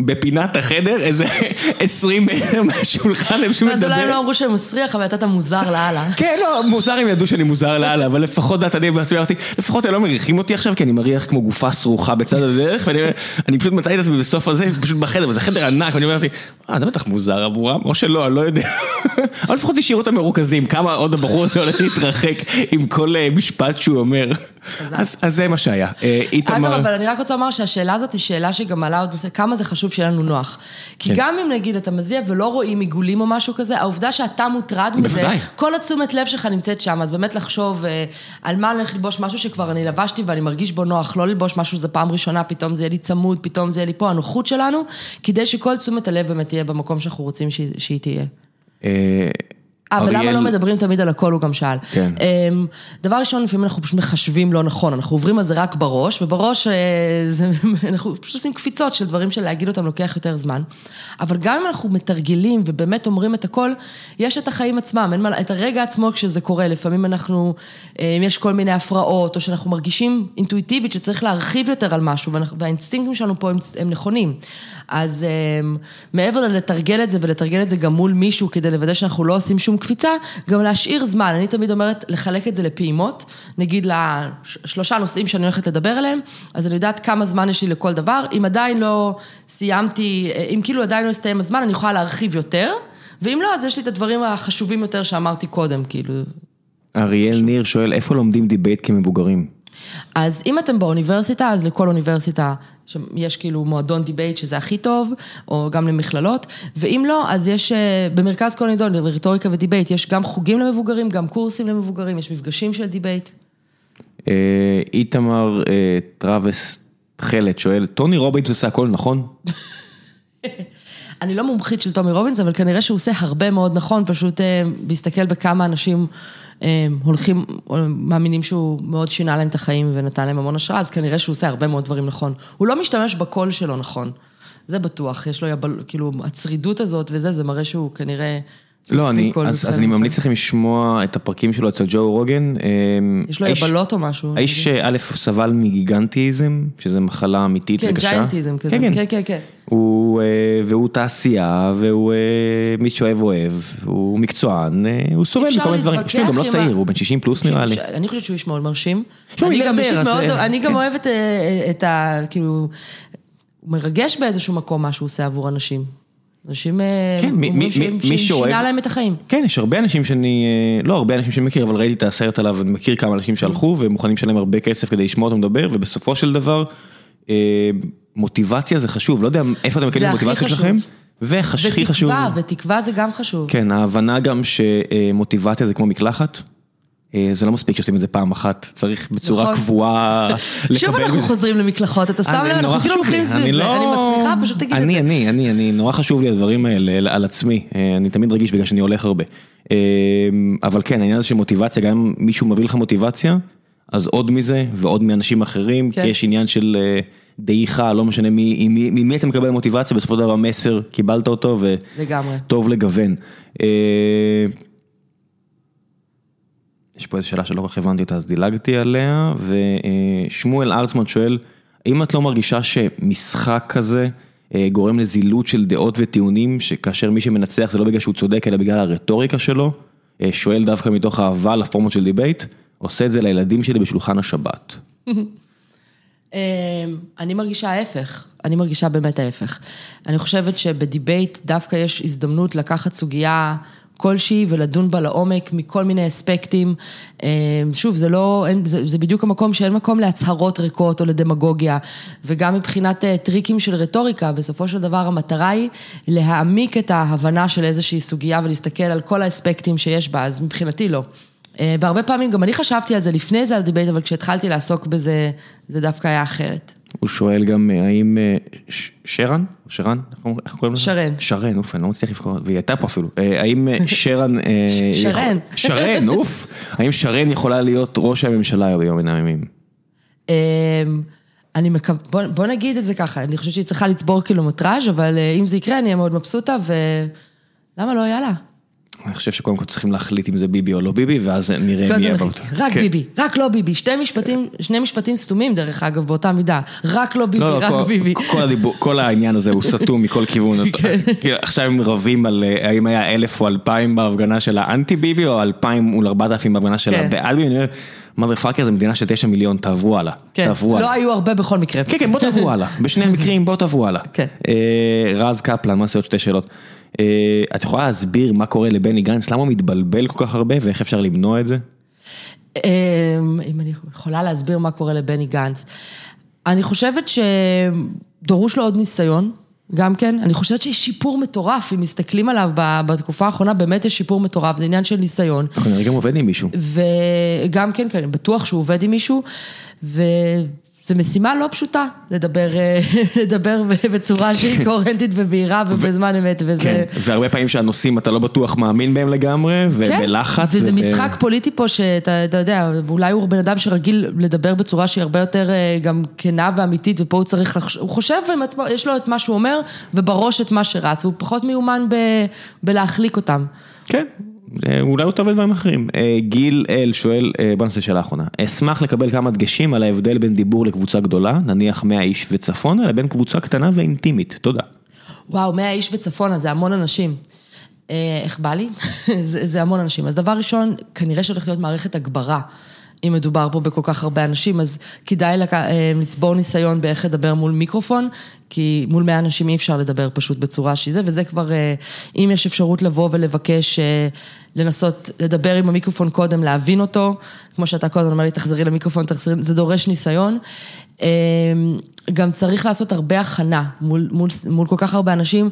בפינת החדר, איזה 20 מטר מהשולחן, הם פשוט מדבר. אז אולי לא אמרו שהם מסריח, אבל יצאת מוזר לאללה. כן, לא, מוזר הם ידעו שאני מוזר לאללה, אבל לפחות דעת אני בעצמי אמרתי, לפחות הם לא מריחים אותי עכשיו, כי אני מריח כמו גופה סרוחה בצד הדרך, ואני פשוט מצאתי את עצמי בסוף הזה, פשוט בחדר, וזה חדר ענק, ואני אומר אה, זה בטח מוזר עבורם, או שלא, אני לא יודע. אבל לפחות תשאירו אותם מרוכזים, כמה עוד הבחור הזה הולך להתרחק עם כל אה, משפט שהוא אומר. אז זה מה שהיה. אה, אגב, אבל אני רק רוצה לומר שהשאלה הזאת היא שאלה שגם מעלה עוד כמה זה חשוב שיהיה לנו נוח. כי כן. גם אם נגיד אתה מזיע ולא רואים עיגולים או משהו כזה, העובדה שאתה מוטרד מזה, כל התשומת לב שלך נמצאת שם, אז באמת לחשוב אה, על מה אני הולך ללבוש משהו שכבר אני לבשתי ואני מרגיש בו נוח, לא ללבוש משהו שזה פעם ראשונה, פתאום זה יהיה לי צמוד, פתאום זה יהיה לי פה, הנוחות שלנו, כדי שכל תשומת הלב באמת תהיה במקום שאנחנו רוצים שהיא תהיה. אה, ולמה אריאל- לא מדברים תמיד על הכל, הוא גם שאל. כן. אמ, דבר ראשון, לפעמים אנחנו פשוט מחשבים לא נכון, אנחנו עוברים על זה רק בראש, ובראש אה, זה, אנחנו פשוט עושים קפיצות של דברים שלהגיד אותם לוקח יותר זמן. אבל גם אם אנחנו מתרגלים ובאמת אומרים את הכל, יש את החיים עצמם, אין מה, את הרגע עצמו כשזה קורה, לפעמים אנחנו, אה, אם יש כל מיני הפרעות, או שאנחנו מרגישים אינטואיטיבית שצריך להרחיב יותר על משהו, והאינסטינקטים שלנו פה הם, הם נכונים. אז אמ, מעבר ללתרגל את זה ולתרגל את זה גם מול מישהו כדי לוודא שאנחנו לא עושים שום קפיצה, גם להשאיר זמן. אני תמיד אומרת לחלק את זה לפעימות, נגיד לשלושה נושאים שאני הולכת לדבר עליהם, אז אני יודעת כמה זמן יש לי לכל דבר. אם עדיין לא סיימתי, אם כאילו עדיין לא הסתיים הזמן, אני יכולה להרחיב יותר, ואם לא, אז יש לי את הדברים החשובים יותר שאמרתי קודם, כאילו. אריאל ניר שואל, איפה לומדים דיבייט כמבוגרים? אז אם אתם באוניברסיטה, אז לכל אוניברסיטה יש כאילו מועדון דיבייט שזה הכי טוב, או גם למכללות, ואם לא, אז יש אה, במרכז כל נידון, רטוריקה ודיבייט, יש גם חוגים למבוגרים, גם קורסים למבוגרים, יש מפגשים של דיבייט. אה, איתמר אה, טראבס תכלת שואל, טוני רובינס עושה הכל נכון? אני לא מומחית של טוני רובינס, אבל כנראה שהוא עושה הרבה מאוד נכון, פשוט אה, להסתכל בכמה אנשים אה, הולכים, או מאמינים שהוא מאוד שינה להם את החיים ונתן להם המון השראה, אז כנראה שהוא עושה הרבה מאוד דברים נכון. הוא לא משתמש בקול שלו נכון, זה בטוח, יש לו יבל, כאילו, הצרידות הזאת וזה, זה מראה שהוא כנראה... לא, אני, אז, אז אני. ממליץ לכם לשמוע את הפרקים שלו אצל ג'ו רוגן. יש לו האיש- יבלות או משהו. האיש א' סבל מגיגנטיזם, שזה מחלה אמיתית כן, וקשה. ג'יינטיזם כזה, כן, כן, כן. כן, כן. הוא, אה, והוא תעשייה, והוא אה, מי שאוהב אוהב, הוא מקצוען, אה, הוא סובל מכל מיני דברים. תשמעי, הוא גם לא צעיר, הוא בן 60 פלוס נראה לי. אני חושבת שהוא איש מאוד מרשים. אני גם כן. אוהבת את ה... כאילו, הוא מרגש באיזשהו מקום מה שהוא עושה עבור אנשים. אנשים אה, כן, אומרים מי- שהם- מי שהם שאוהב- שינה להם את החיים. כן, יש הרבה אנשים שאני, אה, לא הרבה אנשים שאני מכיר, אבל ראיתי את הסרט עליו, אני מכיר כמה אנשים שהלכו והם מוכנים לשלם הרבה כסף כדי לשמוע אותו מדבר, ובסופו של דבר, אה, מוטיבציה זה חשוב, לא יודע איפה אתם מקבלים זה הכי מוטיבציה חשוב. שלכם, והכי חשוב, ותקווה, ותקווה זה גם חשוב. כן, ההבנה גם שמוטיבציה זה כמו מקלחת, אה, זה לא מספיק שעושים את זה פעם אחת, צריך בצורה נכון. קבועה לקבל שוב אנחנו. חוזרים למקלחות, אתה שם אני- לב, אנחנו כאילו הולכים סביב אני זה, לא- אני מסמיכה, פשוט תגיד את אני, זה. אני, אני, אני, נורא חשוב לי הדברים האלה על עצמי, אה, אני תמיד רגיש בגלל שאני הולך הרבה. אה, אבל כן, העניין הזה של מוטיבציה, גם אם מישהו מביא לך מוטיבציה, אז עוד מזה ועוד מאנשים אחרים, כן. כי יש עניין של אה, דעיכה, לא משנה מי- ממי אתה מקבל מוטיבציה, בסופו של דבר המסר, קיבלת אותו לגמרי. וטוב לגוון. אה, יש פה איזו שאלה שלא כל כך הבנתי אותה, אז דילגתי עליה, ושמואל ארצמן שואל, האם את לא מרגישה שמשחק כזה אה, גורם לזילות של דעות וטיעונים, שכאשר מי שמנצח זה לא בגלל שהוא צודק, אלא בגלל הרטוריקה שלו, אה, שואל דווקא מתוך אהבה לפורמט של דיבייט, עושה את זה לילדים שלי בשולחן השבת. אמ, אני מרגישה ההפך, אני מרגישה באמת ההפך. אני חושבת שבדיבייט דווקא יש הזדמנות לקחת סוגיה כלשהי ולדון בה לעומק מכל מיני אספקטים. אמ, שוב, זה לא, אין, זה, זה בדיוק המקום שאין מקום להצהרות ריקות או לדמגוגיה, וגם מבחינת אה, טריקים של רטוריקה, בסופו של דבר המטרה היא להעמיק את ההבנה של איזושהי סוגיה ולהסתכל על כל האספקטים שיש בה, אז מבחינתי לא. אה, והרבה פעמים, גם אני חשבתי על זה לפני זה, על דיבייט, אבל כשהתחלתי לעסוק בזה, זה דווקא היה אחרת. הוא שואל גם אה, האם אה, שרן, שרן, איך קוראים- לזה? שרן. שרן, אוף, אני לא מצליח לבחור, והיא הייתה פה אפילו. אה, האם שרן... שרן. שרן, אוף. האם שרן יכולה להיות ראש הממשלה ביום מן הימים? אמ, אני מקווה, בוא, בוא נגיד את זה ככה, אני חושבת שהיא צריכה לצבור קילומטראז', אבל אם זה יקרה, אני אהיה מאוד מבסוטה, ולמה לא, יאללה. אני חושב שקודם כל צריכים להחליט אם זה ביבי או לא ביבי, ואז נראה מי קודם יהיה כל, באותו. רק כן. ביבי, רק לא ביבי, שתי משפטים, שני משפטים סתומים דרך אגב, באותה מידה, רק לא ביבי, לא, רק לא, ביבי. כל- כל הדיבור- כל העניין הזה הוא סתום מכל כיוון. כן. כאילו, עכשיו הם רבים על אה, האם היה אלף או אלפיים בהפגנה של האנטי ביבי, או אלפיים מול ארבעת אלפים בהפגנה של כן. הבעד ביבי, מother fucker זה מדינה של תשע מיליון, תעברו הלאה. כן, תעברו הלאה. לא היו הרבה בכל מקרה. כן, כן, בוא תעברו הלאה. בשני המקרים בוא תעברו הלאה. כן. אה, רז קפלן, מה זה עוד שתי שאלות? אה, את יכולה להסביר מה קורה לבני גנץ, למה הוא מתבלבל כל כך הרבה ואיך אפשר למנוע את זה? אמ, אם אני יכולה להסביר מה קורה לבני גנץ. אני חושבת שדרוש לו עוד ניסיון, גם כן. אני חושבת שיש שיפור מטורף, אם מסתכלים עליו בתקופה האחרונה, באמת יש שיפור מטורף, זה עניין של ניסיון. אנחנו נראה גם עובד עם מישהו. וגם כן, כן, בטוח שהוא עובד עם מישהו, וזה זו משימה לא פשוטה, לדבר, אה, לדבר בצורה שהיא קוהרנטית ובהירה ובזמן אמת, וזה... כן, והרבה פעמים שהנושאים אתה לא בטוח מאמין בהם לגמרי, ובלחץ. כן, וזה משחק פוליטי פה שאתה אתה יודע, אולי הוא בן אדם שרגיל לדבר בצורה שהיא הרבה יותר אה, גם כנה ואמיתית, ופה הוא צריך, לחש... הוא חושב עם עצמו, יש לו את מה שהוא אומר, ובראש את מה שרץ, והוא פחות מיומן ב... בלהחליק אותם. כן. אולי הוא טוב לדברים אחרים. אה, גיל אל שואל, אה, בוא נעשה שאלה אחרונה. אשמח לקבל כמה דגשים על ההבדל בין דיבור לקבוצה גדולה, נניח 100 איש וצפונה, לבין קבוצה קטנה ואינטימית. תודה. וואו, 100 איש וצפונה, זה המון אנשים. אה, איך בא לי? זה, זה המון אנשים. אז דבר ראשון, כנראה שהולך להיות מערכת הגברה. אם מדובר פה בכל כך הרבה אנשים, אז כדאי לק... לצבור ניסיון באיך לדבר מול מיקרופון, כי מול 100 אנשים אי אפשר לדבר פשוט בצורה שהיא זה, וזה כבר, אם יש אפשרות לבוא ולבקש לנסות לדבר עם המיקרופון קודם, להבין אותו, כמו שאתה קודם אומר לי, תחזרי למיקרופון, תחזרי, זה דורש ניסיון. גם צריך לעשות הרבה הכנה מול, מול, מול כל כך הרבה אנשים.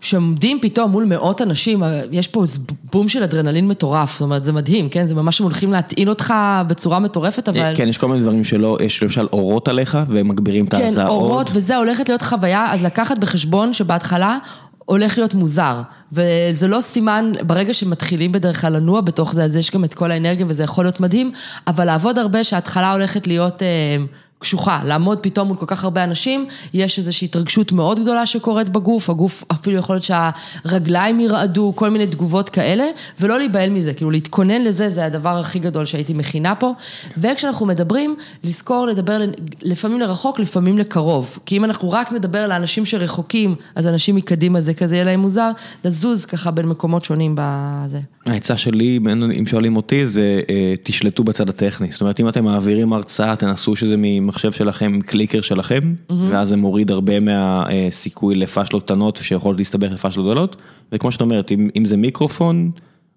שעומדים פתאום מול מאות אנשים, יש פה בום של אדרנלין מטורף, זאת אומרת, זה מדהים, כן? זה ממש הם הולכים להטעין אותך בצורה מטורפת, אבל... כן, יש כל מיני דברים שלא, יש למשל אורות עליך, והם מגבירים את ההזעה כן, אורות, וזה הולכת להיות חוויה, אז לקחת בחשבון שבהתחלה הולך להיות מוזר, וזה לא סימן, ברגע שמתחילים בדרך כלל לנוע בתוך זה, אז יש גם את כל האנרגיה וזה יכול להיות מדהים, אבל לעבוד הרבה שההתחלה הולכת להיות... אה, קשוחה, לעמוד פתאום מול כל כך הרבה אנשים, יש איזושהי התרגשות מאוד גדולה שקורית בגוף, הגוף אפילו יכול להיות שהרגליים ירעדו, כל מיני תגובות כאלה, ולא להיבהל מזה, כאילו להתכונן לזה, זה הדבר הכי גדול שהייתי מכינה פה, וכשאנחנו מדברים, לזכור לדבר לפעמים לרחוק, לפעמים לקרוב, כי אם אנחנו רק נדבר לאנשים שרחוקים, אז אנשים מקדימה זה כזה יהיה להם מוזר, לזוז ככה בין מקומות שונים בזה. העצה שלי, אם שואלים אותי, זה אה, תשלטו בצד הטכני, זאת אומרת אם אתם מעבירים הרצאה, תנסו שזה ממחשב שלכם, קליקר שלכם, ואז זה מוריד הרבה מהסיכוי לפאשלות קטנות שיכולות להסתבך לפאשלות גדולות, וכמו שאת אומרת, אם זה מיקרופון,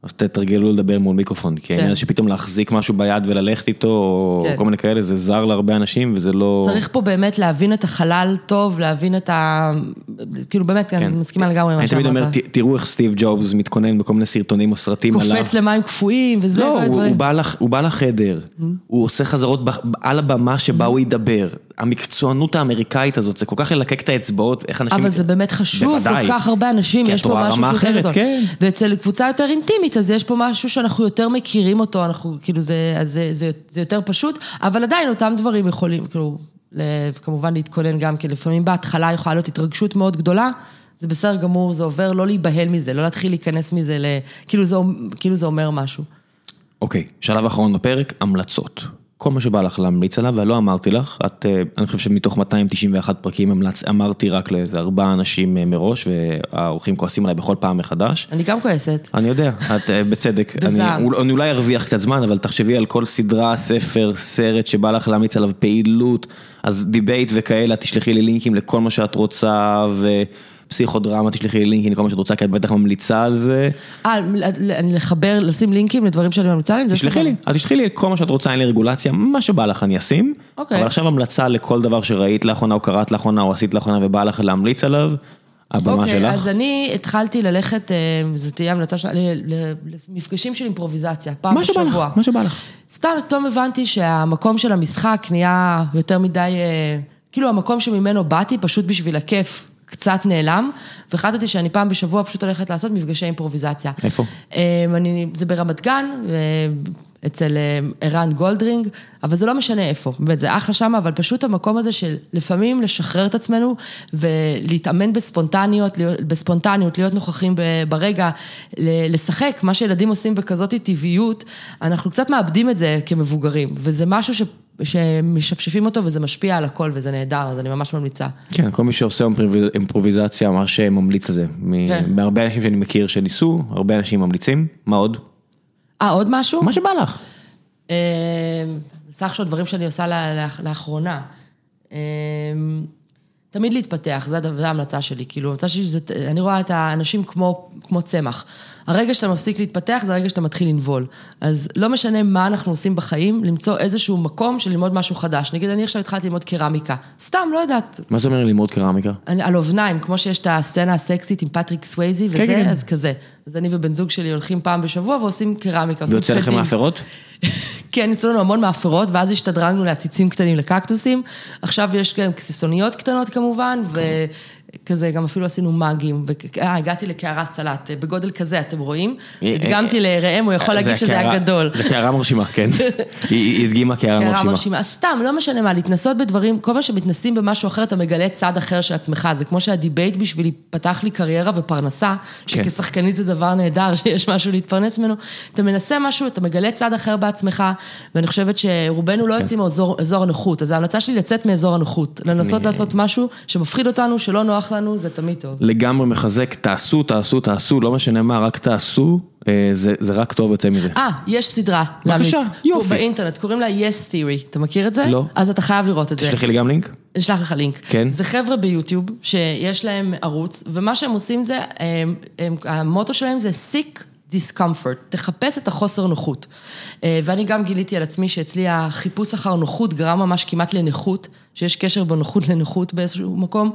אז תתרגלו לדבר מול מיקרופון, כי העניין שפתאום להחזיק משהו ביד וללכת איתו, או כל מיני כאלה, זה זר להרבה אנשים וזה לא... צריך פה באמת להבין את החלל טוב, להבין את ה... כאילו באמת, אני מסכימה לגמרי עם מה שאמרת. אני תמיד אומר, תראו איך סטיב ג'ובס מתכונן בכל מיני סרטונים או סרטים עליו. קופץ למים קפואים וזה. לא, הוא בא לחדר, הוא עושה חזרות על הבמה שבה הוא ידבר. המקצוענות האמריקאית הזאת, זה כל כך ללקק את האצבעות, איך אנשים... אבל זה באמת חשוב, כל כך הרבה אנשים, יש פה משהו שיותר גדול. ואצל קבוצה יותר אינטימית, אז יש פה משהו שאנחנו יותר מכירים אותו, אנחנו, כאילו, זה, זה, זה, זה יותר פשוט, אבל עדיין אותם דברים יכולים, כאילו, כמובן להתכונן גם, כי לפעמים בהתחלה יכולה להיות התרגשות מאוד גדולה. זה בסדר גמור, זה עובר, לא להיבהל מזה, לא להתחיל להיכנס מזה, ל... כאילו, זה, כאילו זה אומר משהו. אוקיי, שלב אחרון בפרק, המלצות. כל מה שבא לך להמליץ עליו, ולא אמרתי לך, את, אה, אני חושב שמתוך 291 פרקים המלצ, אמרתי רק לאיזה ארבעה אנשים אה, מראש, והאורחים כועסים עליי בכל פעם מחדש. אני גם כועסת. אני יודע, את אה, בצדק. בזעם. אני, אני אולי ארוויח קצת זמן, אבל תחשבי על כל סדרה, ספר, סרט שבא לך להמליץ עליו פעילות, אז דיבייט וכאלה, תשלחי לי לינקים לכל מה שאת רוצה, ו... פסיכודרמה, תשלחי לי לינקים לכל מה שאת רוצה, כי את בטח ממליצה על זה. אה, לחבר, לשים לינקים לדברים שאני ממליצה עליהם? תשלחי לי, את תשלחי לי כל מה שאת רוצה, אין לי רגולציה, מה שבא לך אני אשים. אוקיי. אבל עכשיו המלצה לכל דבר שראית לאחרונה, או קראת לאחרונה, או עשית לאחרונה, ובא לך להמליץ עליו. הבמה אוקיי, שלך. אוקיי, אז אני התחלתי ללכת, אה, זו תהיה המלצה שלי, למפגשים של אימפרוביזציה, פעם בשבוע. מה שבא לך, מה שבא לך. סתם, פתאום הבנתי שהמקום של המשחק נהיה יותר מדי, אה, כאילו המקום שממנו באתי פשוט בשביל הכיף. קצת נעלם, והחלטתי שאני פעם בשבוע פשוט הולכת לעשות מפגשי אימפרוביזציה. איפה? אמ, אני, זה ברמת גן, אצל אמ, ערן גולדרינג, אבל זה לא משנה איפה, באמת, זה אחלה שם, אבל פשוט המקום הזה של לפעמים לשחרר את עצמנו ולהתאמן בספונטניות, בספונטניות, להיות נוכחים ברגע, לשחק, מה שילדים עושים בכזאת טבעיות, אנחנו קצת מאבדים את זה כמבוגרים, וזה משהו ש... שמשפשפים אותו וזה משפיע על הכל וזה נהדר, אז אני ממש ממליצה. כן, כל מי שעושה אימפרוביזציה ממש ממליץ על זה. כן. מהרבה אנשים שאני מכיר שניסו, הרבה אנשים ממליצים, מה עוד? אה, עוד משהו? מה שבא לך. אמ, סך של דברים שאני עושה לאחרונה. תמיד להתפתח, זו ההמלצה שלי, כאילו, ההמלצה שלי זה, אני רואה את האנשים כמו, כמו צמח. הרגע שאתה מפסיק להתפתח זה הרגע שאתה מתחיל לנבול. אז לא משנה מה אנחנו עושים בחיים, למצוא איזשהו מקום של ללמוד משהו חדש. נגיד, אני עכשיו התחלתי ללמוד קרמיקה. סתם, לא יודעת. מה זה אומר ללמוד קרמיקה? אני, על אובניים, כמו שיש את הסצנה הסקסית עם פטריק סווייזי וזה, כן, כן. אז כזה. אז אני ובן זוג שלי הולכים פעם בשבוע ועושים קרמיקה. ויוצא לכם מאפרות? כן, יצאו לנו המון מאפרות, ואז השתדרגנו לעציצים קטנים לקקטוסים. עכשיו יש גם כסיסוניות קטנות כמובן, וכזה, גם אפילו עשינו מאגים, והגעתי לקערת סלט, בגודל כזה, אתם רואים? הדגמתי לראם, הוא יכול להגיד שזה היה גדול. זה קערה מרשימה, כן. היא הדגימה קערה מרשימה. קערה מרשימה, סתם, לא משנה מה, להתנסות בדברים, כל פעם שמתנסים במשהו אחר, אתה מגלה צד אחר של עצמך, זה כמו שהדיבייט בשבילי פתח לי קריירה ופרנסה, שכשחקנית זה דבר נהדר, שיש משהו להתפרנס ממנו. אתה מנסה משהו, אתה מגלה צד אחר בעצמך, ואני חושבת שרובנו לא יוצאים מאזור הנוחות, אז ההמלצה שלי לצאת מאזור הנוחות, לנסות לעשות משהו שמפחיד אותנו, שלא נוח לנו, זה תמיד טוב. לגמרי מחזק, תעשו, תעשו, תעשו, לא משנה מה, רק תעשו, זה רק טוב יוצא מזה. אה, יש סדרה להמליץ. בבקשה, יופי. באינטרנט, קוראים לה Yes Theory, אתה מכיר את זה? לא. אז אתה חייב לראות את זה. תשלחי לי גם לינק. אני אשלח לך לינק. כן. זה חבר'ה ביוטיוב, שיש להם ערוץ, ומה שהם עושים זה, המוטו שלהם זה sick discomfort, תחפש את החוסר נוחות. ואני גם גיליתי על עצמי שאצלי החיפוש אחר נוחות גרם ממש כמעט לנכות, שיש קשר בנוחות לנוחות באיזשהו מקום.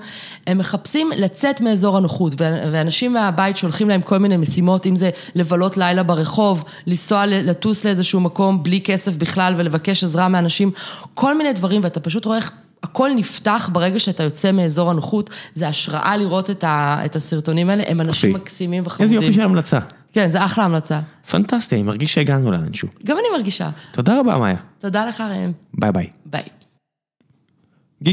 הם מחפשים לצאת מאזור הנוחות, ואנשים מהבית שולחים להם כל מיני משימות, אם זה לבלות לילה ברחוב, לנסוע, לטוס לאיזשהו מקום בלי כסף בכלל ולבקש עזרה מאנשים, כל מיני דברים, ואתה פשוט רואה איך הכל נפתח ברגע שאתה יוצא מאזור הנוחות, זה השראה לראות את הסרטונים האלה, הם אנשים מקסימים וחמודים. איזה יופי של המלצה. כן, זה אחלה המלצה. פנטסטי, אני מרגיש שהגענו לאנשהו. גם אני מרגישה. תודה רבה, מאיה. תודה לך, ראם. ביי ביי. ביי.